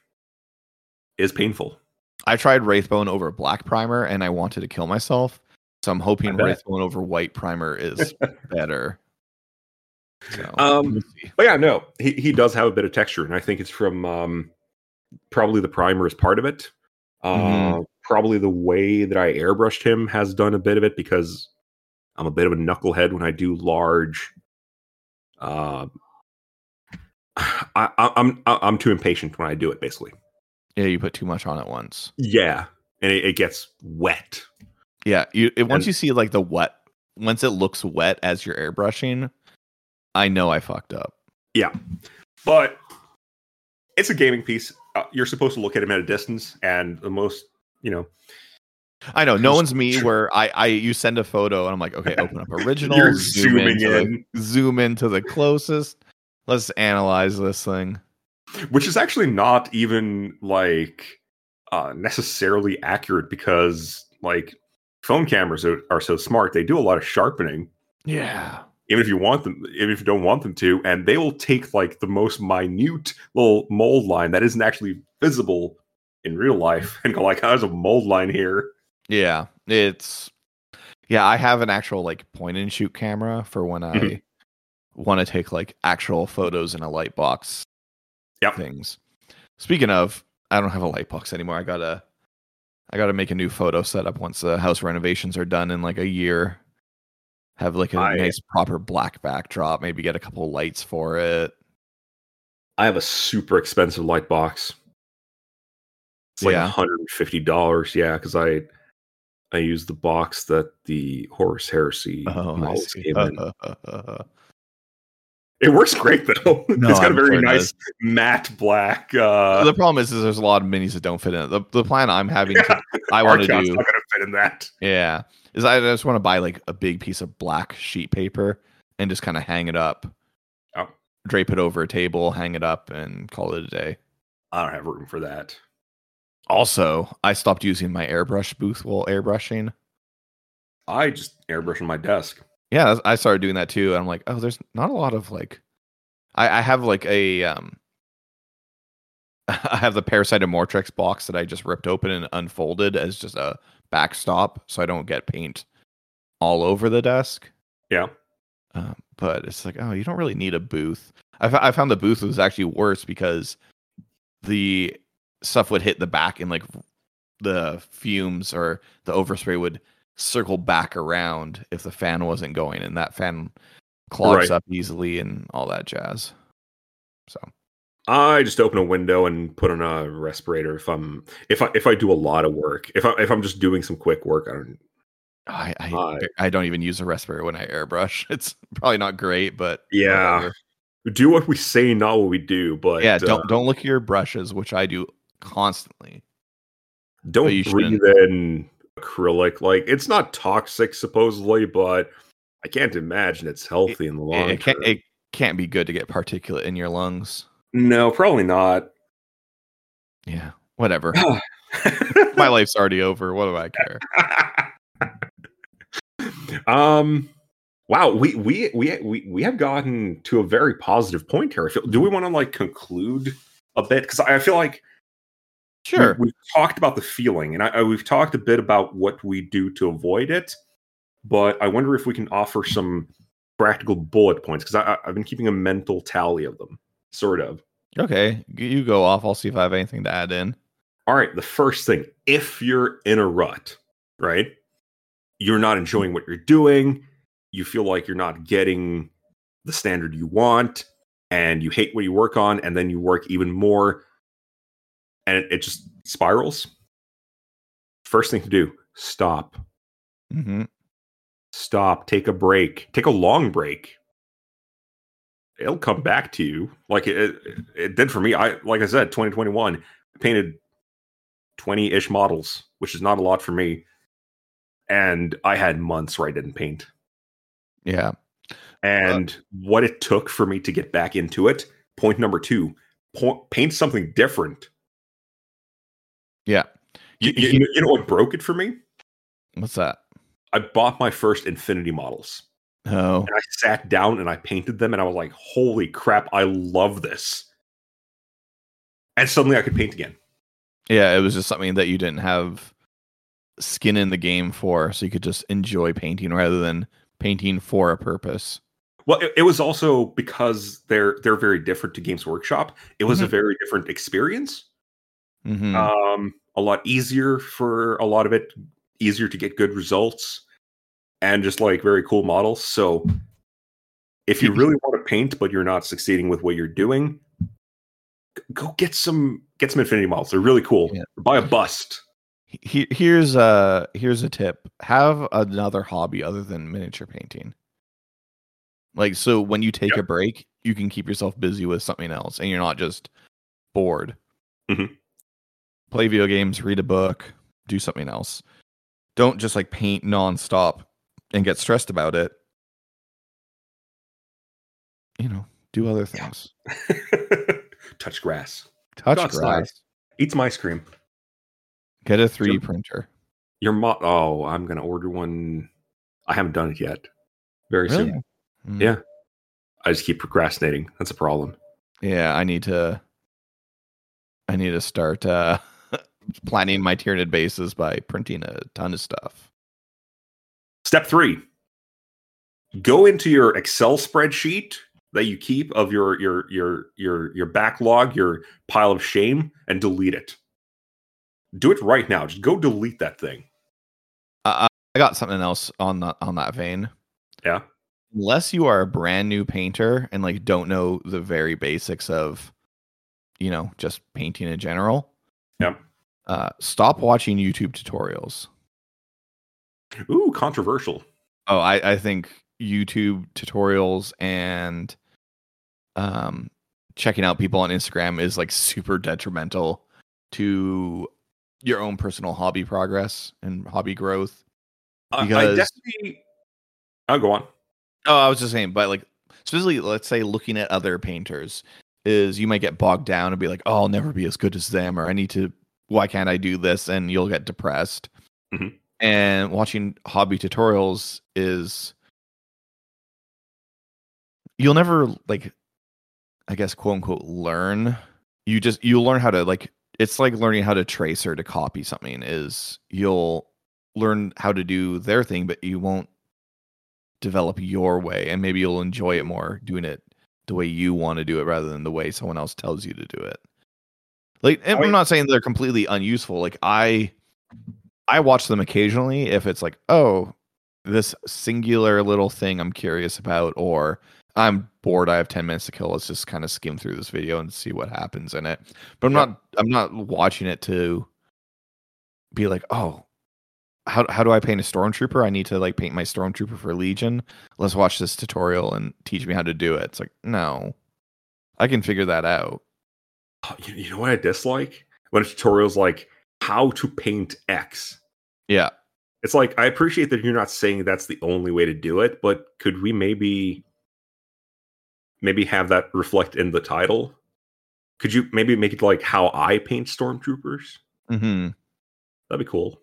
[SPEAKER 1] is painful.
[SPEAKER 2] I tried Wraithbone over black primer and I wanted to kill myself. So I'm hoping Wraithbone over white primer is better. So,
[SPEAKER 1] Um. But yeah, no, he, he does have a bit of texture, and I think it's from um, probably the primer is part of it. Uh,
[SPEAKER 2] Mhm.
[SPEAKER 1] Probably the way that I airbrushed him has done a bit of it because I'm a bit of a knucklehead when I do large. Uh, I, I, I'm I'm too impatient when I do it. Basically,
[SPEAKER 2] yeah, you put too much on at once.
[SPEAKER 1] yeah, and it, it gets wet.
[SPEAKER 2] Yeah, you it, once
[SPEAKER 1] And-
[SPEAKER 2] you see like the wet, once it looks wet as you're airbrushing, I know I fucked up.
[SPEAKER 1] Yeah, but it's a gaming piece. Uh, you're supposed to look at him at a distance, and the most, you know,
[SPEAKER 2] I know no one's me where I I you send a photo and I'm like, okay, open up original,
[SPEAKER 1] you're
[SPEAKER 2] zoom
[SPEAKER 1] zooming
[SPEAKER 2] into the-
[SPEAKER 1] in,
[SPEAKER 2] zoom into the closest. Let's analyze this thing.
[SPEAKER 1] which is actually not even like uh, necessarily accurate because like phone cameras are, are so smart. They do a lot of sharpening,
[SPEAKER 2] Yeah.
[SPEAKER 1] even if you want them, even if you don't want them to, and they will take like the most minute little mold line that isn't actually visible in real life and go like, "Oh, "There's a mold line here."
[SPEAKER 2] Yeah, it's yeah. I have an actual like point and shoot camera for when I
[SPEAKER 1] Mhm.
[SPEAKER 2] want to take like actual photos in a light box.
[SPEAKER 1] Yep.
[SPEAKER 2] Things. Speaking of, I don't have a light box anymore. I gotta, I gotta make a new photo setup once the house renovations are done in like a year. Have like a
[SPEAKER 1] I-
[SPEAKER 2] nice proper black backdrop. Maybe get a couple lights for it.
[SPEAKER 1] I have a super expensive light box. It's like
[SPEAKER 2] Yeah.
[SPEAKER 1] $150. Yeah, because I I use the box that the Horus Heresy
[SPEAKER 2] Oh, I
[SPEAKER 1] models
[SPEAKER 2] see.
[SPEAKER 1] came in. It works great though.
[SPEAKER 2] No,
[SPEAKER 1] it's got
[SPEAKER 2] I'm
[SPEAKER 1] a very
[SPEAKER 2] sure
[SPEAKER 1] nice matte black. Uh,
[SPEAKER 2] the problem is, is there's a lot of minis that don't fit in. The, the plan I'm having to, I want to do,
[SPEAKER 1] not going to fit in that.
[SPEAKER 2] yeah, is I just want to buy like a big piece of black sheet paper and just kind of hang it up,
[SPEAKER 1] Oh.
[SPEAKER 2] drape it over a table, hang it up, and call it a day.
[SPEAKER 1] I don't have room for that.
[SPEAKER 2] Also, I stopped using my airbrush booth while airbrushing.
[SPEAKER 1] I just airbrush on my desk.
[SPEAKER 2] Yeah, I started doing that too. And I'm like, oh, there's not a lot of like, I, I have like a um, I have the Parasite of Mortrex box that I just ripped open and unfolded as just a backstop, so I don't get paint all over the desk.
[SPEAKER 1] Yeah.
[SPEAKER 2] Um, but it's like, oh, you don't really need a booth. I, f- I found the booth was actually worse because the stuff would hit the back and like the fumes or the overspray would circle back around if the fan wasn't going, and that fan clogs
[SPEAKER 1] Right.
[SPEAKER 2] up easily and all that jazz. So
[SPEAKER 1] I just open a window and put on a respirator if I'm if I if I do a lot of work. If I if I'm just doing some quick work, I don't.
[SPEAKER 2] I I,
[SPEAKER 1] Uh,
[SPEAKER 2] I don't even use a respirator when I airbrush. It's probably not great, but
[SPEAKER 1] Yeah.
[SPEAKER 2] whatever.
[SPEAKER 1] Do what we say, not what we do. But
[SPEAKER 2] yeah.
[SPEAKER 1] uh,
[SPEAKER 2] Don't don't look at your brushes, which I do constantly.
[SPEAKER 1] don't
[SPEAKER 2] you
[SPEAKER 1] breathe in acrylic. Like it's not toxic supposedly, but I can't imagine it's healthy in the long
[SPEAKER 2] it can't
[SPEAKER 1] term.
[SPEAKER 2] it can't be good to get particulate in your lungs.
[SPEAKER 1] no, probably not.
[SPEAKER 2] Yeah, whatever. My life's already over. What do I care?
[SPEAKER 1] um wow we we we we we have gotten to a very positive point here feel, do we want to like conclude a bit because i feel like we-
[SPEAKER 2] Sure.
[SPEAKER 1] we've talked about the feeling and I, I we've talked a bit about what we do to avoid it but i wonder if we can offer some practical bullet points because i've been keeping a mental tally of them sort of
[SPEAKER 2] Okay, you go off. I'll see if I have anything to add in.
[SPEAKER 1] all right, the first thing, if you're in a rut, right? You're not enjoying what you're doing, you feel like you're not getting the standard you want, and you hate what you work on, and then you work even more, and it, it just spirals. First thing to do, stop.
[SPEAKER 2] hmm
[SPEAKER 1] Stop, take a break, take a long break. It'll come back to you like it, it, did for me. I like I said, 2021 I painted 20-ish models, which is not a lot for me. And I had months where I didn't paint.
[SPEAKER 2] Yeah.
[SPEAKER 1] And what it took for me to get back into it, point number two, point, paint something different.
[SPEAKER 2] Yeah.
[SPEAKER 1] You, you, you know what broke it for me?
[SPEAKER 2] What's that?
[SPEAKER 1] I bought my first Infinity models.
[SPEAKER 2] Oh.
[SPEAKER 1] and I sat down and I painted them, and I was like, "Holy crap! I love this!" And suddenly, I could paint again.
[SPEAKER 2] Yeah, it was just something that you didn't have skin in the game for, so you could just enjoy painting rather than painting for a purpose.
[SPEAKER 1] Well, it, it was also because they're they're very different to Games Workshop. It was a
[SPEAKER 2] Mhm.
[SPEAKER 1] very different experience.
[SPEAKER 2] hmm
[SPEAKER 1] Um, a lot easier for a lot of it, easier to get good results, and just like very cool models. So, if you really want to paint but you're not succeeding with what you're doing, go get some get some Infinity models. They're really cool.
[SPEAKER 2] Yeah.
[SPEAKER 1] Buy a bust.
[SPEAKER 2] He- here's a here's a tip: have another hobby other than miniature painting. Like so, when you take
[SPEAKER 1] Yep.
[SPEAKER 2] a break, you can keep yourself busy with something else, and you're not just bored.
[SPEAKER 1] Mhm.
[SPEAKER 2] Play video games, read a book, do something else. Don't just like paint nonstop and get stressed about it. You know, do other things.
[SPEAKER 1] Touch grass.
[SPEAKER 2] Touch
[SPEAKER 1] outside.
[SPEAKER 2] grass.
[SPEAKER 1] Eat some ice cream.
[SPEAKER 2] Get a 3D
[SPEAKER 1] Sure.
[SPEAKER 2] printer.
[SPEAKER 1] Your mo oh, I'm gonna order one. I haven't done it yet. Very
[SPEAKER 2] Really?
[SPEAKER 1] soon.
[SPEAKER 2] Mm.
[SPEAKER 1] Yeah. I just keep procrastinating. That's a problem.
[SPEAKER 2] Yeah, I need to I need to start uh planning my Tyranid bases by printing a ton of stuff.
[SPEAKER 1] Step three. Go into your Excel spreadsheet that you keep of your your your your your backlog, your pile of shame, and delete it. Do it right now. Just go delete that thing.
[SPEAKER 2] I, I I got something else on that on that vein.
[SPEAKER 1] Yeah.
[SPEAKER 2] Unless you are a brand new painter and like don't know the very basics of you know, just painting in general,
[SPEAKER 1] Yeah.
[SPEAKER 2] Uh stop watching YouTube tutorials.
[SPEAKER 1] Ooh, controversial.
[SPEAKER 2] Oh, I, I think YouTube tutorials and um checking out people on Instagram is like super detrimental to your own personal hobby progress and hobby growth.
[SPEAKER 1] I- I
[SPEAKER 2] Because-
[SPEAKER 1] definitely. I'll go on.
[SPEAKER 2] Oh, I was just saying, but like specifically, let's say looking at other painters is you might get bogged down and be like, "Oh, I'll never be as good as them," or "I need to. Why can't I do this?" And you'll get depressed.
[SPEAKER 1] Mhm.
[SPEAKER 2] And watching hobby tutorials is you'll never like, I guess, quote unquote, learn. You just you'll learn how to like. It's like learning how to trace or to copy something. Is you'll learn how to do their thing, but you won't develop your way and maybe you'll enjoy it more doing it the way you want to do it rather than the way someone else tells you to do it like
[SPEAKER 1] I-
[SPEAKER 2] i'm not saying they're completely unuseful like i i watch them occasionally if it's like oh this singular little thing i'm curious about or i'm bored i have 10 minutes to kill let's just kind of skim through this video and see what happens in it but i'm
[SPEAKER 1] Yeah.
[SPEAKER 2] not i'm not watching it to be like oh how how do I paint a stormtrooper? I need to like paint my stormtrooper for Legion. Let's watch this tutorial and teach me how to do it. It's like, no. I can figure that out.
[SPEAKER 1] You, you know what I dislike? When a tutorial's like how to paint X.
[SPEAKER 2] Yeah.
[SPEAKER 1] It's like I appreciate that you're not saying that's the only way to do it, but could we maybe maybe have that reflect in the title? Could you maybe make it like how I paint stormtroopers?
[SPEAKER 2] hmm
[SPEAKER 1] That'd be cool.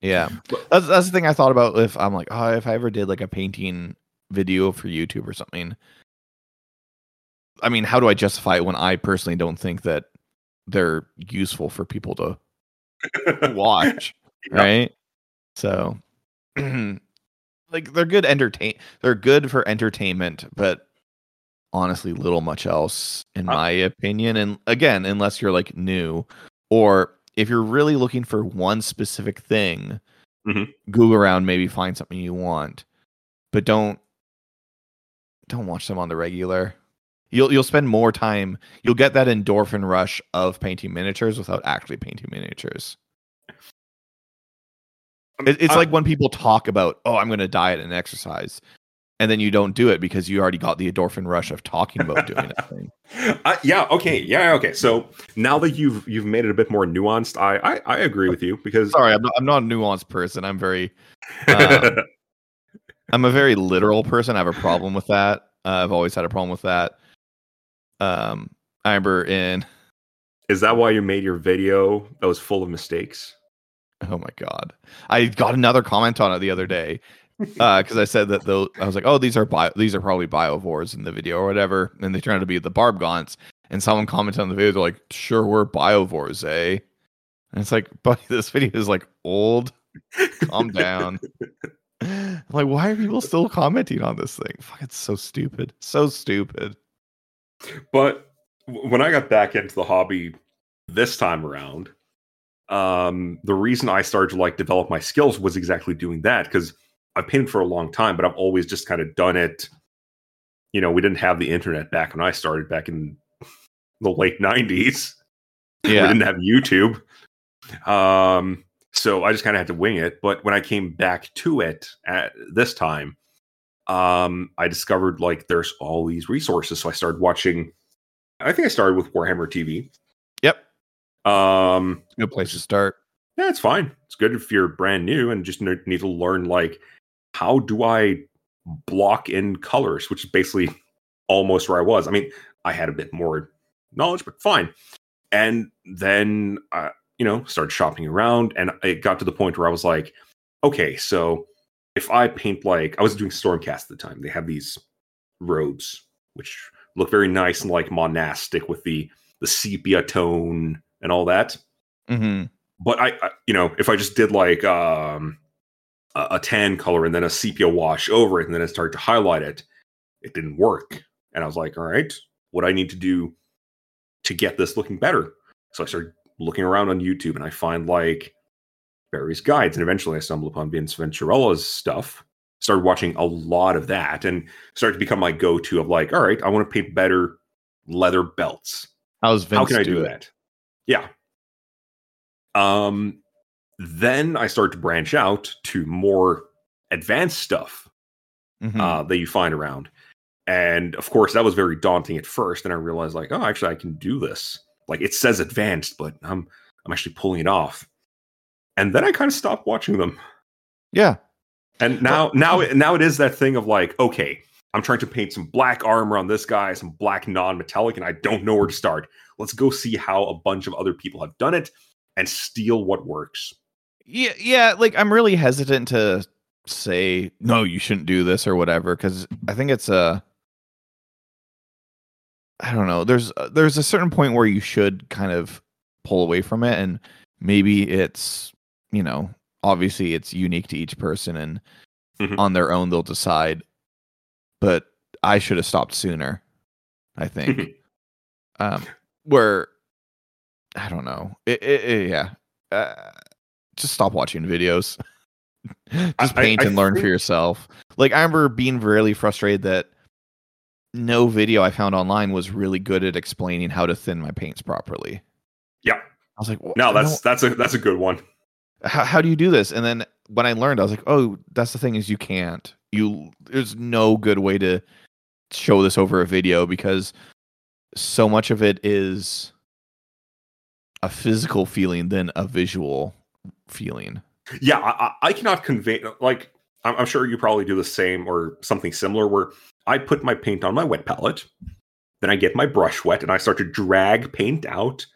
[SPEAKER 2] Yeah.
[SPEAKER 1] But-
[SPEAKER 2] That's that's the thing I thought about if I'm like, oh, if I ever did like a painting video for YouTube or something. I mean, how do I justify it when I personally don't think that they're useful for people to watch,
[SPEAKER 1] Yeah.
[SPEAKER 2] right? So, like they're good entertain. They're good for entertainment, but honestly, little much else, in
[SPEAKER 1] Uh,
[SPEAKER 2] my opinion. And again, unless you're like new, or if you're really looking for one specific thing,
[SPEAKER 1] Mhm.
[SPEAKER 2] Google around, maybe find something you want, but don't don't watch them on the regular. You'll you'll spend more time. You'll get that endorphin rush of painting miniatures without actually painting miniatures. It, it's
[SPEAKER 1] I-
[SPEAKER 2] like when people talk about, "Oh, I'm going to diet and exercise," and then you don't do it because you already got the endorphin rush of talking about doing it. thing.
[SPEAKER 1] Uh, yeah. Okay. Yeah. Okay. So now that you've you've made it a bit more nuanced, I I, I agree with you because
[SPEAKER 2] Sorry, I'm not, I'm not a nuanced person. I'm very um, I'm a very literal person. I have a problem with that. Uh, I've always had a problem with that. Um, I remember in
[SPEAKER 1] is that why you made your video that was full of mistakes?
[SPEAKER 2] oh my god, I got another comment on it the other day Uh because I said that those I was like, oh, these are bio, these are probably biovores in the video or whatever, and they turned out to be the Barb barbgaunts. And someone commented on the video, they're like, sure, we're biovores, eh? And it's like, buddy, this video is like old. Calm down. I'm like, why are people still commenting on this thing? Fuck, it's so stupid. So stupid.
[SPEAKER 1] But when I got back into the hobby this time around, um, the reason I started to like develop my skills was exactly doing that because I've painted for a long time, but I've always just kind of done it. You know, we didn't have the internet back when I started back in the late '90s. we
[SPEAKER 2] Yeah.
[SPEAKER 1] didn't have YouTube. Um, so I just kind of had to wing it. But when I came back to it at this time, um, I discovered like there's all these resources. So I started watching. I think I started with Warhammer TV.
[SPEAKER 2] Yep.
[SPEAKER 1] Um,
[SPEAKER 2] Good place to start.
[SPEAKER 1] yeah, it's fine. It's good if you're brand new and just ne- need to learn like how do I block in colors, which is basically almost where I was. I mean, I had a bit more knowledge, but fine. And then uh, you know, started shopping around, and it got to the point where I was like, okay, so if I paint like I was doing Stormcast at the time, they have these robes which look very nice and like monastic with the the sepia tone and all that.
[SPEAKER 2] Hmm
[SPEAKER 1] but I, I you know if i just did like um a, a tan color and then a sepia wash over it and then I started to highlight it it didn't work. And i was like all right what i need to do to get this looking better? So i started looking around on youtube and i find like various guides and eventually i stumbled upon vince venturella's stuff started watching a lot of that and started to become my go-to of like all right i want to paint better leather belts
[SPEAKER 2] How's Vince
[SPEAKER 1] how can I do,
[SPEAKER 2] it?
[SPEAKER 1] that? Yeah. Um, then I start to branch out to more advanced stuff
[SPEAKER 2] Mhm.
[SPEAKER 1] uh, that you find around, and of course that was very daunting at first. And I realized like, oh, actually, I can do this. Like it says advanced, but I'm I'm actually pulling it off. And then I kind of stopped watching them.
[SPEAKER 2] yeah.
[SPEAKER 1] And now now it, now it is that thing of like, okay, I'm trying to paint some black armor on this guy, some black non-metallic, and I don't know where to start. Let's go see how a bunch of other people have done it and steal what works.
[SPEAKER 2] Yeah, yeah, like I'm really hesitant to say no, you shouldn't do this or whatever because I think it's a I don't know. There's there's a certain point where you should kind of pull away from it and maybe it's, you know, obviously it's unique to each person and
[SPEAKER 1] Mhm.
[SPEAKER 2] on their own they'll decide. But I should have stopped sooner, I think. um where I don't know. It, it, it- yeah. Uh, just stop watching videos. just paint
[SPEAKER 1] I
[SPEAKER 2] and learn for yourself. Like I remember being really frustrated that no video I found online was really good at explaining how to thin my paints properly.
[SPEAKER 1] Yeah.
[SPEAKER 2] I was like, "Wha-
[SPEAKER 1] No, that's that's a that's a good one.
[SPEAKER 2] How, how do you do this? And then when I learned, I was like, oh, that's the thing is you can't. You there's no good way to show this over a video because so much of it is a physical feeling than a visual feeling.
[SPEAKER 1] Yeah, I, I I cannot convey like I'm, I'm sure you probably do the same or something similar where I put my paint on my wet palette, then I get my brush wet and I start to drag paint out.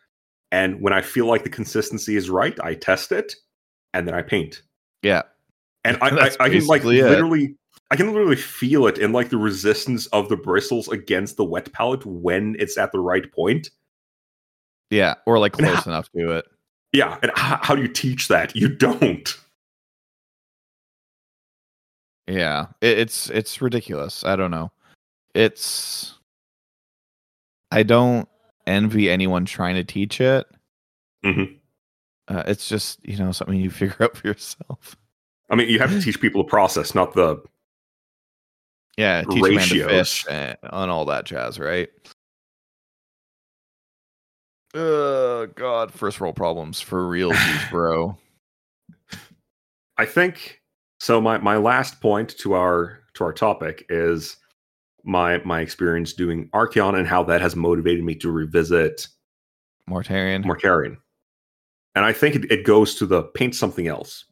[SPEAKER 1] And when I feel like the consistency is right, I test it and then I paint.
[SPEAKER 2] Yeah.
[SPEAKER 1] And I, I, I can like
[SPEAKER 2] it.
[SPEAKER 1] literally I can literally feel it in like the resistance of the bristles against the wet palette when it's at the right point.
[SPEAKER 2] Yeah. Or like close enough to it.
[SPEAKER 1] Yeah, and how, how do you teach that? You don't.
[SPEAKER 2] Yeah. It, it's it's ridiculous. I don't know. It's I don't envy anyone trying to teach it.
[SPEAKER 1] Mhm.
[SPEAKER 2] Uh, it's just you know something you figure out for yourself.
[SPEAKER 1] I mean, you have to teach people the process, not the
[SPEAKER 2] Yeah, teach a man to
[SPEAKER 1] Ratios.
[SPEAKER 2] fish and, and all that jazz, right? Uh, God, first world problems for real, bro.
[SPEAKER 1] I think so. My my last point to our to our topic is my my experience doing Archaon and how that has motivated me to revisit
[SPEAKER 2] Mortarion.
[SPEAKER 1] Mortarion. And I think it, it goes to the paint something else.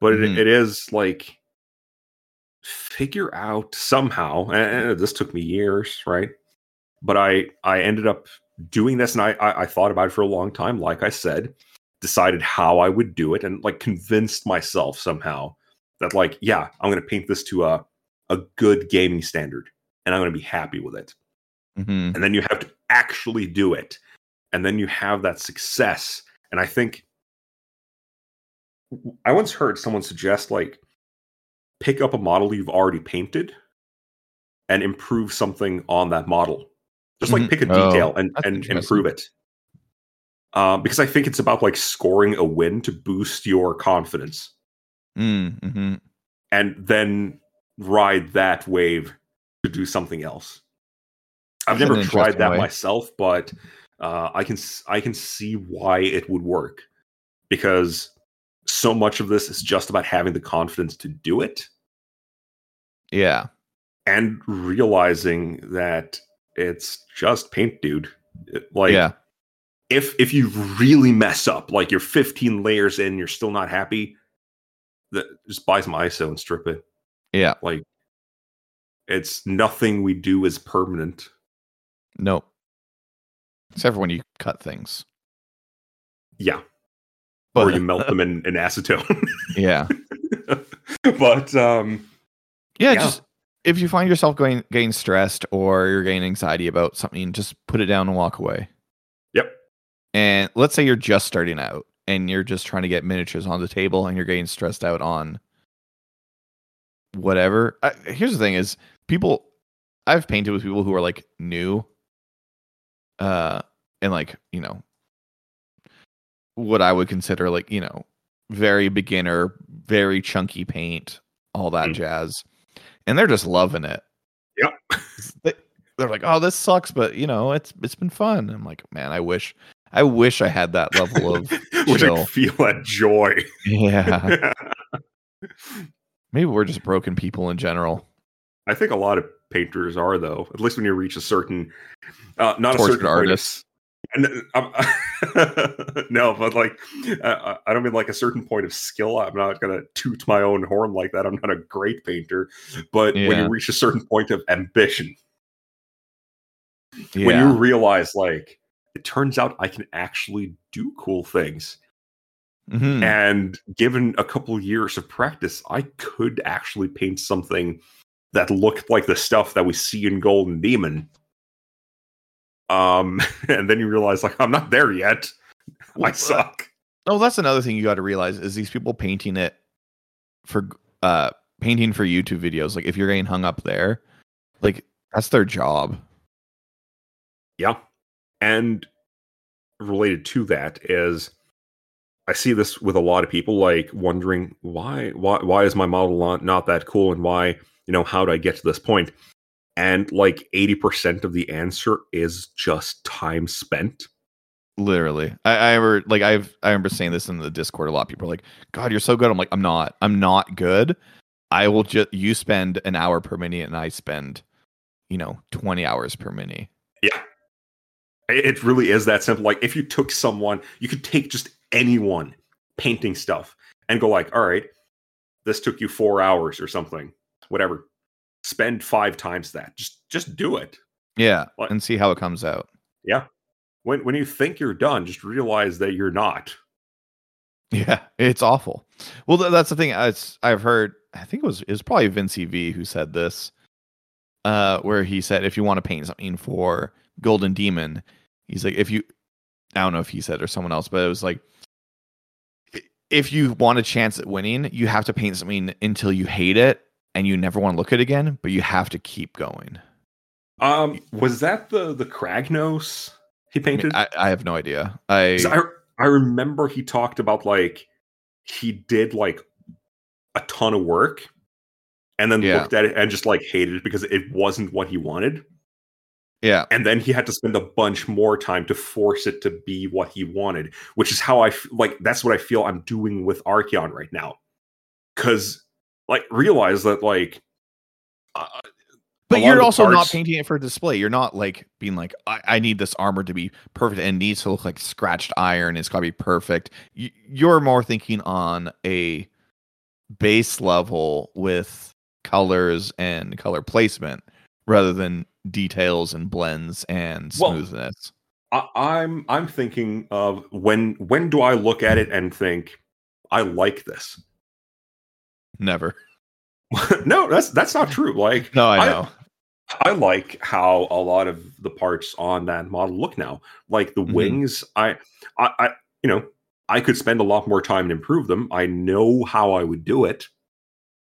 [SPEAKER 1] But
[SPEAKER 2] Mhm.
[SPEAKER 1] it, it is like figure out somehow, and, this took me years, right? But I I ended up doing this and I, I I thought about it for a long time, like I said, decided how I would do it and like convinced myself somehow that like, yeah, I'm gonna paint this to a a good gaming standard and I'm gonna be happy with it
[SPEAKER 2] Mhm.
[SPEAKER 1] and then you have to actually do it and then you have that success and i think i once heard someone suggest like pick up a model you've already painted and improve something on that model just like
[SPEAKER 2] Mhm.
[SPEAKER 1] pick a
[SPEAKER 2] Oh,
[SPEAKER 1] detail and, and improve it uh, because i think it's about like scoring a win to boost your confidence
[SPEAKER 2] Mm, mhm.
[SPEAKER 1] and then ride that wave to do something else. I've
[SPEAKER 2] That's
[SPEAKER 1] never tried that
[SPEAKER 2] way.
[SPEAKER 1] myself, but uh, I can I can see why it would work because so much of this is just about having the confidence to do it
[SPEAKER 2] Yeah.
[SPEAKER 1] and realizing that it's just paint, dude. Like
[SPEAKER 2] yeah.
[SPEAKER 1] if if you really mess up, like you're 15 layers in, you're still not happy, that just buy some ISO and strip it.
[SPEAKER 2] Yeah.
[SPEAKER 1] Like it's nothing we do is permanent.
[SPEAKER 2] Nope. Except for when you cut things.
[SPEAKER 1] Yeah.
[SPEAKER 2] But
[SPEAKER 1] or you melt them in, in acetone.
[SPEAKER 2] yeah.
[SPEAKER 1] but um
[SPEAKER 2] Yeah,
[SPEAKER 1] Yeah.
[SPEAKER 2] just if you find yourself going getting stressed or you're getting anxiety about something, just put it down and walk away.
[SPEAKER 1] Yep.
[SPEAKER 2] And let's say you're just starting out and you're just trying to get miniatures on the table and you're getting stressed out on whatever. I, here's the thing is people I've painted with people who are like new uh and like, you know, what I would consider like, you know, very beginner, very chunky paint, all that
[SPEAKER 1] Mm.
[SPEAKER 2] jazz. And they're just loving it.
[SPEAKER 1] Yep.
[SPEAKER 2] They, they're like, "Oh, this sucks, but you know, it's it's been fun." I'm like, "Man, I wish I wish I had that level of
[SPEAKER 1] which I feel that joy.
[SPEAKER 2] yeah. Maybe we're just broken people in general.
[SPEAKER 1] I think a lot of painters are though, at least when you reach a certain uh not a certain artist. of-
[SPEAKER 2] artists.
[SPEAKER 1] And, um, no, but like, uh, I don't mean like a certain point of skill. I'm not gonna toot my own horn like that. I'm not a great painter, but when you reach a certain point of ambition, when you realize like it turns out I can actually do cool things,
[SPEAKER 2] Mhm.
[SPEAKER 1] and given a couple years of practice, I could actually paint something that looked like the stuff that we see in Golden Demon. Um, and then you realize like I'm not there yet. I
[SPEAKER 2] uh,
[SPEAKER 1] suck.
[SPEAKER 2] Oh, that's another thing you got to realize is these people painting it for uh painting for YouTube videos. Like if you're getting hung up there, like that's their job.
[SPEAKER 1] Yeah. And related to that is I see this with a lot of people like wondering why why why is my model not, not that cool and why, you know, how do I get to this point? And like 80% of the answer is just time spent.
[SPEAKER 2] Literally, I, I ever like I've I remember saying this in the Discord. A lot people are like, "God, you're so good." I'm like, I'm not. I'm not good. I will just you spend an hour per mini, and I spend, you know, twenty hours per mini.
[SPEAKER 1] Yeah. It it really is that simple. Like if you took someone, you could take just anyone painting stuff and go like, all right, this took you four hours or something, whatever. Spend five times that. Just just do it.
[SPEAKER 2] Yeah, and see how it comes out. Yeah.
[SPEAKER 1] When when you think you're done, just realize that you're not.
[SPEAKER 2] Yeah, it's awful. Well, th- that's the thing. It's, I've heard. I think it was it was probably Vince V who said this, uh, where he said if you want to paint something for Golden Demon, he's like if you, I don't know if he said or someone else, but it was like if you want a chance at winning, you have to paint something until you hate it and you never want to look at it again, but you have to keep going.
[SPEAKER 1] Um, was that the the Kragnos he
[SPEAKER 2] I, mean,
[SPEAKER 1] painted?
[SPEAKER 2] I, I have no idea. I
[SPEAKER 1] I, I remember he talked about like he did like a ton of work and then
[SPEAKER 2] Yeah.
[SPEAKER 1] looked at it and just like hated it because it wasn't what he wanted.
[SPEAKER 2] Yeah.
[SPEAKER 1] And then he had to spend a bunch more time to force it to be what he wanted, which is how I f- like that's what I feel I'm doing with Archaon right now. Cuz like realize that like uh,
[SPEAKER 2] But you're also not painting it for display. You're not like being like, I, I need this armor to be perfect and needs to look like scratched iron. It's got to be perfect. You, you're more thinking on a base level with colors and color placement rather than details and blends and
[SPEAKER 1] Well,
[SPEAKER 2] smoothness.
[SPEAKER 1] I, I'm I'm thinking of when when do I look at it and think I like this?
[SPEAKER 2] Never.
[SPEAKER 1] no, that's that's not true. Like
[SPEAKER 2] No, I
[SPEAKER 1] I-
[SPEAKER 2] know.
[SPEAKER 1] I like how a lot of the parts on that model look now. Like the
[SPEAKER 2] Mhm.
[SPEAKER 1] wings, I, I, I, you know, I could spend a lot more time and improve them. I know how I would do it.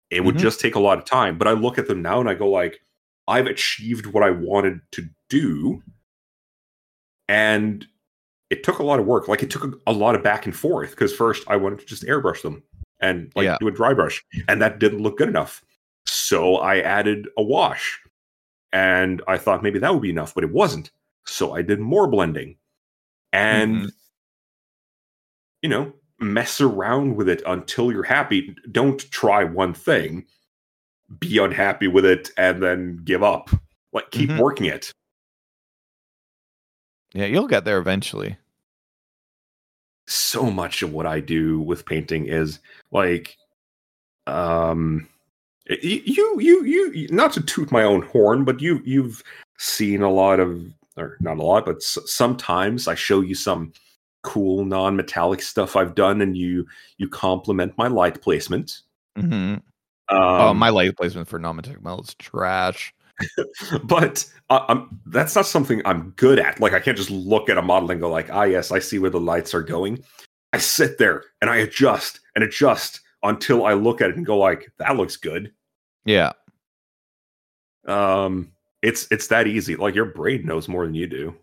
[SPEAKER 1] It would
[SPEAKER 2] Mhm.
[SPEAKER 1] just take a lot of time. But I look at them now and I go like, I've achieved what I wanted to do, and it took a lot of work. Like it took a, a lot of back and forth because first I wanted to just airbrush them and like
[SPEAKER 2] Yeah.
[SPEAKER 1] do a dry brush, and that didn't look good enough. So I added a wash and I thought maybe that would be enough, but it wasn't. So I did more blending and,
[SPEAKER 2] Mhm.
[SPEAKER 1] you know, mess around with it until you're happy. Don't try one thing, be unhappy with it, and then give up. Like, keep
[SPEAKER 2] Mhm.
[SPEAKER 1] working it.
[SPEAKER 2] Yeah, you'll get there eventually.
[SPEAKER 1] So much of what I do with painting is like, um, you, you, you, not to toot my own horn, but you, you've seen a lot of, or not a lot, but s- sometimes I show you some cool non-metallic stuff I've done, and you, you compliment my light placement.
[SPEAKER 2] hmm
[SPEAKER 1] Um,
[SPEAKER 2] oh, my light placement for non-metallic metal is trash.
[SPEAKER 1] but uh, um, that's not something I'm good at. Like I can't just look at a model and go like, ah, yes, I see where the lights are going. I sit there and I adjust and adjust until I look at it and go like, that looks good.
[SPEAKER 2] Yeah.
[SPEAKER 1] Um, it's it's that easy. Like your brain knows more than you do.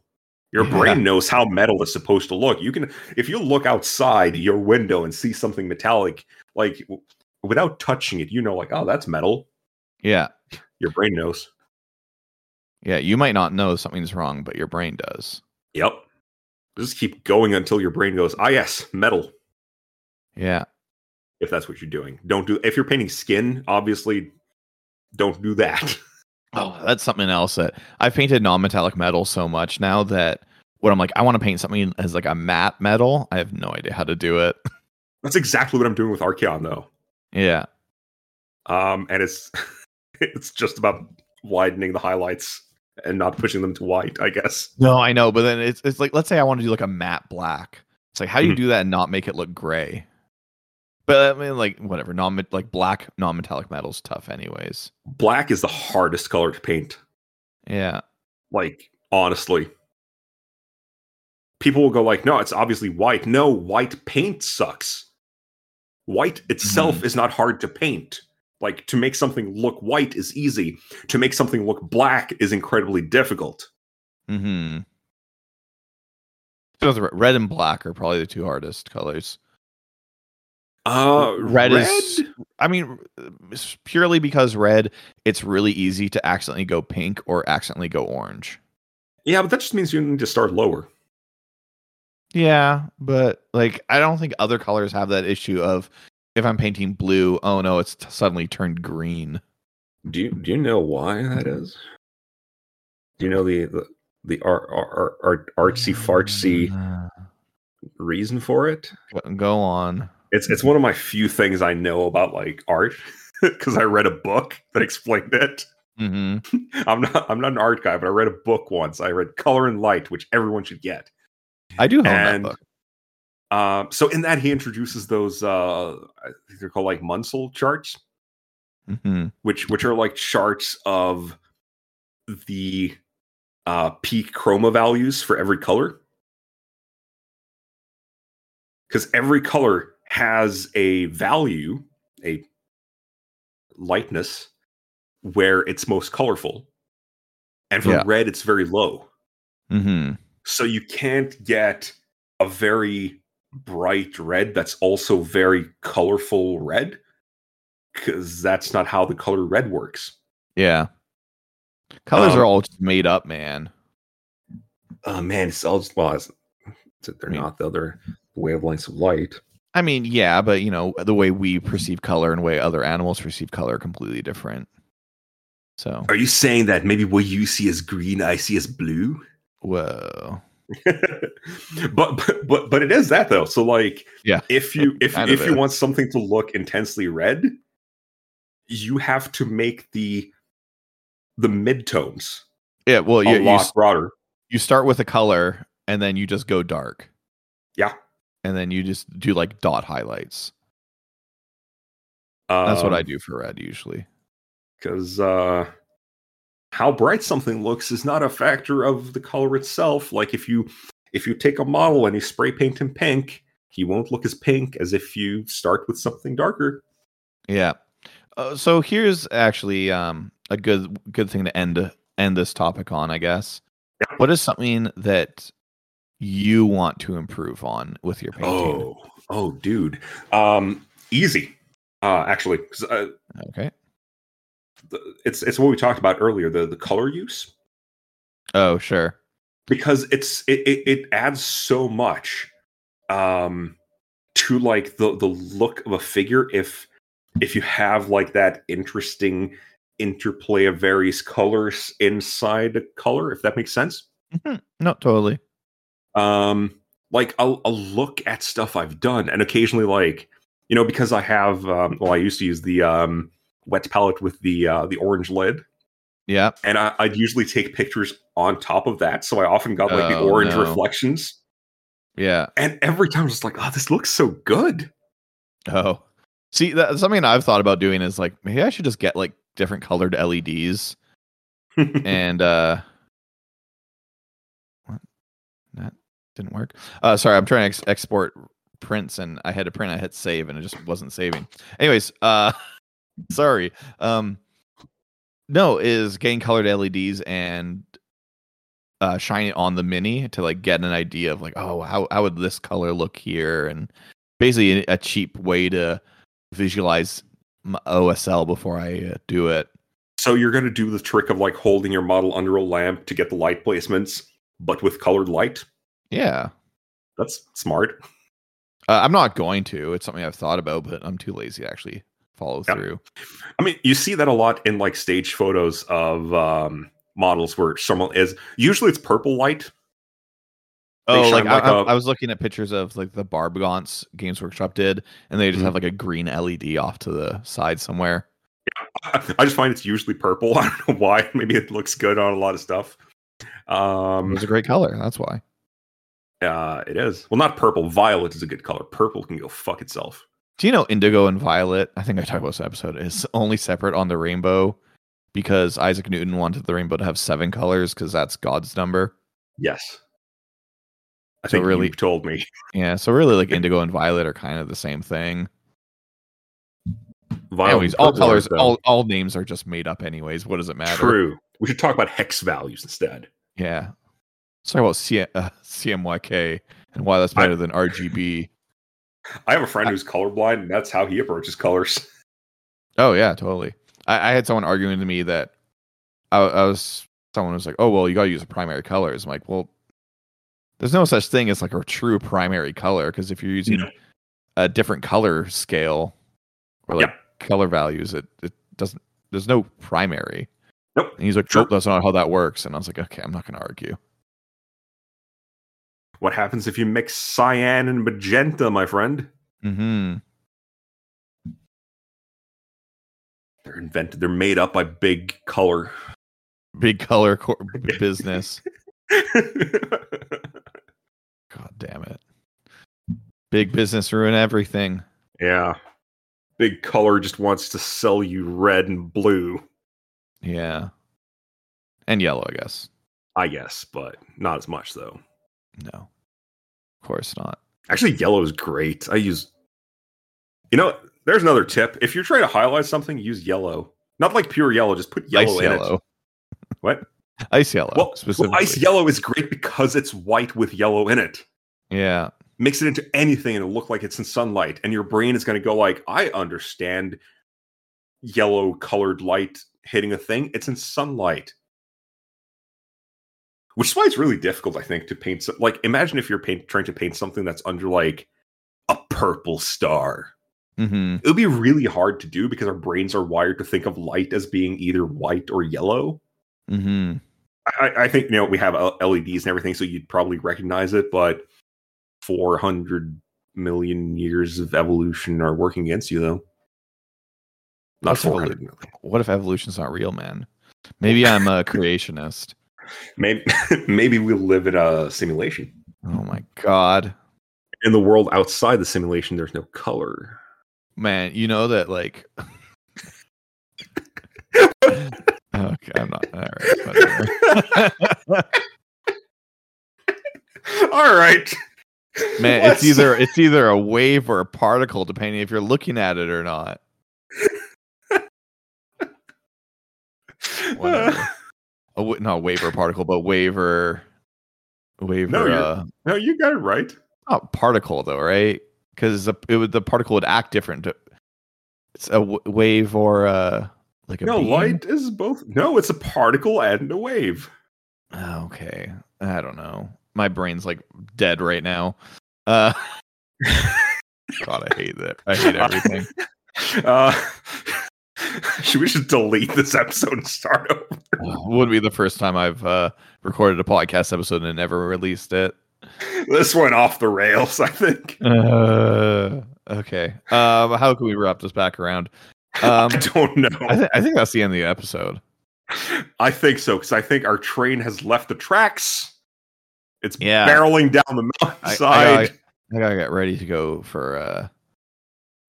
[SPEAKER 1] Your
[SPEAKER 2] Yeah.
[SPEAKER 1] brain knows how metal is supposed to look. You can if you look outside your window and see something metallic, like w- without touching it, you know, like, oh, that's metal.
[SPEAKER 2] Yeah.
[SPEAKER 1] Your brain knows.
[SPEAKER 2] Yeah. You might not know something's wrong, but your brain does.
[SPEAKER 1] Yep. Just keep going until your brain goes, ah, yes, metal.
[SPEAKER 2] Yeah.
[SPEAKER 1] If that's what you're doing, don't do. If you're painting skin, obviously, don't do that.
[SPEAKER 2] Oh, that's something else that I've painted non-metallic metal so much now that when I'm like, I want to paint something as like a matte metal, I have no idea how to do it.
[SPEAKER 1] That's exactly what I'm doing with Archaon, though.
[SPEAKER 2] yeah.
[SPEAKER 1] Um, and it's it's just about widening the highlights and not pushing them to white, I guess.
[SPEAKER 2] No, I know, but then it's it's like let's say I want to do like a matte black. It's like how do you
[SPEAKER 1] Mhm.
[SPEAKER 2] do that and not make it look gray? But I mean, like whatever, non like black non-metallic metal's tough, anyways.
[SPEAKER 1] Black is the hardest color to paint.
[SPEAKER 2] Yeah.
[SPEAKER 1] Like honestly, people will go like, "No, it's obviously white." No, white paint sucks. White itself is not hard to paint. Like to make something look white is easy. To make something look black is incredibly difficult.
[SPEAKER 2] Mm-hmm. Red and black are probably the two hardest colors.
[SPEAKER 1] Uh,
[SPEAKER 2] Red
[SPEAKER 1] red,
[SPEAKER 2] is- I mean, purely because red, it's really easy to accidentally go pink or accidentally go orange.
[SPEAKER 1] yeah, but that just means you need to start lower.
[SPEAKER 2] Yeah, but like I don't think other colors have that issue of if I'm painting blue, oh no, it's t- suddenly turned green.
[SPEAKER 1] Do you do you know why that is? Do you know the the, the art, art, art, artsy fartsy
[SPEAKER 2] Uh,
[SPEAKER 1] reason for it?
[SPEAKER 2] go- on.
[SPEAKER 1] It's it's one of my few things I know about like art because I read a book that explained it.
[SPEAKER 2] hmm
[SPEAKER 1] I'm not I'm not an art guy, but I read a book once. I read Color and Light, which everyone should get.
[SPEAKER 2] I do have that book.
[SPEAKER 1] Um, so in that he introduces those uh, I think they're called like Munsell charts,
[SPEAKER 2] hmm
[SPEAKER 1] which which are like charts of the uh, peak chroma values for every color. Because every color has a value, a lightness, where it's most colorful. And for
[SPEAKER 2] Yeah.
[SPEAKER 1] red, it's very low.
[SPEAKER 2] hmm
[SPEAKER 1] So you can't get a very bright red that's also very colorful red because that's not how the color red works.
[SPEAKER 2] Yeah. Colors
[SPEAKER 1] Um,
[SPEAKER 2] are all just made up, man.
[SPEAKER 1] Oh man, it's all just, well, it's, they're
[SPEAKER 2] I mean-
[SPEAKER 1] not the They're wavelengths of light.
[SPEAKER 2] I mean, yeah, but you know, the way we perceive color and the way other animals perceive color are completely different. So,
[SPEAKER 1] Are you saying that maybe what you see as green, I see as blue?
[SPEAKER 2] whoa.
[SPEAKER 1] but, but but but it is that though. So like,
[SPEAKER 2] Yeah.
[SPEAKER 1] if you if if you want something to look intensely red, you have to make the the midtones
[SPEAKER 2] Yeah, well,
[SPEAKER 1] a
[SPEAKER 2] you, you,
[SPEAKER 1] lot
[SPEAKER 2] s-
[SPEAKER 1] broader.
[SPEAKER 2] you start with a color and then you just go dark.
[SPEAKER 1] Yeah.
[SPEAKER 2] And then you just do like dot highlights. That's what I
[SPEAKER 1] Um,
[SPEAKER 2] do for red usually.
[SPEAKER 1] because uh, how bright something looks is not a factor of the color itself. Like if you if you take a model and you spray paint him pink, he won't look as pink as if you start with something darker.
[SPEAKER 2] Yeah. Uh, so here's actually um, a good good thing to end end this topic on, I guess.
[SPEAKER 1] Yeah.
[SPEAKER 2] What is something that you want to improve on with your painting?
[SPEAKER 1] Oh, oh, dude, um, easy. Uh, actually, uh,
[SPEAKER 2] Okay.
[SPEAKER 1] The- it's it's what we talked about earlier the the color use
[SPEAKER 2] Oh, sure.
[SPEAKER 1] because it's it it, it adds so much um to like the the look of a figure if if you have like that interesting interplay of various colors inside a color if that makes sense
[SPEAKER 2] Mhm. No, totally.
[SPEAKER 1] um like I'll, I'll look at stuff i've done and occasionally like you know because i have um well i used to use the um wet palette with the uh the orange lid
[SPEAKER 2] Yeah.
[SPEAKER 1] and I, I'd usually take pictures on top of that, so I often got like the
[SPEAKER 2] Oh,
[SPEAKER 1] orange
[SPEAKER 2] no.
[SPEAKER 1] reflections.
[SPEAKER 2] Yeah.
[SPEAKER 1] And every time I was like, "Oh, this looks so good."
[SPEAKER 2] Oh. See, that, something I've thought about doing is like maybe I should just get like different colored LEDs and uh what that didn't work uh sorry i'm trying to ex- export prints and i had to print i hit save and it just wasn't saving anyways uh sorry um no is getting colored leds and uh shine it on the mini to like get an idea of like oh how, how would this color look here and basically a, cheap way to visualize my osl before i uh, do it
[SPEAKER 1] so you're gonna do the trick of like holding your model under a lamp to get the light placements, but with colored light.
[SPEAKER 2] yeah
[SPEAKER 1] That's smart.
[SPEAKER 2] Uh, I'm not going to. It's something I've thought about, but I'm too lazy to actually follow
[SPEAKER 1] Yeah.
[SPEAKER 2] through.
[SPEAKER 1] I mean, you see that a lot in like stage photos of um, models where someone is usually it's purple light. They
[SPEAKER 2] Oh, like,
[SPEAKER 1] like
[SPEAKER 2] I,
[SPEAKER 1] a-
[SPEAKER 2] I was looking at pictures of like the Barbgaunts Games Workshop did, and they just
[SPEAKER 1] Mhm.
[SPEAKER 2] have like a green LED off to the side somewhere.
[SPEAKER 1] I just find it's usually purple. I don't know why. Maybe it looks good on a lot of stuff. Um,
[SPEAKER 2] was a great color. That's why.
[SPEAKER 1] Uh, it is. Well, not purple. Violet is a good color. Purple can go fuck itself.
[SPEAKER 2] Do you know indigo and violet? I think I talked about this episode. Is only separate on the rainbow because Isaac Newton wanted the rainbow to have seven colors because that's God's number.
[SPEAKER 1] Yes. I
[SPEAKER 2] So
[SPEAKER 1] think
[SPEAKER 2] really-
[SPEAKER 1] told me.
[SPEAKER 2] Yeah, so really, like indigo and violet are kind of the same thing.
[SPEAKER 1] Violet
[SPEAKER 2] anyways, all colors, all all names are just made up. Anyways, what does it matter?
[SPEAKER 1] True. We should talk about hex values instead.
[SPEAKER 2] Yeah. Let's talk about C- uh, CMYK and why that's
[SPEAKER 1] I-
[SPEAKER 2] better than RGB.
[SPEAKER 1] I have a friend
[SPEAKER 2] I-
[SPEAKER 1] who's colorblind, and that's how he approaches colors.
[SPEAKER 2] Oh yeah, totally. I, I had someone arguing to me that I, I was someone was like, "Oh well, you got to use a primary colors." I'm like, "Well, there's no such thing as like a true primary color because if you're using a different color scale or like color values, it it doesn't. There's no primary."
[SPEAKER 1] Nope.
[SPEAKER 2] And he's like. "Nope, that's not how that works." And I was like, "Okay, I'm not going to argue."
[SPEAKER 1] What happens if you mix cyan and magenta, my friend?
[SPEAKER 2] Mm-hmm.
[SPEAKER 1] They're invented. They're made up by big color.
[SPEAKER 2] Big color cor- business. God damn it. Big business ruin everything.
[SPEAKER 1] yeah. Big color just wants to sell you red and blue,
[SPEAKER 2] Yeah. And yellow, I guess.
[SPEAKER 1] I guess, but not as much though.
[SPEAKER 2] No. Of course not.
[SPEAKER 1] Actually, yellow is great. I use. You know, there's another tip. If you're trying to highlight something, use yellow. Not like pure yellow. Just put yellow
[SPEAKER 2] ice
[SPEAKER 1] in
[SPEAKER 2] yellow.
[SPEAKER 1] it. What?
[SPEAKER 2] Ice yellow.
[SPEAKER 1] Well, well, ice yellow is great because it's white with yellow in it.
[SPEAKER 2] Yeah.
[SPEAKER 1] mix it into anything and it'll look like it's in sunlight and your brain is going to go like i understand yellow colored light hitting a thing it's in sunlight which is why it's really difficult i think to paint so- like imagine if you're paint, trying to paint something that's under like a purple star
[SPEAKER 2] Mm-hmm.
[SPEAKER 1] it would be really hard to do because our brains are wired to think of light as being either white or yellow
[SPEAKER 2] Mm-hmm.
[SPEAKER 1] I, I think you know we have L- LEDs and everything, so you'd probably recognize it. But 400 million years of evolution are working against you, though. Not
[SPEAKER 2] What's
[SPEAKER 1] 400 million.
[SPEAKER 2] What if evolution's not real, man? Maybe I'm a creationist.
[SPEAKER 1] Maybe maybe we'll live in a simulation.
[SPEAKER 2] Oh my god.
[SPEAKER 1] In the world outside the simulation, there's no color.
[SPEAKER 2] Man, you know that like Okay, I'm not all right.
[SPEAKER 1] all right.
[SPEAKER 2] Man, it's either it's either a wave or a particle, depending if you're looking at it or not. Whatever. A w- not wave or particle, but wave or wave
[SPEAKER 1] No,
[SPEAKER 2] uh,
[SPEAKER 1] no, you got it right.
[SPEAKER 2] not particle though, right? Because it would the particle would act different. It's a w- wave or uh like a
[SPEAKER 1] No,
[SPEAKER 2] beam?
[SPEAKER 1] light is both. No, it's a particle and a wave.
[SPEAKER 2] Oh, Okay, I don't know. My brain's like dead right now. Uh, God, I hate that. I hate everything.
[SPEAKER 1] Uh, we just delete this episode and start over?
[SPEAKER 2] Wouldn't be the first time I've uh, recorded a podcast episode and never released it.
[SPEAKER 1] This went off the rails, I think.
[SPEAKER 2] Uh, okay. Um, how can we wrap this back around? Um,
[SPEAKER 1] I don't know.
[SPEAKER 2] I, th- I think that's the end of the episode.
[SPEAKER 1] I think so, because I think our train has left the tracks. It's
[SPEAKER 2] Yeah.
[SPEAKER 1] barreling down the
[SPEAKER 2] I, I,
[SPEAKER 1] mountainside.
[SPEAKER 2] gotta, I gotta get ready to go for uh,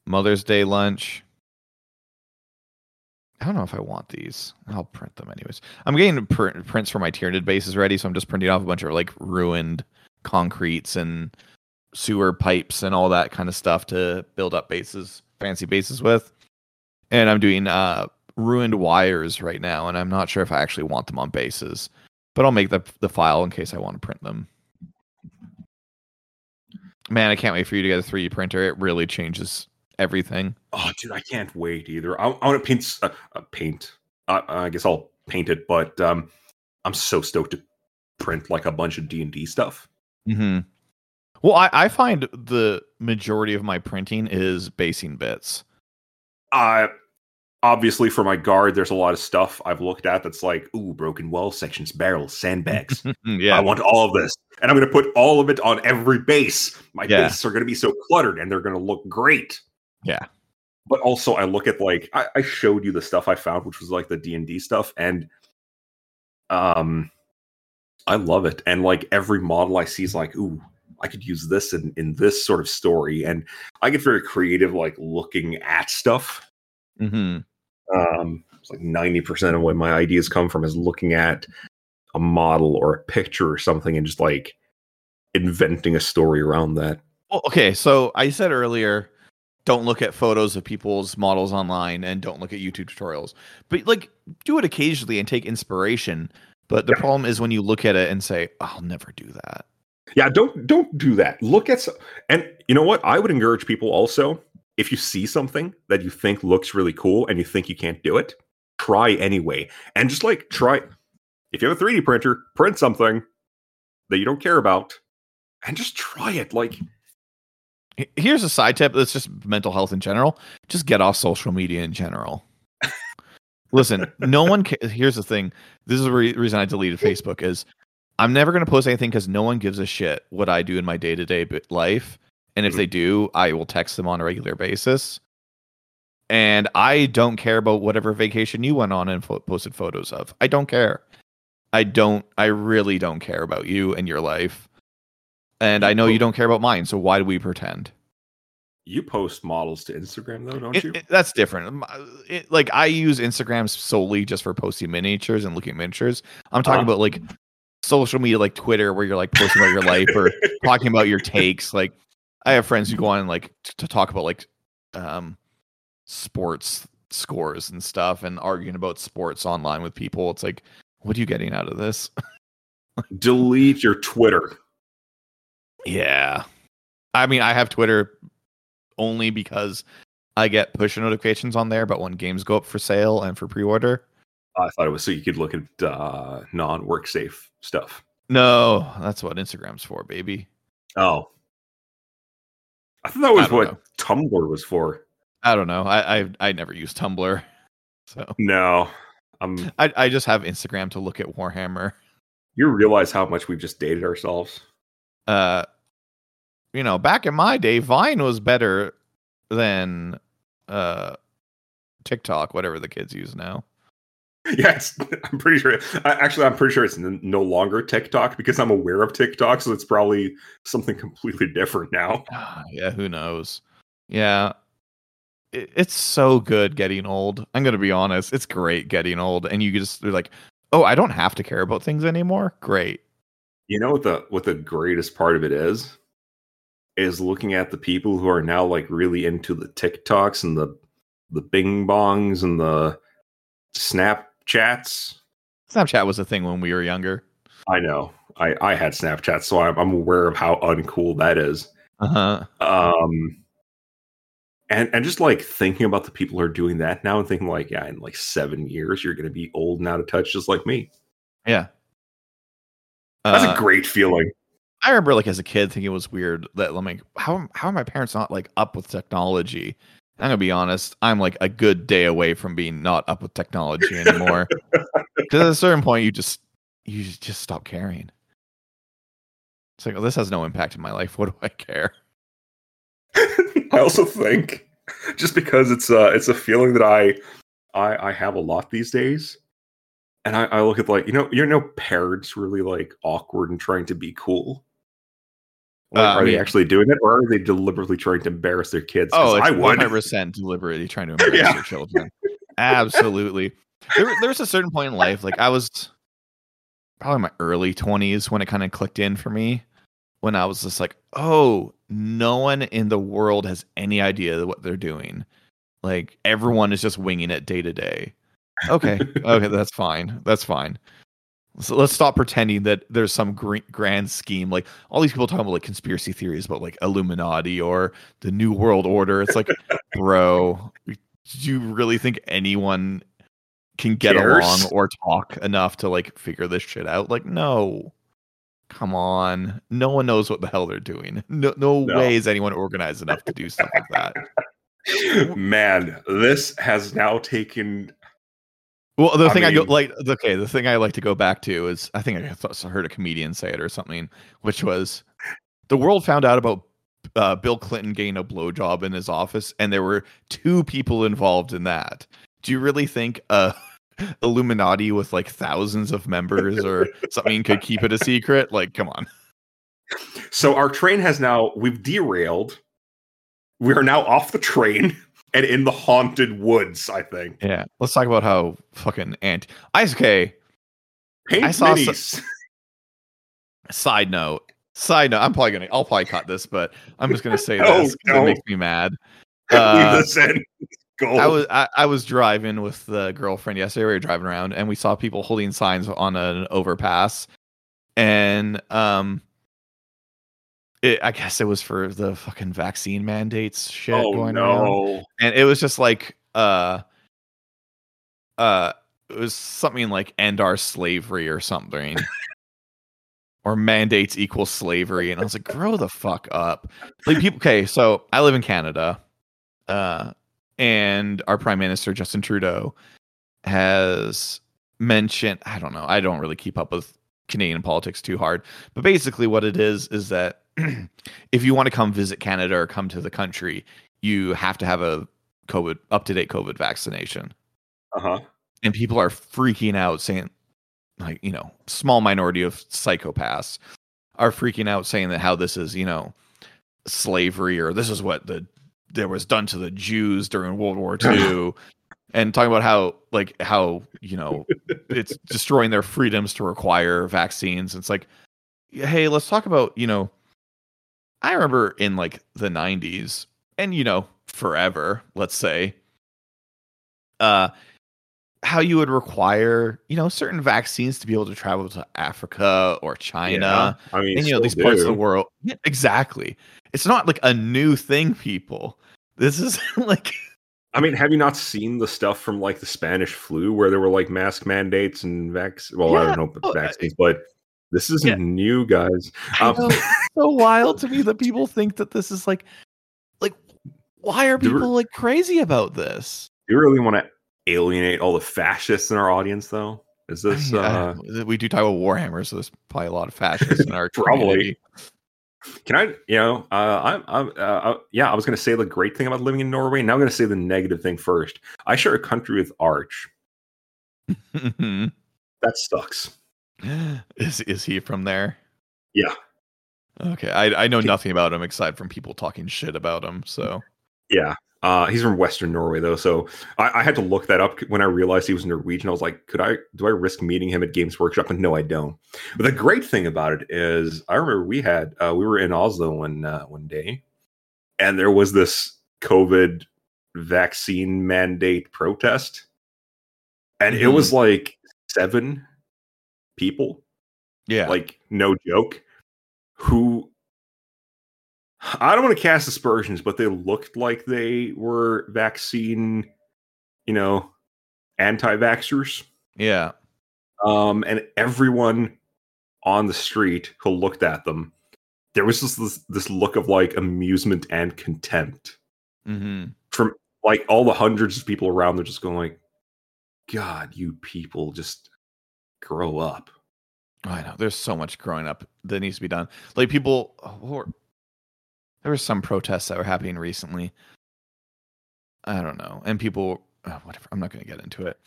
[SPEAKER 2] Mother's Day lunch. I don't know if I want these. I'll print them anyways. I'm getting pr- prints for my Tyranid bases ready, so I'm just printing off a bunch of like ruined concretes and sewer pipes and all that kind of stuff to build up bases, fancy bases with. And I'm doing uh, ruined wires right now, and I'm not sure if I actually want them on bases, but I'll make the the file in case I want to print them. Man, I can't wait for you to get a 3D printer. It really changes everything.
[SPEAKER 1] oh, dude, I can't wait either. I, I want to paint. Uh, uh, paint. Uh, I guess I'll paint it, but um, I'm so stoked to print like a bunch of D and D stuff.
[SPEAKER 2] hmm Well, I, I find the majority of my printing is basing bits.
[SPEAKER 1] Uh obviously for my guard, there's a lot of stuff I've looked at that's like, ooh, broken wall sections, barrels, sandbags.
[SPEAKER 2] Yeah.
[SPEAKER 1] I want all of this. And I'm going to put all of it on every base. My
[SPEAKER 2] Yeah.
[SPEAKER 1] bases are going to be so cluttered and they're going to look great.
[SPEAKER 2] Yeah.
[SPEAKER 1] But also I look at like I, I showed you the stuff I found, which was like the D&D stuff and um I love it. And like every model I see is like, ooh, I could use this in, in this sort of story. And I get very creative like looking at stuff
[SPEAKER 2] Mm-hmm.
[SPEAKER 1] um it's like 90% of what my ideas come from is looking at a model or a picture or something and just like inventing a story around that
[SPEAKER 2] Well, okay, so I said earlier, don't look at photos of people's models online and don't look at YouTube tutorials. But like, do it occasionally and take inspiration. But the
[SPEAKER 1] Yeah.
[SPEAKER 2] problem is when you look at it and say, "I'll never do that."
[SPEAKER 1] yeah don't don't do that look at so- and you know what i would encourage people also if you see something that you think looks really cool and you think you can't do it try anyway and just like try if you have a 3d printer print something that you don't care about and just try it like
[SPEAKER 2] Here's a side tip. That's just mental health in general. Just get off social media in general. Listen, no one. Ca- here's the thing. This is the re- reason I deleted Facebook. Is I'm never going to post anything because no one gives a shit what I do in my day to day life. And if
[SPEAKER 1] Mhm.
[SPEAKER 2] they do, I will text them on a regular basis. And I don't care about whatever vacation you went on and fo- posted photos of. I don't care. I don't. I really don't care about you and your life. And I know you don't care about mine. So why do we pretend?
[SPEAKER 1] you post models to instagram though don't
[SPEAKER 2] It-
[SPEAKER 1] you
[SPEAKER 2] it- that's different. Uh, it- like I use Instagram solely just for posting miniatures and looking at miniatures. I'm talking
[SPEAKER 1] Uh-huh.
[SPEAKER 2] about like social media, like Twitter, where you're like posting about your life or talking about your takes. Like I have friends who go on like t- to talk about like um sports scores and stuff and arguing about sports online with people. It's like, what are you getting out of this?
[SPEAKER 1] delete your twitter
[SPEAKER 2] Yeah. I mean, I have Twitter only because I get push notifications on there, but when games go up for sale and for pre-order.
[SPEAKER 1] I thought it was so you could look at uh, non-work safe stuff.
[SPEAKER 2] No, that's what Instagram's for, baby.
[SPEAKER 1] Oh, I thought that was what
[SPEAKER 2] know.
[SPEAKER 1] Tumblr was for.
[SPEAKER 2] I don't know. I I, I never use Tumblr, so
[SPEAKER 1] No, um,
[SPEAKER 2] I I just have Instagram to look at Warhammer.
[SPEAKER 1] you realize how much we've just dated ourselves.
[SPEAKER 2] Uh, you know, back in my day, Vine was better than uh TikTok, whatever the kids use now.
[SPEAKER 1] Yes, I'm pretty sure. I, actually, I'm pretty sure it's n- no longer TikTok because I'm aware of TikTok, so it's probably something completely different now.
[SPEAKER 2] Ah, yeah, who knows? Yeah. It, it's so good getting old. I'm going to be honest. It's great getting old and you just they're like, "Oh, I don't have to care about things anymore." Great.
[SPEAKER 1] You know what the what the greatest part of it is? Is looking at the people who are now like really into the TikToks and the the Bing Bongs and the Snapchats.
[SPEAKER 2] Snapchat was a thing when we were younger.
[SPEAKER 1] I know. I I had Snapchat, so I'm, I'm aware of how uncool that is.
[SPEAKER 2] Uh-huh.
[SPEAKER 1] Um, and and just like thinking about the people who are doing that now and thinking like, yeah, in like seven years you're going to be old and out of touch, just like me.
[SPEAKER 2] Yeah.
[SPEAKER 1] That's
[SPEAKER 2] Uh,
[SPEAKER 1] a great feeling.
[SPEAKER 2] I remember like as a kid thinking it was weird that I'm like, how how are my parents not like up with technology? I'm gonna be honest, I'm like a good day away from being not up with technology anymore. Because at a certain point, you just you just stop caring. It's like, oh, this has no impact in my life. What do I care?
[SPEAKER 1] I also think just because it's uh it's a feeling that I I I have a lot these days. And I, I look at like, you know, you know, parents really like awkward and trying to be cool. Like,
[SPEAKER 2] Uh, I
[SPEAKER 1] are they actually doing it, or are they deliberately trying to embarrass their kids?
[SPEAKER 2] Oh,
[SPEAKER 1] I would.
[SPEAKER 2] 100 percent deliberately trying to embarrass
[SPEAKER 1] Yeah.
[SPEAKER 2] your children. Absolutely. There, there's a certain point in life, like I was probably in my early 20s when it kind of clicked in for me. When I was just like, oh, no one in the world has any idea what they're doing. Like everyone is just winging it day to day. Okay, okay, that's fine. That's fine. So let's stop pretending that there's some gr- grand scheme. Like all these people talking about like conspiracy theories about like Illuminati or the New World Order. It's like, bro, do you really think anyone can get
[SPEAKER 1] Cares?
[SPEAKER 2] along or talk enough to like figure this shit out? Like, no. Come on. No one knows what the hell they're doing. No, no,
[SPEAKER 1] No.
[SPEAKER 2] way is anyone organized enough to do stuff like that.
[SPEAKER 1] Man, this has now taken.
[SPEAKER 2] Well, the
[SPEAKER 1] I
[SPEAKER 2] thing I go like, okay, the thing I like to go back to is I think I I heard a comedian say it or something, which was the world found out about uh, Bill Clinton getting a blowjob in his office, and there were two people involved in that. Do you really think uh, Illuminati with like thousands of members or something could keep it a secret? Like, come on.
[SPEAKER 1] So our train has now we've derailed. We are now off the train and in the haunted woods. I think.
[SPEAKER 2] Yeah, let's talk about how fucking anti. Ice okay.
[SPEAKER 1] Paint
[SPEAKER 2] I saw
[SPEAKER 1] minis.
[SPEAKER 2] Side note. Side note. I'm probably gonna. I'll probably cut this, but I'm just gonna say
[SPEAKER 1] No,
[SPEAKER 2] this
[SPEAKER 1] no.
[SPEAKER 2] it makes me mad. Uh. I was I, I was driving with the girlfriend yesterday. We were driving around and we saw people holding signs on an overpass, and um, it, I guess it was for the fucking vaccine mandates shit
[SPEAKER 1] oh
[SPEAKER 2] going
[SPEAKER 1] no!
[SPEAKER 2] and it was just like uh, uh, it was something like end our slavery or something. Or mandates equal slavery, and I was like, "Grow the fuck up!" Like people. Okay, so I live in Canada, uh, and our prime minister Justin Trudeau has mentioned I don't know, I don't really keep up with Canadian politics too hard, but basically what it is is that if you want to come visit Canada or come to the country, you have to have a COVID up to date COVID vaccination.
[SPEAKER 1] Uh huh.
[SPEAKER 2] And people are freaking out saying like, you know, small minority of psychopaths are freaking out saying that how this is, you know, slavery or this is what the there was done to the Jews during World War II and talking about how like how, you know, it's destroying their freedoms to require vaccines. It's like hey, let's talk about, you know, I remember in like the 90s and you know, forever, let's say, uh how you would require, you know, certain vaccines to be able to travel to Africa or China,
[SPEAKER 1] I mean,
[SPEAKER 2] and you know these
[SPEAKER 1] still
[SPEAKER 2] parts of the world. Yeah, exactly. It's not like a new thing, people. This is like
[SPEAKER 1] I mean, have you not seen the stuff from like the Spanish flu where there were like mask mandates and vaccines? Well, I don't know
[SPEAKER 2] oh,
[SPEAKER 1] about
[SPEAKER 2] uh,
[SPEAKER 1] vaccines, but this isn't
[SPEAKER 2] yeah.
[SPEAKER 1] new, guys. Um,
[SPEAKER 2] so wild to me that people think that this is like like why are
[SPEAKER 1] we-
[SPEAKER 2] people like crazy about this?
[SPEAKER 1] you really want to alienate all the fascists in our audience, though? Is
[SPEAKER 2] I
[SPEAKER 1] this
[SPEAKER 2] mean,
[SPEAKER 1] uh,
[SPEAKER 2] we do talk about Warhammer, so there's probably a lot of fascists in our
[SPEAKER 1] Probably.
[SPEAKER 2] community.
[SPEAKER 1] Can I, you know, uh, I'm, I'm, uh, uh, yeah, I was going to say the great thing about living in Norway. Now I'm going to say the negative thing first. I share a country with Arch. That sucks.
[SPEAKER 2] is is he from there?
[SPEAKER 1] Yeah.
[SPEAKER 2] Okay, I I know nothing about him aside from people talking shit about him. So
[SPEAKER 1] Yeah. Uh, he's from Western Norway, though. So I, I had to look that up when I realized he was Norwegian. I was like, could I, do I risk meeting him at Games Workshop? And no, I don't. But the great thing about it is, I remember we had, uh, we were in Oslo one, uh, one day, and there was this COVID vaccine mandate protest. And it
[SPEAKER 2] Mhm.
[SPEAKER 1] was like seven people
[SPEAKER 2] yeah,
[SPEAKER 1] like no joke who i don't want to cast aspersions but they looked like they were vaccine you know anti-vaxxers.
[SPEAKER 2] Yeah,
[SPEAKER 1] um and everyone on the street who looked at them there was just this, this look of like amusement and contempt
[SPEAKER 2] hmm
[SPEAKER 1] from like all the hundreds of people around they're just going like god you people just grow up
[SPEAKER 2] I know. There's so much growing up that needs to be done. Like people, were- there were some protests that were happening recently. I don't know, and people, oh, whatever. I'm not going to get into it.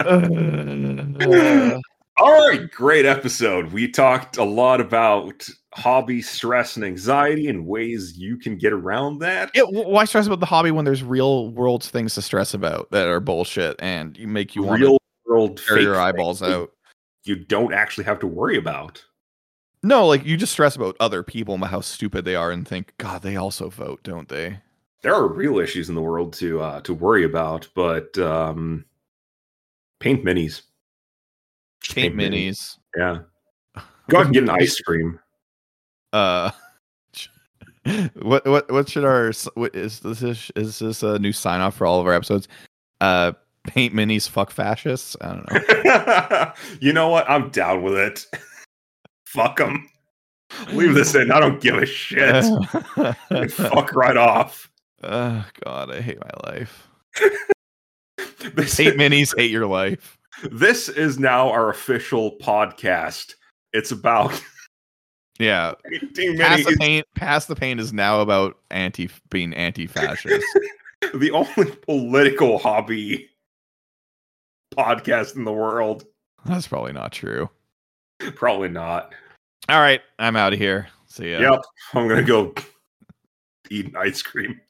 [SPEAKER 2] Uh,
[SPEAKER 1] All right, great episode. We talked a lot about hobby stress and anxiety and ways you can get around that.
[SPEAKER 2] yeah, why stress about the hobby when there's real world things to stress about that are bullshit and you make you want
[SPEAKER 1] Real world
[SPEAKER 2] tear your eyeballs out?
[SPEAKER 1] You don't actually have to worry about.
[SPEAKER 2] No, like you just stress about other people and how stupid they are and think, God, they also vote, don't they?
[SPEAKER 1] There are real issues in the world to uh, to worry about, but um, paint minis. Just
[SPEAKER 2] Paint minis.
[SPEAKER 1] Yeah, go out and get an ice cream.
[SPEAKER 2] Uh, what what what should our what is this is, is this a new sign off for all of our episodes? Uh, paint minis, fuck fascists. I don't know.
[SPEAKER 1] you know what? I'm down with it. Fuck them. Leave this in. I don't give a shit. Fuck right off.
[SPEAKER 2] oh God, I hate my life.
[SPEAKER 1] This,
[SPEAKER 2] Hate minis, hate your life.
[SPEAKER 1] this is now our official podcast. It's about
[SPEAKER 2] Yeah,
[SPEAKER 1] painting
[SPEAKER 2] pass the paint. Pass the paint is now about anti being anti-fascist.
[SPEAKER 1] the only political hobby podcast in the world.
[SPEAKER 2] That's probably not true.
[SPEAKER 1] Probably not.
[SPEAKER 2] All right, I'm out of here. See ya.
[SPEAKER 1] Yep. I'm gonna go eat an ice cream.